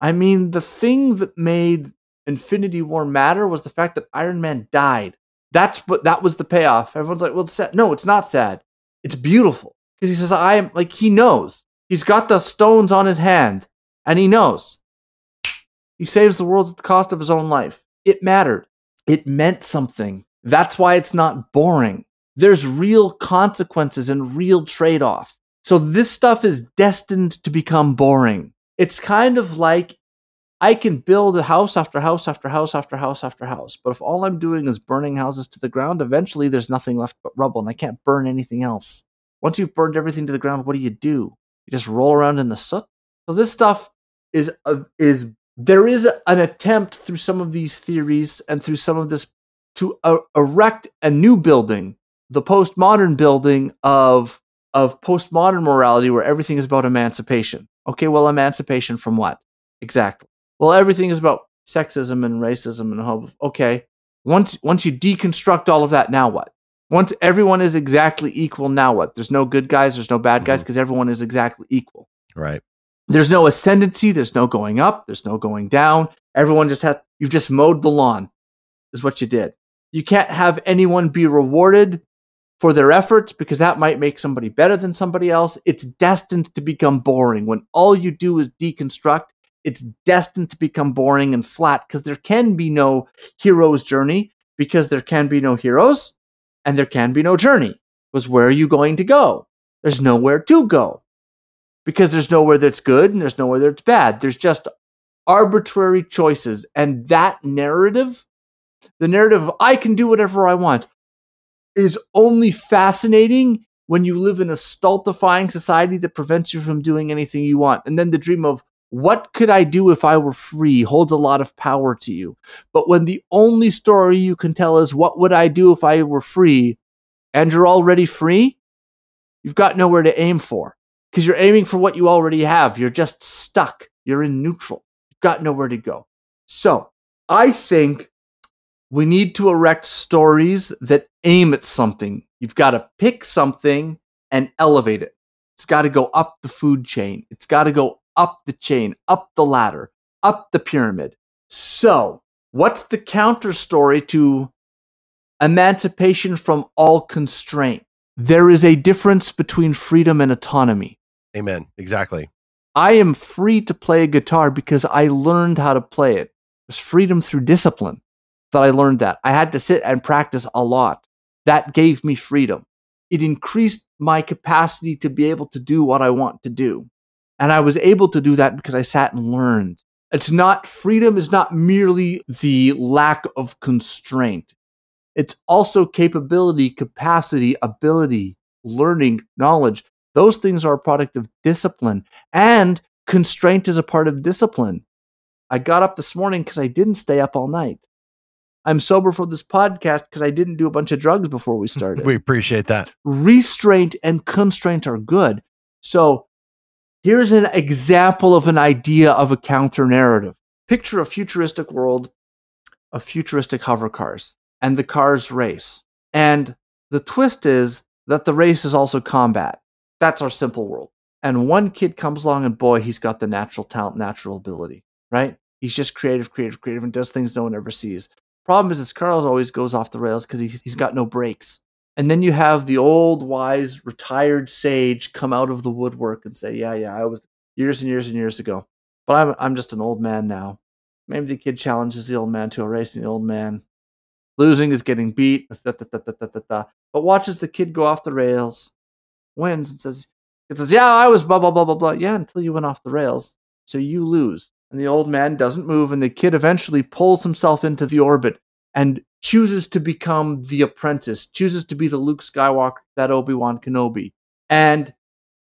I mean, the thing that made Infinity War matter was the fact that Iron Man died. That's what that was the payoff. Everyone's like, "Well, it's sad." No, it's not sad. It's beautiful because he says, "I am." Like he knows he's got the stones on his hand. And he knows. He saves the world at the cost of his own life. It mattered. It meant something. That's why it's not boring. There's real consequences and real trade offs. So this stuff is destined to become boring. It's kind of like I can build a house after house after house after house after house. But if all I'm doing is burning houses to the ground, eventually there's nothing left but rubble and I can't burn anything else. Once you've burned everything to the ground, what do you do? You just roll around in the soot? So this stuff is uh, is there is an attempt through some of these theories and through some of this to uh, erect a new building, the postmodern building of of postmodern morality where everything is about emancipation. Okay, well, emancipation from what exactly? Well, everything is about sexism and racism and hope. Okay, once once you deconstruct all of that, now what? Once everyone is exactly equal, now what? There's no good guys, there's no bad guys because mm-hmm. everyone is exactly equal. Right. There's no ascendancy. There's no going up. There's no going down. Everyone just had, you've just mowed the lawn, is what you did. You can't have anyone be rewarded for their efforts because that might make somebody better than somebody else. It's destined to become boring. When all you do is deconstruct, it's destined to become boring and flat because there can be no hero's journey because there can be no heroes and there can be no journey. Because where are you going to go? There's nowhere to go because there's nowhere that's good and there's nowhere that's bad. There's just arbitrary choices. And that narrative, the narrative of I can do whatever I want, is only fascinating when you live in a stultifying society that prevents you from doing anything you want. And then the dream of what could I do if I were free holds a lot of power to you. But when the only story you can tell is what would I do if I were free, and you're already free, you've got nowhere to aim for because you're aiming for what you already have. You're just stuck. You're in neutral. You've got nowhere to go. So I think we need to erect stories that aim at something. You've got to pick something and elevate it. It's got to go up the food chain. It's got to go up the chain, up the ladder, up the pyramid. So, what's the counter story to emancipation from all constraint? There is a difference between freedom and autonomy. Amen. Exactly. I am free to play guitar because I learned how to play it. It was freedom through discipline that I learned that. I had to sit and practice a lot. That gave me freedom. It increased my capacity to be able to do what I want to do. And I was able to do that because I sat and learned. It's not, freedom is not merely the lack of constraint. It's also capability, capacity, ability, learning, knowledge. Those things are a product of discipline. And constraint is a part of discipline. I got up this morning because I didn't stay up all night. I'm sober for this podcast because I didn't do a bunch of drugs before we started. we appreciate that. Restraint and constraint are good. So here's an example of an idea of a counter narrative. Picture a futuristic world of futuristic hover cars and the cars race. And the twist is that the race is also combat. That's our simple world. And one kid comes along and boy, he's got the natural talent, natural ability, right? He's just creative, creative, creative, and does things no one ever sees. Problem is, his car always goes off the rails because he's, he's got no brakes. And then you have the old, wise, retired sage come out of the woodwork and say, "Yeah, yeah, I was years and years and years ago, but I'm I'm just an old man now." Maybe the kid challenges the old man to a race, and the old man losing is getting beat. Da, da, da, but watches the kid go off the rails, wins, and says, "It says, yeah, I was blah blah blah blah blah. Yeah, until you went off the rails, so you lose." And the old man doesn't move, and the kid eventually pulls himself into the orbit and chooses to become the apprentice, chooses to be the Luke Skywalker, that Obi Wan Kenobi, and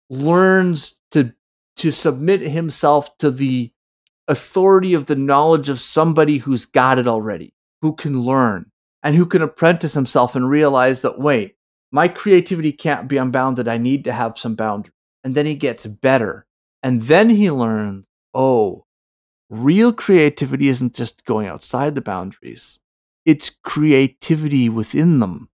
learns to to submit himself to the authority of the knowledge of somebody who's got it already, who can learn and who can apprentice himself and realize that wait, my creativity can't be unbounded. I need to have some boundaries. And then he gets better. And then he learns, oh, real creativity isn't just going outside the boundaries it's creativity within them.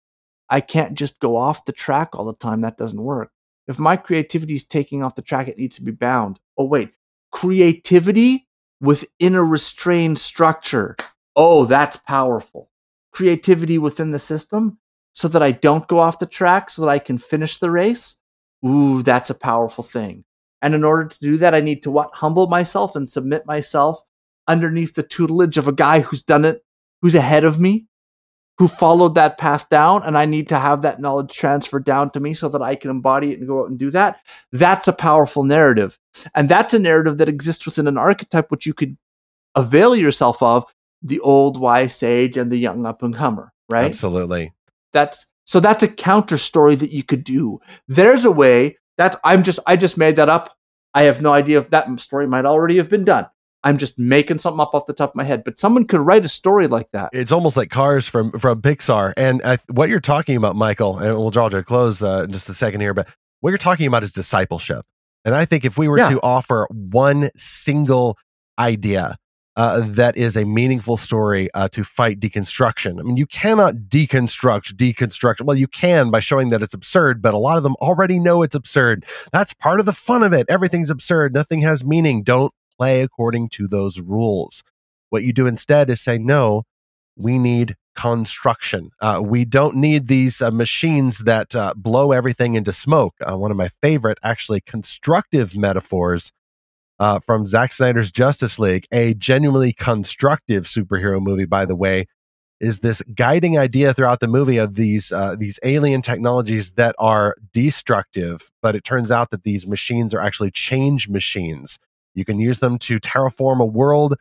I can't just go off the track all the time. That doesn't work. If my creativity is taking off the track, it needs to be bound. Oh, wait. Creativity within a restrained structure. Oh, that's powerful. Creativity within the system so that I don't go off the track, so that I can finish the race. Ooh, that's a powerful thing. And in order to do that, I need to what? Humble myself and submit myself underneath the tutelage of a guy who's done it who's ahead of me, who followed that path down, and I need to have that knowledge transferred down to me so that I can embody it and go out and do that. That's a powerful narrative. And that's a narrative that exists within an archetype which you could avail yourself of the old wise sage and the young up and comer, right? Absolutely. That's so that's a counter story that you could do. There's a way that I'm just I just made that up. I have no idea if that story might already have been done. I'm just making something up off the top of my head, but someone could write a story like that. It's almost like Cars from from Pixar. And uh, what you're talking about, Michael, and we'll draw to a close uh, in just a second here, but what you're talking about is discipleship. And I think if we were yeah. to offer one single idea uh, that is a meaningful story uh, to fight deconstruction. I mean, you cannot deconstruct deconstruction. Well, you can by showing that it's absurd, but a lot of them already know it's absurd. That's part of the fun of it. Everything's absurd. Nothing has meaning. Don't play according to those rules. What you do instead is say, no, we need construction. Uh, we don't need these uh, machines that uh, blow everything into smoke. Uh, one of my favorite, actually, constructive metaphors uh, from Zack Snyder's Justice League, a genuinely constructive superhero movie, by the way, is this guiding idea throughout the movie of these uh, these alien technologies that are destructive, but it turns out that these machines are actually change machines you can use them to terraform a world,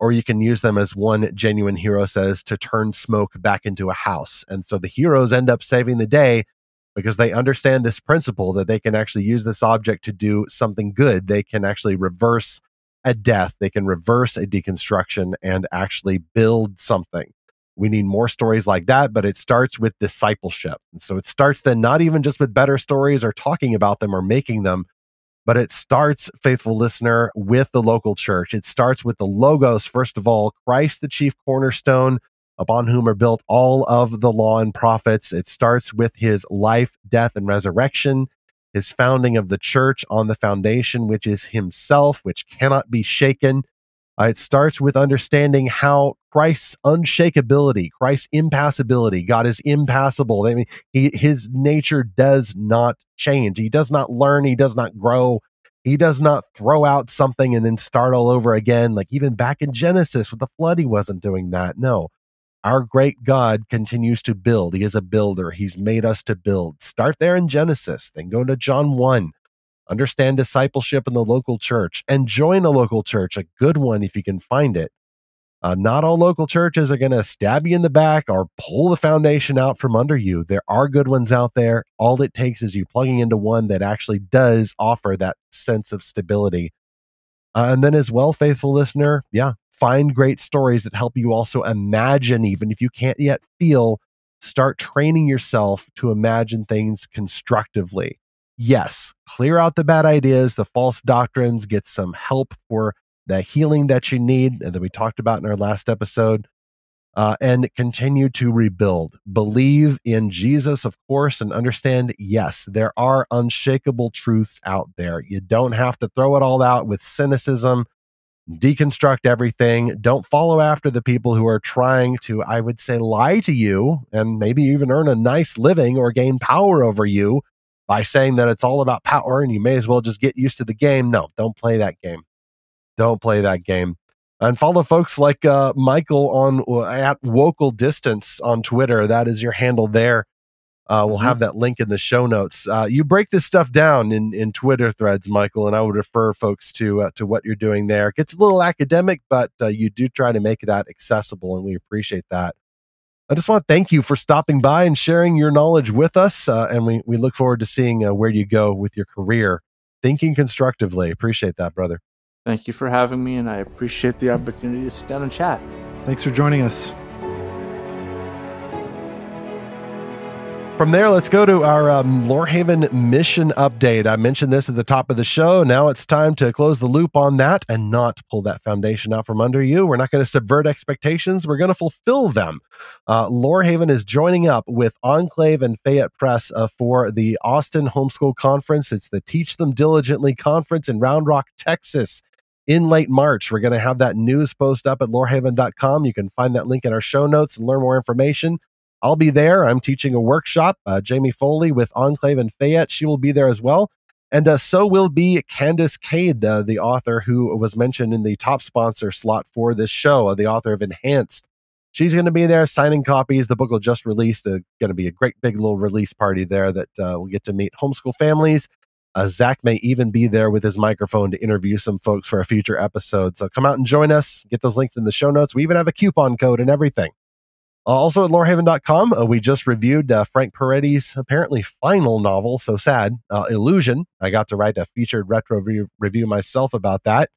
or you can use them, as one genuine hero says, to turn smoke back into a house. And so the heroes end up saving the day because they understand this principle that they can actually use this object to do something good. They can actually reverse a death, they can reverse a deconstruction and actually build something. We need more stories like that, but it starts with discipleship. And so it starts then not even just with better stories or talking about them or making them, But it starts, faithful listener, with the local church. It starts with the logos, first of all, Christ, the chief cornerstone, upon whom are built all of the law and prophets. It starts with his life, death, and resurrection, his founding of the church on the foundation, which is himself, which cannot be shaken. Uh, it starts with understanding how Christ's unshakability, Christ's impassibility, God is impassible. I mean, he, his nature does not change. He does not learn. He does not grow. He does not throw out something and then start all over again. Like even back in Genesis with the flood, he wasn't doing that. No, our great God continues to build. He is a builder. He's made us to build. Start there in Genesis, then go to John 1. Understand discipleship in the local church and join a local church, a good one if you can find it. Uh, not all local churches are going to stab you in the back or pull the foundation out from under you. There are good ones out there. All it takes is you plugging into one that actually does offer that sense of stability. Uh, and then, as well, faithful listener, yeah, find great stories that help you also imagine, even if you can't yet feel, start training yourself to imagine things constructively. Yes, clear out the bad ideas, the false doctrines, get some help for the healing that you need that we talked about in our last episode. Uh, and continue to rebuild. Believe in Jesus, of course, and understand yes, there are unshakable truths out there. You don't have to throw it all out with cynicism deconstruct everything. Don't follow after the people who are trying to, I would say, lie to you and maybe even earn a nice living or gain power over you by saying that it's all about power and you may as well just get used to the game. No, don't play that game. Don't play that game. And follow folks like uh, Michael on uh, at Wokal Distance on Twitter. That is your handle there. Uh, we'll mm-hmm. have that link in the show notes. Uh, you break this stuff down in, in Twitter threads, Michael, and I would refer folks to uh, to what you're doing there. It gets a little academic, but uh, you do try to make that accessible, and we appreciate that. I just want to thank you for stopping by and sharing your knowledge with us, uh, and we we look forward to seeing uh, where you go with your career. Thinking constructively, appreciate that, brother. Thank you for having me, and I appreciate the opportunity to sit down and chat. Thanks for joining us. From there, let's go to our um, Lorehaven mission update. I mentioned this at the top of the show. Now it's time to close the loop on that and not pull that foundation out from under you. We're not going to subvert expectations. We're going to fulfill them. Uh, Lorehaven is joining up with Enclave and Fayette Press uh, for the Austin Homeschool Conference. It's the Teach Them Diligently Conference in Round Rock, Texas in late March. We're going to have that news post up at lorehaven.com. You can find that link in our show notes and learn more information. I'll be there. I'm teaching a workshop. Uh, Jamie Foley with Enclave and Fayette, she will be there as well. And uh, so will be Candace Kade, uh, the author who was mentioned in the top sponsor slot for this show, uh, the author of Enhanced. She's going to be there signing copies. The book will just released. Uh, going to be a great big little release party there that uh, we'll get to meet homeschool families. Uh, Zach may even be there with his microphone to interview some folks for a future episode. So come out and join us. Get those links in the show notes. We even have a coupon code and everything. Uh, also at lorehaven.com, uh, we just reviewed uh, Frank Peretti's apparently final novel, so sad, uh, Illusion. I got to write a featured retro re- review myself about that.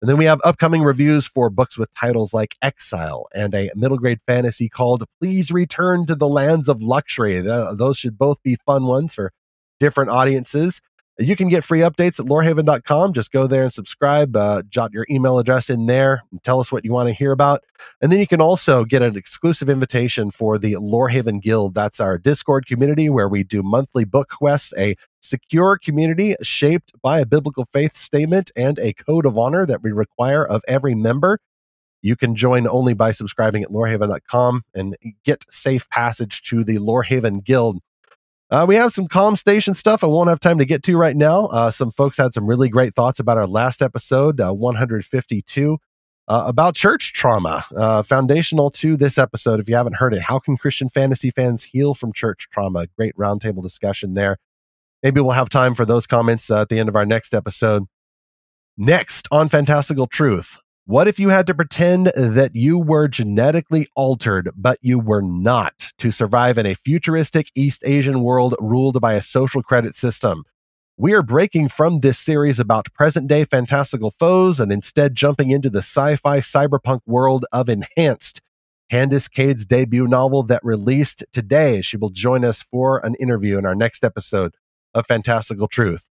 And then we have upcoming reviews for books with titles like Exile and a middle grade fantasy called Please Return to the Lands of Luxury. The, those should both be fun ones for different audiences. You can get free updates at lorehaven.com. Just go there and subscribe, uh, jot your email address in there, and tell us what you want to hear about. And then you can also get an exclusive invitation for the Lorehaven Guild. That's our Discord community where we do monthly book quests, a secure community shaped by a biblical faith statement and a code of honor that we require of every member. You can join only by subscribing at lorehaven.com and get safe passage to the Lorehaven Guild. Uh, we have some calm station stuff I won't have time to get to right now. Uh, some folks had some really great thoughts about our last episode, uh, 152, uh, about church trauma. Uh, foundational to this episode, if you haven't heard it, how can Christian fantasy fans heal from church trauma? Great roundtable discussion there. Maybe we'll have time for those comments uh, at the end of our next episode. Next on Fantastical Truth, what if you had to pretend that you were genetically altered, but you were not, to survive in a futuristic East Asian world ruled by a social credit system? We are breaking from this series about present day fantastical foes and instead jumping into the sci fi cyberpunk world of Enhanced, Candace Kade's debut novel that released today. She will join us for an interview in our next episode of Fantastical Truth.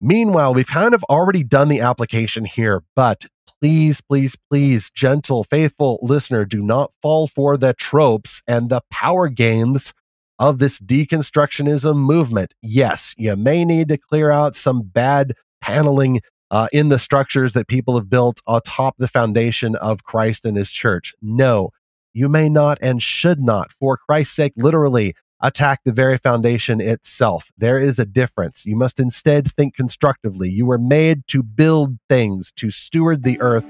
Meanwhile, we've kind of already done the application here, but please, please, please, gentle, faithful listener, do not fall for the tropes and the power games of this deconstructionism movement. Yes, you may need to clear out some bad paneling uh, in the structures that people have built atop the foundation of Christ and his church. No, you may not and should not, for Christ's sake, literally attack the very foundation itself. There is a difference. You must instead think constructively. You were made to build things, to steward the earth.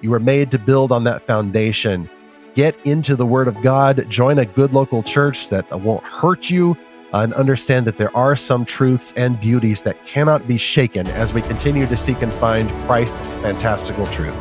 You were made to build on that foundation. Get into the Word of God, join a good local church that won't hurt you, and understand that there are some truths and beauties that cannot be shaken as we continue to seek and find Christ's fantastical truth.